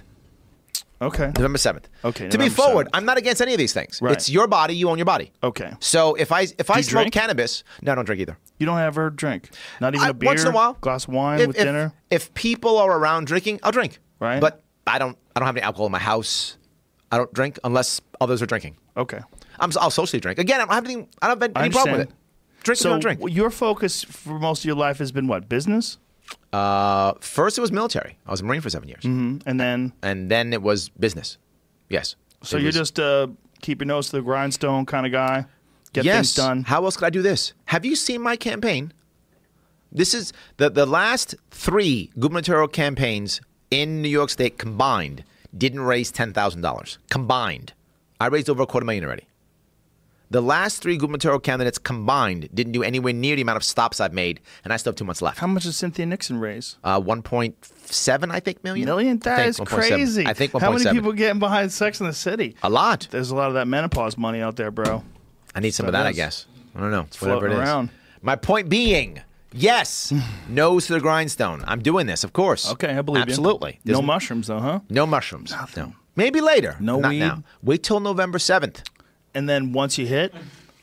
Okay. November 7th. Okay, To be forward, 7th. I'm not against any of these things. Right. It's your body, you own your body. Okay. So if I if I smoke drink? cannabis, no, I don't drink either. You don't ever drink? Not even I- a beer? once in a while, Glass of wine if, with if- dinner? If people are around drinking, I'll drink. Right. But I don't. I don't have any alcohol in my house. I don't drink unless others are drinking. Okay. I'm, I'll socially drink. Again, I don't have any. I don't have any problem with it. Drink So don't drink. your focus for most of your life has been what? Business? Uh, first, it was military. I was a Marine for seven years, Mm, And then, and then it was business. Yes. so you're was- just uh, keep your nose to the grindstone kind of guy? Get yes. things done? How else could I do this? Have you seen my campaign? This is the the last three gubernatorial campaigns in New York State combined didn't raise ten thousand dollars combined. I raised over a quarter million already. The last three gubernatorial candidates combined didn't do anywhere near the amount of stops I've made, and I still have two months left. How much did Cynthia Nixon raise? Uh, one point seven, I think, million. Million? That think is 1.7. crazy. I think one How point many people getting behind Sex in the City? A lot. There's a lot of that menopause money out there, bro. I need some of That that, I guess. I don't know. Whatever it is. around. My point being, yes, (laughs) nose to the grindstone. I'm doing this, of course. Okay, I believe you. Absolutely. No mushrooms, though, huh? No mushrooms. Nothing. No. Maybe later. No Not weed? now. Wait till November 7th. And then once you hit,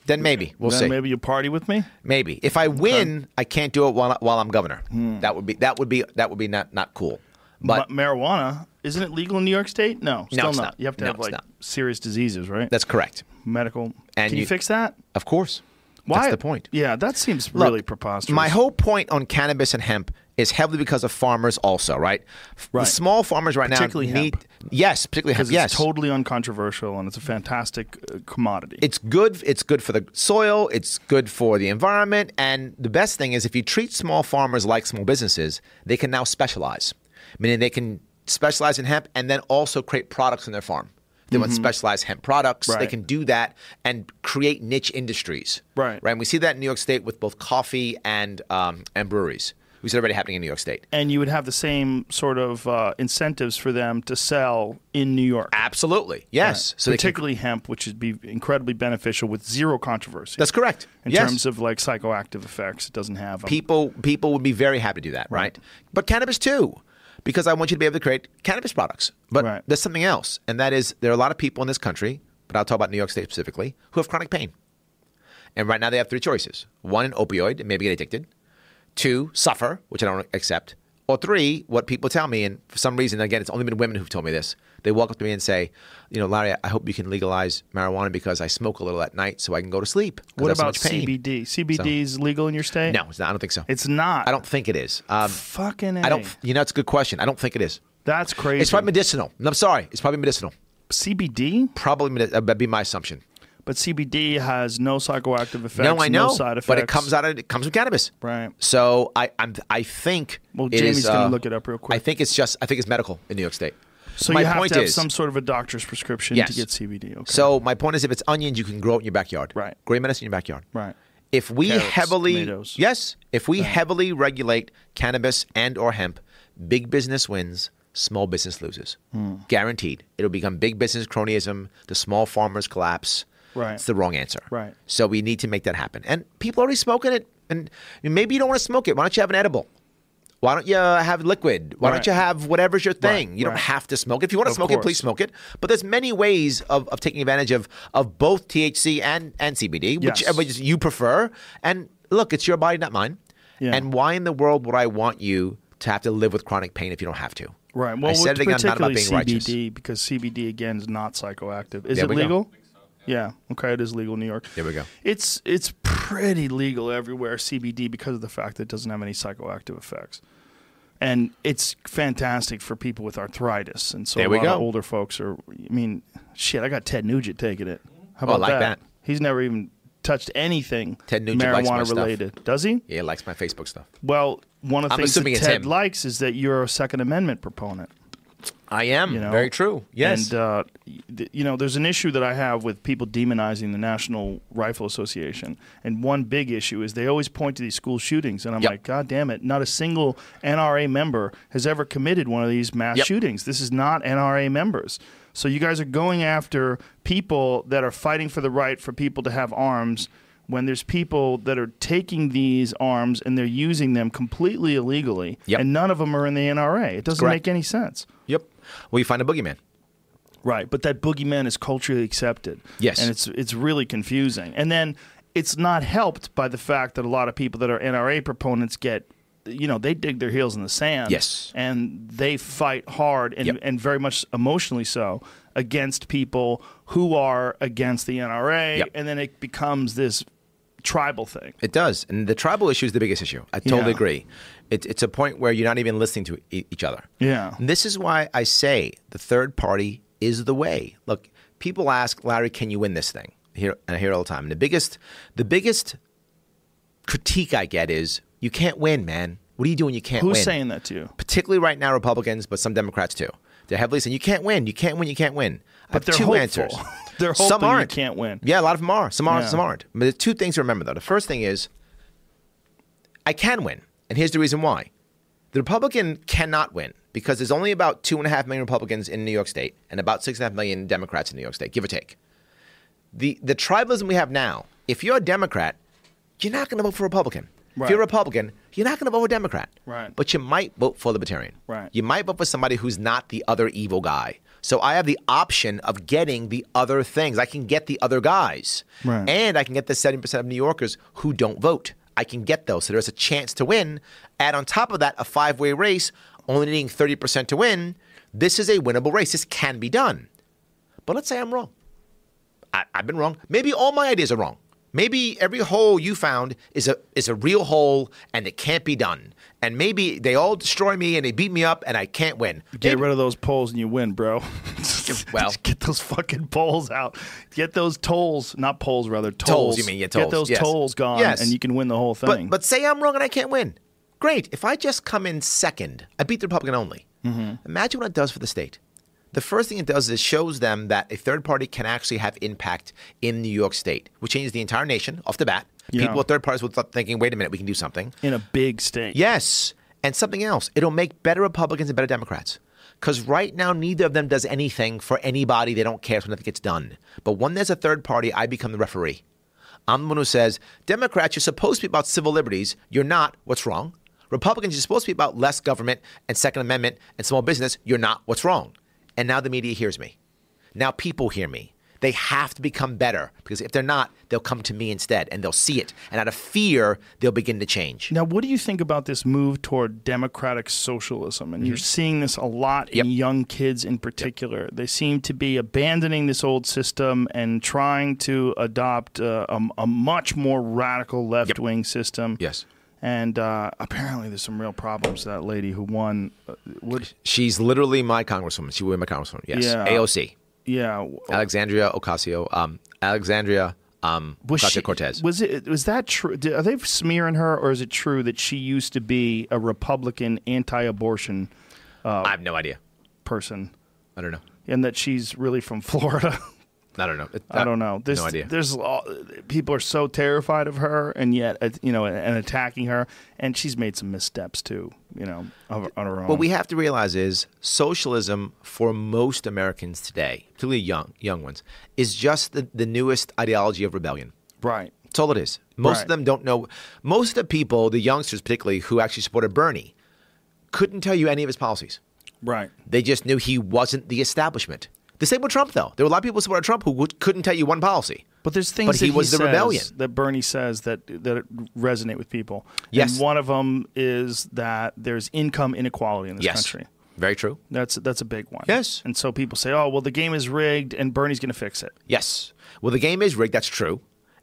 Then maybe. We'll then see. maybe you party with me? Maybe. If I win, I can't do it while, while I'm governor. Hmm. That would be that would be that would be not not cool. But Ma- marijuana, isn't it legal in New York State? No, still it's not. not. You have to No, have like serious diseases, right? that's correct. medical. And Can you, you- fix that? Of course. Why? That's the point. Yeah, that seems Look, really preposterous. My whole point on cannabis and hemp is heavily because of farmers also, right? Right. The small farmers right Particularly now need hemp. Yes, particularly hemp. Yes. it's totally uncontroversial and it's a fantastic uh, commodity. it's good it's good for the soil it's good for the environment and the best thing is if you treat small farmers like small businesses they can now specialize meaning they can specialize in hemp and then also create products on their farm they want specialized hemp products they Mm-hmm. Can do that and create niche industries Right. right and we see that in new york state with both coffee and um, and breweries it already happening in new york state and you would have the same sort of uh, incentives for them to sell in New York. absolutely yes so they can, particularly hemp, which would be incredibly beneficial with zero controversy. that's correct in yes. terms of like psychoactive effects. It doesn't have them. people people would be very happy to do that, right? But cannabis too, because I want you to be able to create cannabis products. But Right. there's something else, and that is there are a lot of people in this country, but I'll talk about New York State specifically, who have chronic pain. And right now they have three choices: one, an opioid, and maybe get addicted; two, suffer, which I don't accept; or three, what people tell me, and for some reason, again, it's only been women who've told me this. They walk up to me and say, "You know, Larry, I hope you can legalize marijuana because I smoke a little at night so I can go to sleep." What so about pain." CBD? CBD is legal in your state? No, it's not. I don't think so. it's not. I don't think it is. Um, Fucking. I don't. You know, it's a good question. I don't think it is. That's crazy. It's probably medicinal. I'm sorry. It's probably medicinal. CBD, Probably uh, that'd be my assumption. But CBD has no psychoactive effects. no, I know, side effects. but it comes out of it comes from cannabis. Right. So I I'm, I think. Well, Jamie's is, gonna uh, look it up real quick. I think it's just. I think it's medical in New York State. So my you have to have is- some sort of a doctor's prescription Yes. to get CBD. Okay. So my point is, if it's onions, you can grow it in your backyard. Right. Grow your medicine in your backyard. right. If we Carrots, heavily tomatoes. yes, if we heavily regulate cannabis and or hemp, big business wins, small business loses. Hmm. Guaranteed. It'll become big business cronyism, the small farmers collapse. Right. It's the wrong answer. Right. So we need to make that happen. And people are already smoking it and maybe you don't want to smoke it. Why don't you have an edible? Why don't you have liquid? Why Right. don't you have whatever's your thing? Right, You don't right. have to smoke it. If you want to Of smoke it, please smoke it. But there's many ways of, of taking advantage of, of both THC and, and CBD, Yes. whichever you prefer. And look, it's your body, not mine. Yeah. And why in the world would I want you to have to live with chronic pain if you don't have to? Right. Well, I said it again, not about particularly being righteous. CBD because CBD again is not psychoactive. Is There it we go. Yeah. Okay, it is legal in New York. There we go. It's it's pretty legal everywhere, CBD, because of the fact that it doesn't have any psychoactive effects. And it's fantastic for people with arthritis. And so There we go. older folks are, I mean, shit, I got Ted Nugent taking it. How Oh, about like that. He's never even touched anything Ted Nugent likes my marijuana stuff. related. Does he? Yeah, he likes my Facebook stuff. Well, one of the I'm things that Ted him. likes is that you're a Second Amendment proponent. I am. You know? Very true. Yes. And, uh, you know, there's an issue that I have with people demonizing the National Rifle Association. And one big issue is they always point to these school shootings. And I'm Yep. like, God damn it, not a single NRA member has ever committed one of these mass Yep. shootings. This is not NRA members. So you guys are going after people that are fighting for the right for people to have arms when there's people that are taking these arms and they're using them completely illegally. Yep. And none of them are in the NRA. It doesn't Correct. make any sense. yep. Well, you find a boogeyman. Right, but that boogeyman is culturally accepted. Yes. and it's it's really confusing. And then it's not helped by the fact that a lot of people that are NRA proponents get, you know, they dig their heels in the sand. Yes. and they fight hard and Yep. and very much emotionally so against people who are against the NRA, Yep. and then it becomes this tribal thing. It does, and the tribal issue is the biggest issue. I totally Yeah. agree. It, it's a point where you're not even listening to e- each other. Yeah. And this is why I say the third party is the way. Look, people ask Larry, "Can you win this thing?" Here and I hear it all the time. And the biggest, the biggest critique I get is, "You can't win, man. What are you doing? You can't win? Who's win." saying that to you? Particularly right now, Republicans, but some Democrats too. They're heavily saying, "You can't win. You can't win. You can't win." But they're two hopeful. answers. (laughs) They're some hoping you aren't. can't win. Yeah, a lot of them are. Some are. Yeah. Some aren't. But there's two things to remember though. The first thing is, I can win, and here's the reason why. The Republican cannot win because there's only about two and a half million Republicans in New York State and about six and a half million Democrats in New York State, give or take. The the tribalism we have now, if you're a Democrat, you're not going to vote for Republican. If you're a Republican, you're not going to vote for Democrat. Right. But you might vote for Libertarian. Right. You might vote for somebody who's not the other evil guy. So I have the option of getting the other things. I can get the other guys. Right. And I can get the 70% of New Yorkers who don't vote. I can get those. So there's a chance to win. Add on top of that a five way race, only needing 30% to win. This is a winnable race. This can be done. But let's say I'm wrong. I, I've been wrong. Maybe all my ideas are wrong. Maybe every hole you found is a is a real hole and it can't be done. And maybe they all destroy me and they beat me up and I can't win. Get Maybe- rid of those poles and you win, bro. (laughs) Well- Just get those fucking poles out. Get those tolls, not poles, rather tolls. Tolls, you mean, yeah, Get tolls, those yes. tolls gone, Yes. and you can win the whole thing. But but say I'm wrong and I can't win. Great. If I just come in second, I beat the Republican only. Mm-hmm. Imagine what it does for the state. The first thing it does is it shows them that a third party can actually have impact in New York State, which changes the entire nation off the bat. Yeah. People with third parties will start thinking, wait a minute, we can do something. in a big state. Yes. And something else. It'll make better Republicans and better Democrats. Because right now, neither of them does anything for anybody. They don't care if nothing gets done. But when there's a third party, I become the referee. I'm the one who says, Democrats, you're supposed to be about civil liberties. You're not. What's wrong? Republicans, you're supposed to be about less government and Second Amendment and small business. You're not. What's wrong? And now the media hears me. Now people hear me. They have to become better because if they're not, they'll come to me instead and they'll see it. And out of fear, they'll begin to change. Now, what do you think about this move toward democratic socialism? And you're seeing this a lot in Mm-hmm. Yep. young kids in particular. They seem to be abandoning this old system and trying to adopt uh, a, a much more radical left wing system. Yes. And uh, apparently, there's some real problems. That lady who won, uh, what? She's literally my congresswoman. She will be my congresswoman. Yes. Yeah. AOC. Yeah, Alexandria Ocasio. Um, Alexandria um, was she, Ocasio Cortez. Was it? Was that true? Did, are they smearing her, or is it true that she used to be a Republican anti-abortion I have no idea. person, I don't know. and that she's really from (laughs) Florida? I don't know. It- I don't know. There's, no idea. There's people are so terrified of her, and yet uh, you know, and attacking her, and she's made some missteps too. You know, on her own. What we have to realize is socialism for most Americans today, particularly young young ones, is just the, the newest ideology of rebellion. right. That's all it is. Most Right. of them don't know. Most of the people, the youngsters particularly, who actually supported Bernie, couldn't tell you any of his policies. Right. They just knew he wasn't the establishment. The same with Trump, though. There were a lot of people who supported Trump who couldn't tell you one policy. But there's things But he that was the says, rebellion. that Bernie says that that resonate with people. Yes. And one of them is that there's income inequality in this yes. country. Very true. That's that's a big one. Yes. And so people say, "Oh, well, the game is rigged, and Bernie's going to fix it." Yes. Well, the game is rigged. That's true.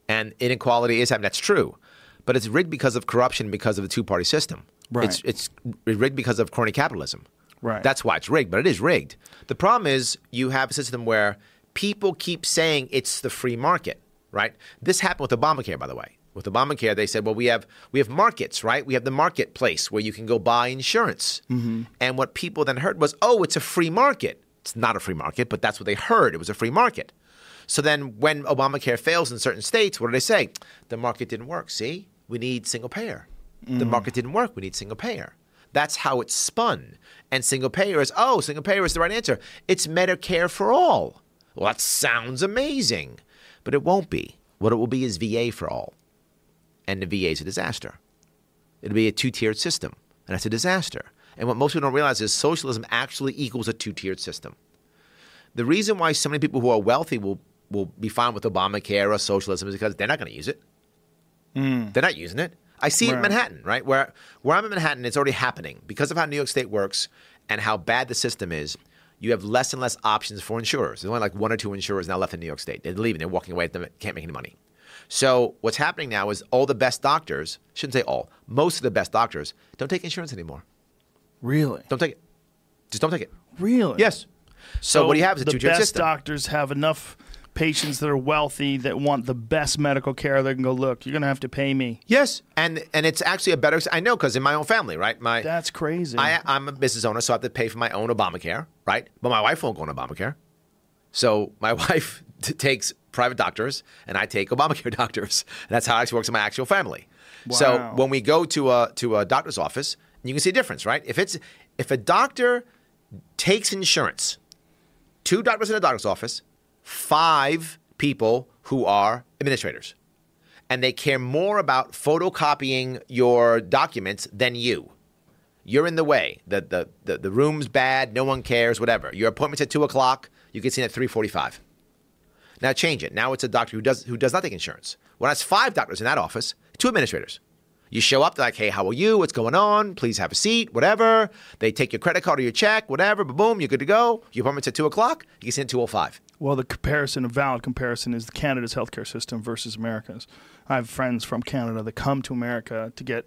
and inequality is happening. That's true, but it's rigged because of corruption, because of the two-party system. Right. It's it's rigged because of crony capitalism. Right. That's why it's rigged, but it is rigged. The problem is you have a system where people keep saying it's the free market, right? This happened with Obamacare, by the way. With Obamacare, they said, well, we have we have markets, right? We have the marketplace where you can go buy insurance. Mm-hmm. And what people then heard was, oh, it's a free market. It's not a free market, but that's what they heard. It was a free market. So then when Obamacare fails in certain states, what do they say? The market didn't work. See, we need single payer. The mm. market didn't work. We need single payer. That's how it's spun. And single payer is, oh, single payer is the right answer. It's Medicare for all. Well, that sounds amazing, but it won't be. What it will be is VA for all. And the VA is a disaster. It'll be a two tiered system, and that's a disaster. And what most people don't realize is socialism actually equals a two tiered system. The reason why so many people who are wealthy will, will be fine with Obamacare or socialism is because they're not going to use it. Hmm. They're not using it. I see it in Manhattan, right? Where where I'm in Manhattan, it's already happening because of how New York State works and how bad the system is. You have less and less options for insurers. There's only like one or two insurers now left in New York State. They're leaving. They're walking away. They can't make any money. So what's happening now is all the best doctors shouldn't say all. Most of the best doctors don't take insurance anymore. Really? Don't take it. Just don't take it. Really? Yes. So, what do you have is a the two-tiered best doctors have enough patients that are wealthy that want the best medical care. They can go, look, you're going to have to pay me. yes, and and it's actually a better. I know because in my own family, right? My That's crazy. I, I'm a business owner, so I have to pay for my own Obamacare, right? But my wife won't go on Obamacare. So my (laughs) wife t- takes private doctors, and I take Obamacare (laughs) doctors. And that's how it actually works in my actual family. So when we go to a to a doctor's office, you can see a difference, right? If it's if a doctor takes insurance, two doctors in a doctor's office, five people who are administrators and they care more about photocopying your documents than you. You're in the way. The, the, the, the room's bad, no one cares, whatever. Your appointment's at 2 o'clock, you get seen at 3.45. Now change it. Now it's a doctor who does, who does not take insurance. When that's five doctors in that office, two administrators. You show up, they're like, hey, how are you? What's going on? Please have a seat, whatever. They take your credit card or your check, whatever, boom, you're good to go. Your appointment's at 2 o'clock, you get seen at 2.05. Well, the comparison, a valid comparison, is Canada's healthcare system versus America's. I have friends from Canada that come to America to get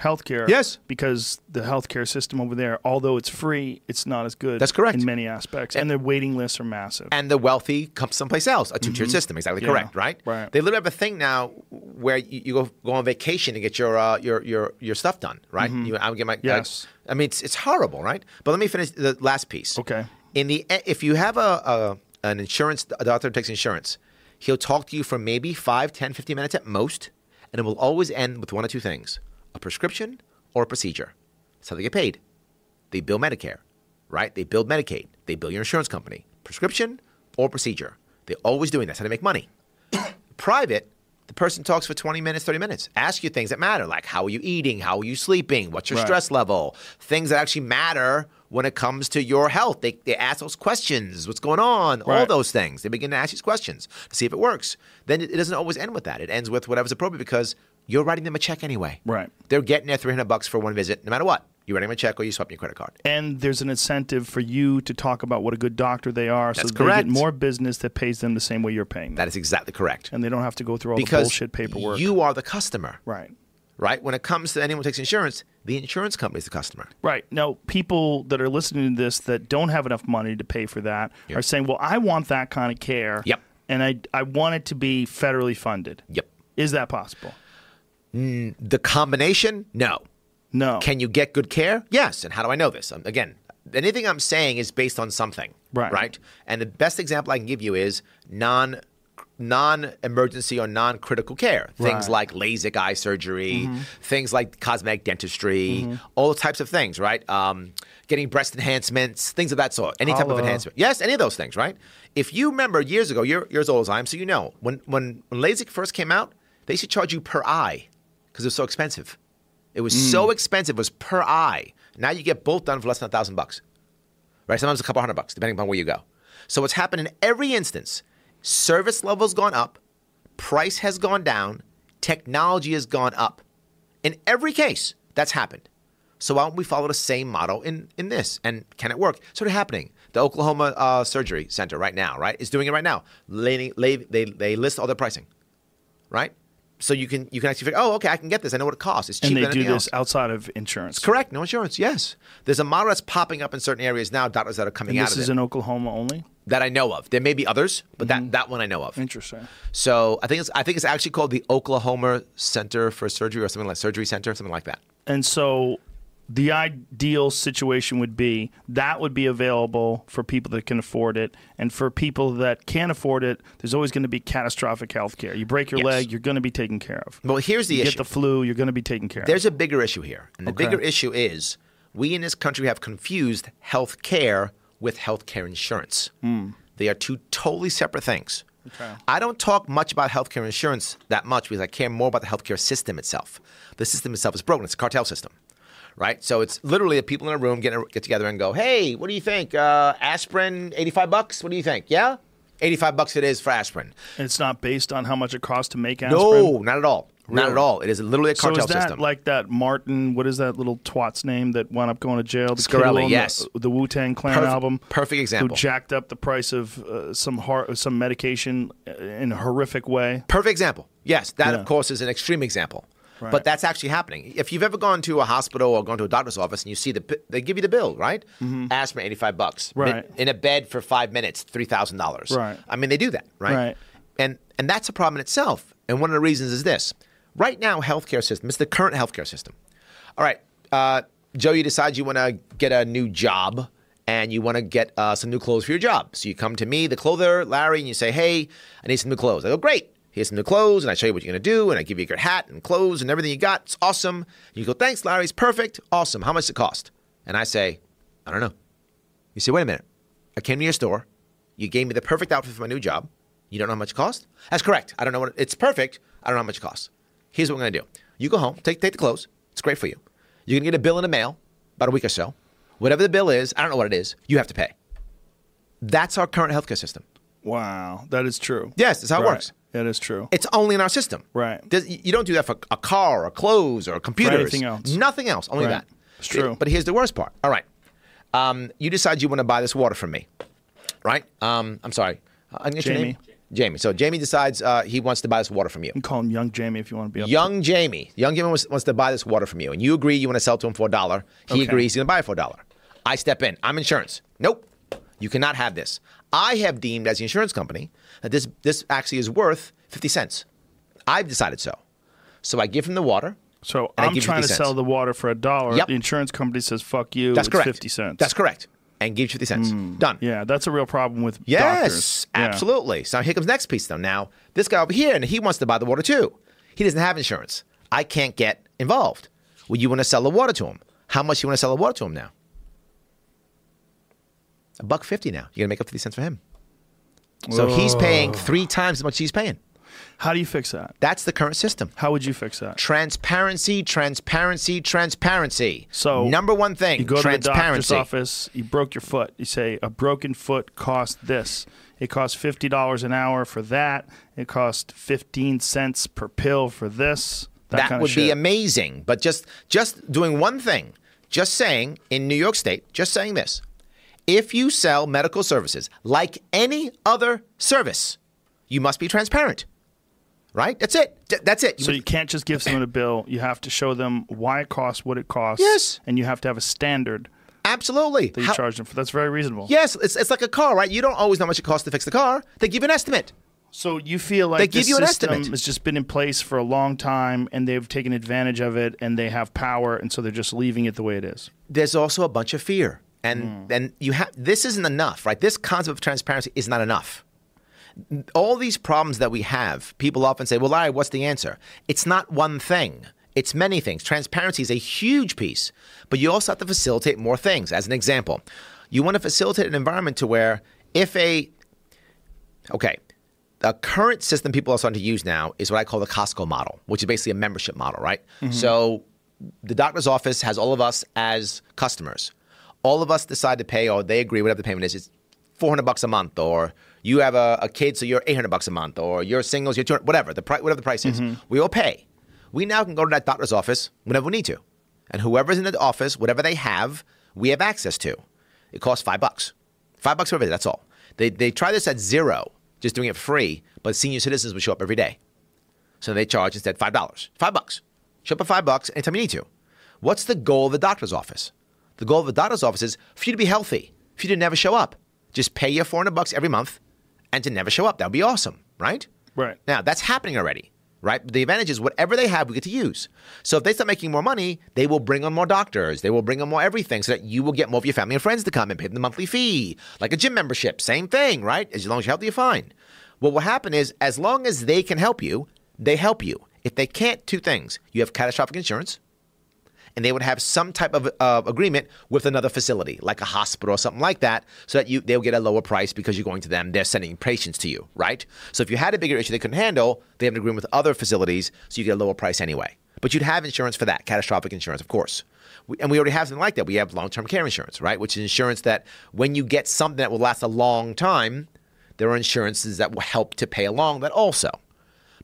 healthcare. Yes. Because the healthcare system over there, although it's free, it's not as good. That's correct. In many aspects. And, their waiting lists are massive. and the wealthy come someplace else. A two-tiered system, exactly Mm-hmm. Yeah, correct, right? right. They literally have a thing now where you, you go go on vacation to get your uh, your your your stuff done, right? You, I would get my Mm-hmm. Yes. I, I mean, it's it's horrible, right? But let me finish the last piece. Okay. In the if you have a, a an insurance doctor takes insurance, he'll talk to you for maybe 5, 10, 15 minutes at most, and it will always end with one or two things: a prescription or a procedure. That's how they get paid. They bill Medicare, right? They bill Medicaid. They bill your insurance company. Prescription or procedure. They're always doing that. That's how they make money. (coughs) Private, the person talks for 20 minutes, 30 minutes. Ask you things that matter, like how are you eating? How are you sleeping? What's your Right. stress level? Things that actually matter when it comes to your health. They, they ask those questions. What's going on? All those things. They begin to ask these questions to see if it works. Then it, it doesn't always end with that. It ends with whatever's appropriate because you're writing them a check anyway. Right. They're getting their 300 bucks for one visit no matter what. You're writing a check or you swap your credit card. and there's an incentive for you to talk about what a good doctor they are, That's so correct. they get more business that pays them the same way you're paying them, That is exactly correct. and they don't have to go through all because the bullshit paperwork. you are the customer. right, right? When it comes to anyone who takes insurance, the insurance company is the customer. right. Now, people that are listening to this that don't have enough money to pay for that Yep. are saying, "Well, I want that kind of care, Yep. and I I want it to be federally funded." Yep. Is that possible? Mm, the combination, no. No. Can you get good care? Yes. And how do I know this? Um, again, anything I'm saying is based on something, Right. Right. And the best example I can give you is non non-emergency or non-critical care things Right. like LASIK eye surgery things like cosmetic dentistry all types of things right um, getting breast enhancements things of that sort any type of enhancement yes any of those things right if you remember years ago you're, you're as old as i am so you know when, when, when LASIK first came out they used to charge you per eye because it was so expensive it was so expensive it was per eye now you get both done for less than a thousand bucks right? Sometimes a couple hundred bucks, depending upon where you go. So what's happened in every instance, service level's gone up, price has gone down, technology has gone up. In every case, that's happened. So why don't we follow the same model in, in this? And can it work? Sort of happening. The Oklahoma uh, Surgery Center right now, right, is doing it right now. They, they, they list all their pricing right? So you can you can actually figure, oh, okay, I can get this. I know what it costs. It's cheaper and they than do this else. outside of insurance. Correct. No insurance. Yes. There's a model that's popping up in certain areas now. Doctors that are coming And out this is in Oklahoma only. that I know of. There may be others, but that, mm-hmm. that one I know of. Interesting. So I think it's I think it's actually called the Oklahoma Center for Surgery or something like Surgery Center, something like that. And so the ideal situation would be that would be available for people that can afford it. And for people that can't afford it, there's always going to be catastrophic health care. You break your Yes. leg, you're going to be taken care of. Well, here's the you issue. get the flu, you're going to be taken care of. There's a bigger issue here. And the Okay. bigger issue is we in this country have confused health care with health care insurance. Hmm. They are two totally separate things. Okay. I don't talk much about healthcare insurance that much because I care more about the healthcare system itself. The system itself is broken. It's a cartel system, right? So it's literally the people in a room get, get together and go, "Hey, what do you think? Uh, aspirin, eighty-five bucks. What do you think? Yeah, eighty-five bucks it is for aspirin. of. It's not based on how much it costs to make aspirin. No, not at all. Not at all. It is literally a So cartel is that system. like that Martin? What is that little twat's name that wound up going to jail? The Shkreli, yes. The, the Wu Tang Clan Perfect- album. perfect example. Who jacked up the price of uh, some heart, some medication uh, in a horrific way. Perfect example. Yes, that Yeah. of course is an extreme example. Right. But that's actually happening. If you've ever gone to a hospital or gone to a doctor's office and you see the they give you the bill, right? Aspirin, eighty five bucks. Mm-hmm. Right. In, in a bed for five minutes, three thousand dollars. Right. I mean, they do that, right? Right. And and that's a problem in itself. And one of the reasons is this: right now, healthcare system. It's the current healthcare system. All right, uh, Joe, you decide you want to get a new job and you want to get uh, some new clothes for your job. So you come to me, the clother, Larry, and you say, "Hey, I need some new clothes." I go, "Great." Here's some new clothes, and I show you what you're gonna do, and I give you your hat and clothes and everything you got. It's awesome. You go, thanks, Larry. It's perfect. Awesome. How much does it cost? And I say, I don't know. You say, wait a minute. I came to your store. You gave me the perfect outfit for my new job. You don't know how much it cost? That's correct. I don't know what it's perfect. I don't know how much it costs. Here's what we're gonna do. You go home, take take the clothes. It's great for you. You're gonna get a bill in the mail about a week or so. Whatever the bill is, I don't know what it is. You have to pay. That's our current healthcare system. Wow, that is true. Yes, that's how it works. That is true. It's only in our system. Right. There's- You don't do that for a car or clothes or computers. anything else. Nothing else. Only Right. that. It's true. But here's the worst part. All right. Um, you decide you want to buy this water from me. Right? Um, I'm sorry. Uh, I can get your Jamie. name? Jamie. So Jamie decides uh, he wants to buy this water from you. You can call him Young Jamie if you want to be up. Young Jamie. Young Jamie wants, wants to buy this water from you. And you agree you want to sell to him for a dollar. He Okay. agrees he's going to buy it for a dollar. I step in. I'm insurance. Nope. You cannot have this. I have deemed as the insurance company that this, this actually is worth 50 cents. I've decided so. So I give him the water. So I'm trying to 50 sell the water for a dollar. Yep. The insurance company says, "Fuck you." That's it's correct. Fifty cents. That's correct. And gives you 50 cents. Hmm. Done. Yeah, that's a real problem with Yes, doctors. Yeah. absolutely. So here comes the next piece though. Now, this guy over here, and he wants to buy the water too. He doesn't have insurance. I can't get involved. Well, you want to sell the water to him. How much you want to sell the water to him now? A buck fifty now. You're gonna make up fifty cents for him. So he's paying three times as much as he's paying. How do you fix that? That's the current system. How would you fix that? Transparency, transparency, transparency. So number one thing, You go to the doctor's office. You broke your foot. You say a broken foot costs this. It costs fifty dollars an hour for that. It costs fifteen cents per pill for this. That, that would be amazing. But just just doing one thing, just saying in New York State, just saying this. If you sell medical services like any other service, you must be transparent. Right? That's it. That's it. So you can't just give someone a (clears throat) bill. You have to show them why it costs, what it costs. Yes. And you have to have a standard Absolutely. that you How- charge them for. That's very reasonable. yes, it's, it's like a car, right? You don't always know how much it costs to fix the car. They give you an estimate. So you feel like They give this you an system estimate. has just been in place for a long time, and they've taken advantage of it, and they have power, and so they're just leaving it the way it is. There's also a bunch of fear. And hmm. and you have this isn't enough, right? This concept of transparency is not enough. all these problems that we have, people often say, well, Larry, what's the answer? It's not one thing. It's many things. Transparency is a huge piece, but you also have to facilitate more things. As an example, you want to facilitate an environment to where if a, okay, the current system people are starting to use now is what I call the Costco model, which is basically a membership model, right? Mm-hmm. So the doctor's office has all of us as customers. All of us decide to pay, or they agree, whatever the payment is, it's 400 bucks a month, or you have a, a kid, so you're 800 bucks a month, or you're singles, you're 200, whatever, the pri- whatever the price is. Mm-hmm. We all pay. We now can go to that doctor's office whenever we need to. And whoever's in the office, whatever they have, we have access to. It costs five bucks. Five bucks for everything, that's all. They, they try this at zero, just doing it free, but senior citizens would show up every day. So they charge instead five dollars, five bucks. Show up at five bucks anytime you need to. What's the goal of the doctor's office? The goal of the doctor's office is for you to be healthy, for you to never show up. Just pay your 400 bucks every month and to never show up. That would be awesome, right? Right. Now, that's happening already, right? The advantage is whatever they have, we get to use. So if they start making more money, they will bring on more doctors. They will bring on more everything so that you will get more of your family and friends to come and pay them the monthly fee. Like a gym membership, same thing, right? As long as you're healthy, you're fine. What will happen is as long as they can help you, they help you. If they can't, two things. You have catastrophic insurance, and they would have some type of uh, agreement with another facility, like a hospital or something like that, so that you they'll get a lower price because you're going to them. They're sending patients to you, right? So if you had a bigger issue they couldn't handle, they have an agreement with other facilities, so you get a lower price anyway. But you'd have insurance for that, catastrophic insurance, of course. We, and we already have something like that. We have long-term care insurance, right? Which is insurance that when you get something that will last a long time, there are insurances that will help to pay along that also.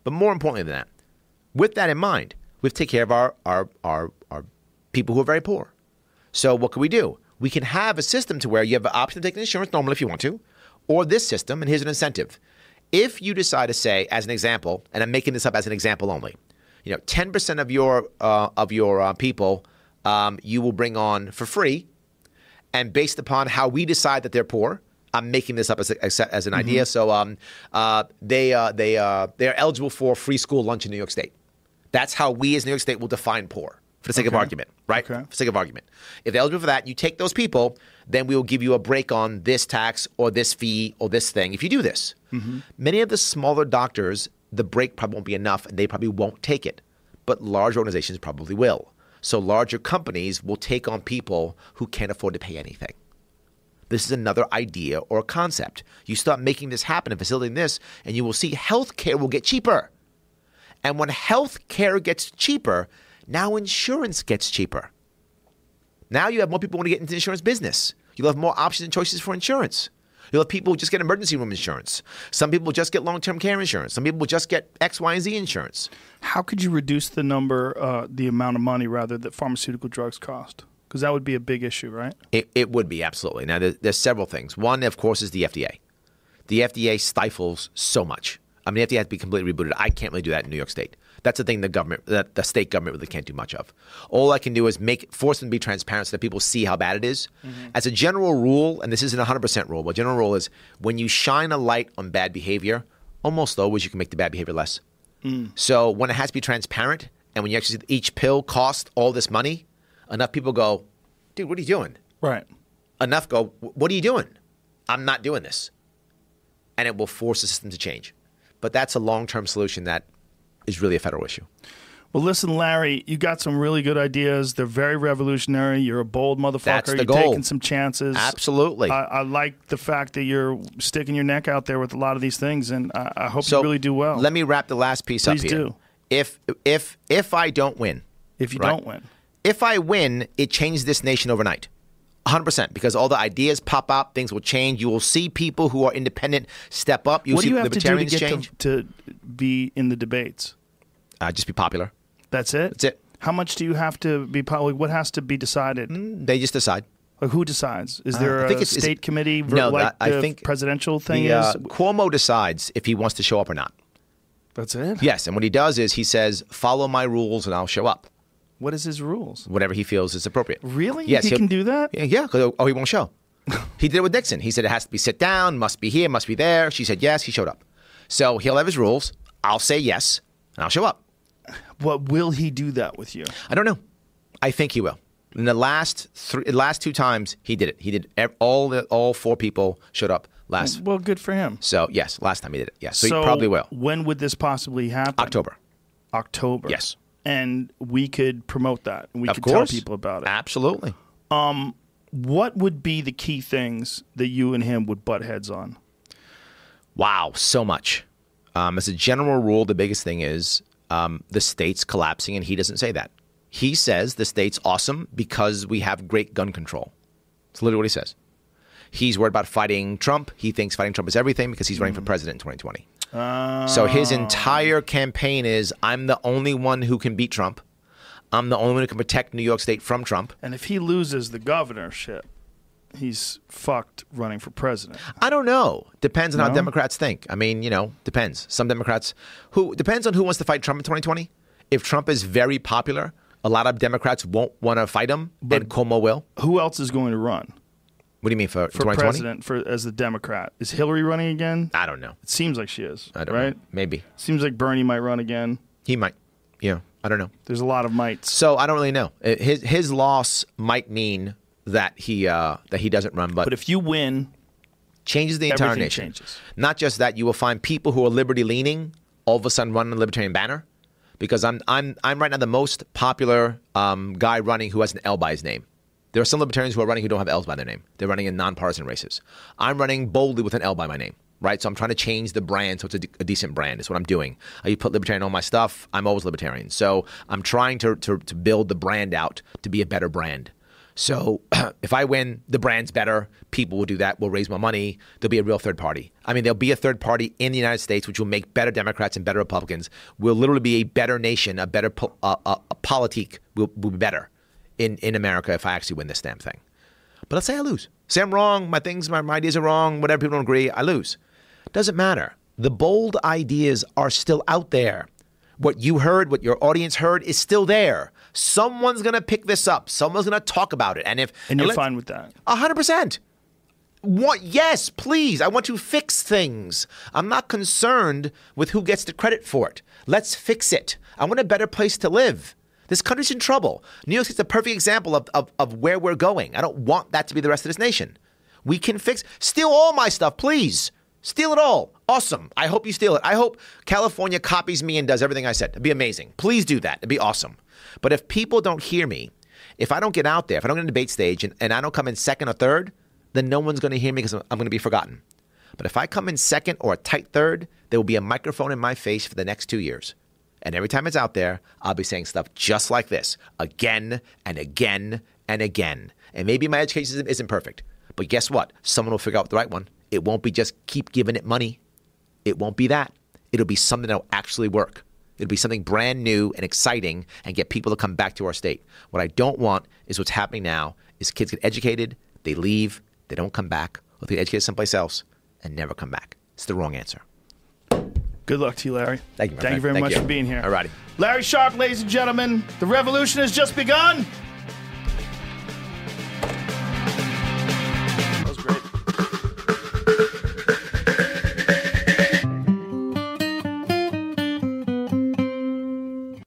But more importantly than that, with that in mind, we have to take care of our, our, our, our people who are very poor. So what can we do? We can have a system to where you have the option to take the insurance normally if you want to, or this system, and here's an incentive. If you decide to say, as an example, and I'm making this up as an example only, you know, 10% of your uh, of your uh, people um, you will bring on for free, and based upon how we decide that they're poor, I'm making this up as, a, as, an idea. So um, uh, they uh, they uh, they are eligible for free school lunch in New York State. That's how we as New York State will define poor for the sake of argument, right? Okay. For the sake of argument. If they're eligible for that, you take those people, then we will give you a break on this tax or this fee or this thing if you do this. Mm-hmm. Many of the smaller doctors, the break probably won't be enough and they probably won't take it. But large organizations probably will. So larger companies will take on people who can't afford to pay anything. This is another idea or concept. You start making this happen and facilitating this, and you will see healthcare will get cheaper. And when healthcare gets cheaper, now insurance gets cheaper. Now you have more people want to get into the insurance business. You'll have more options and choices for insurance. You'll have people who just get emergency room insurance. Some people just get long term care insurance. Some people just get X, Y, and Z insurance. How could you reduce the number, uh, the amount of money rather that pharmaceutical drugs cost? Because that would be a big issue, right? It, it would be, absolutely. Now, there, there's several things. One, of course, is the FDA. The FDA stifles so much. I mean, the FDA has to be completely rebooted. I can't really do that in New York State. That's the thing the government, that the state government really can't do much of. All I can do is make force them to be transparent so that people see how bad it is. Mm-hmm. As a general rule, and this isn't a 100% rule, but general rule is when you shine a light on bad behavior, almost always you can make the bad behavior less. Mm. So when it has to be transparent, and when you actually each pill costs all this money, enough people go, dude, what are you doing? Right. enough go, what are you doing? I'm not doing this. And it will force the system to change. But that's a long term solution that is really a federal issue. Well, listen, Larry, you got some really good ideas. They're very revolutionary. You're a bold motherfucker. That's the you're goal. taking some chances. Absolutely. I, I like the fact that you're sticking your neck out there with a lot of these things, and I, I hope so you really do well. Let me wrap the last piece Please up here. do. If if if I don't win, if you right. don't win, if I win, it changes this nation overnight. 100% because all the ideas pop up, things will change. You will see people who are independent step up. You'll what do see you have to do to libertarians get change. to, to be in the debates? Uh, just be popular. That's it. That's it. How much do you have to be public? What has to be decided? They just decide. Like who decides? Is there Uh, I a think it's- state it- committee? No, like I the think presidential thing The, uh, is. Cuomo decides if he wants to show up or not. That's it. Yes, and what he does is he says, "Follow my rules, and I'll show up." What is his rules? Whatever he feels is appropriate. Really? Yes, he can do that. Yeah, Oh, he won't show. (laughs) he did it with Nixon. He said it has to be sit down, must be here, must be there. She said yes. He showed up. So he'll have his rules. I'll say yes, and I'll show up. What will he do that with you? I don't know. I think he will. In the last three, last two times he did it. He did ev- all the all four people showed up last. Well, good for him. So yes, last time he did it. Yes, so, he probably will. When would this possibly happen? October. October. Yes. And we could promote that. We Of could course. tell people about it. Absolutely. Um, What would be the key things that you and him would butt heads on? Wow, so much. Um, as a general rule, the biggest thing is um, the state's collapsing, and he doesn't say that. He says the state's awesome because we have great gun control. That's literally what he says. He's worried about fighting Trump. He thinks fighting Trump is everything because he's running for president in 2020. So his entire campaign is I'm the only one who can beat Trump. I'm the only one who can protect New York State from Trump. And if he loses the governorship, he's fucked running for president. I don't know. Depends on how Democrats think. I mean, you know, depends. Some Democrats who depends on who wants to fight Trump in 2020. If Trump is very popular, a lot of Democrats won't want to fight him, and Cuomo will. Who else is going to run What do you mean for, for 2020? president for as the Democrat? Is Hillary running again? I don't know. It seems like she is. I don't right? know. Maybe Seems like Bernie might run again. he might. Yeah, I don't know. There's a lot of mites. So I don't really know. His his loss might mean that he uh, that he doesn't run, but, But if you win, changes the entire nation. changes. Not just that, you will find people who are liberty leaning all of a sudden running the libertarian banner. Because I'm I'm I'm right now the most popular um, guy running who has an L by his name. There are some libertarians who are running who don't have L's by their name. They're running in nonpartisan races. I'm running boldly with an L by my name, right? So I'm trying to change the brand so it's a, de- a decent brand. Is what I'm doing. I put libertarian on my stuff. I'm always libertarian. So I'm trying to, to, to build the brand out to be a better brand. So (clears throat) if I win, the brand's better. People will do that. We'll raise more money. There'll be a real third party. I mean, there'll be a third party in the United States, which will make better Democrats and better Republicans. We'll literally be a better nation, a better po- a politique will, will be better in, in America if I actually win this damn thing. But let's say I lose. Say I'm wrong. My things, my, my ideas are wrong. Whatever people don't agree, I lose. Doesn't matter. The bold ideas are still out there. What you heard, what your audience heard, is still there. Someone's gonna pick this up. Someone's gonna talk about it. And if and you're let's- fine with that. a hundred percent. What? Yes, please. I want to fix things. I'm not concerned with who gets the credit for it. Let's fix it. I want a better place to live. This country's in trouble. New York City's a perfect example of, of, of where we're going. I don't want that to be the rest of this nation. We can fix. Steal all my stuff, please. Steal it all. Awesome. I hope you steal it. I hope California copies me and does everything I said. It'd be amazing. Please do that. It'd be awesome. But if people don't hear me, if I don't get out there, if I don't get on the debate stage and, and I don't come in second or third, then no one's going to hear me because I'm, I'm going to be forgotten. But if I come in second or a tight third, there will be a microphone in my face for the next two years. And every time it's out there, I'll be saying stuff just like this again and again and again. And maybe my education isn't- perfect, but guess what? Someone will figure out the right one. It won't be just keep giving it money. It won't be that. It'll be something that'll actually work. It'll be something brand new and exciting and get people to come back to our state. What I don't want is what's happening now is kids get educated, they leave, they don't come back, or they get educated someplace else and never come back. It's the wrong answer. Good luck to you, Larry. Thank you, Thank you very Thank much you. for being here. Alrighty. Larry Sharpe, ladies and gentlemen. The revolution has just begun.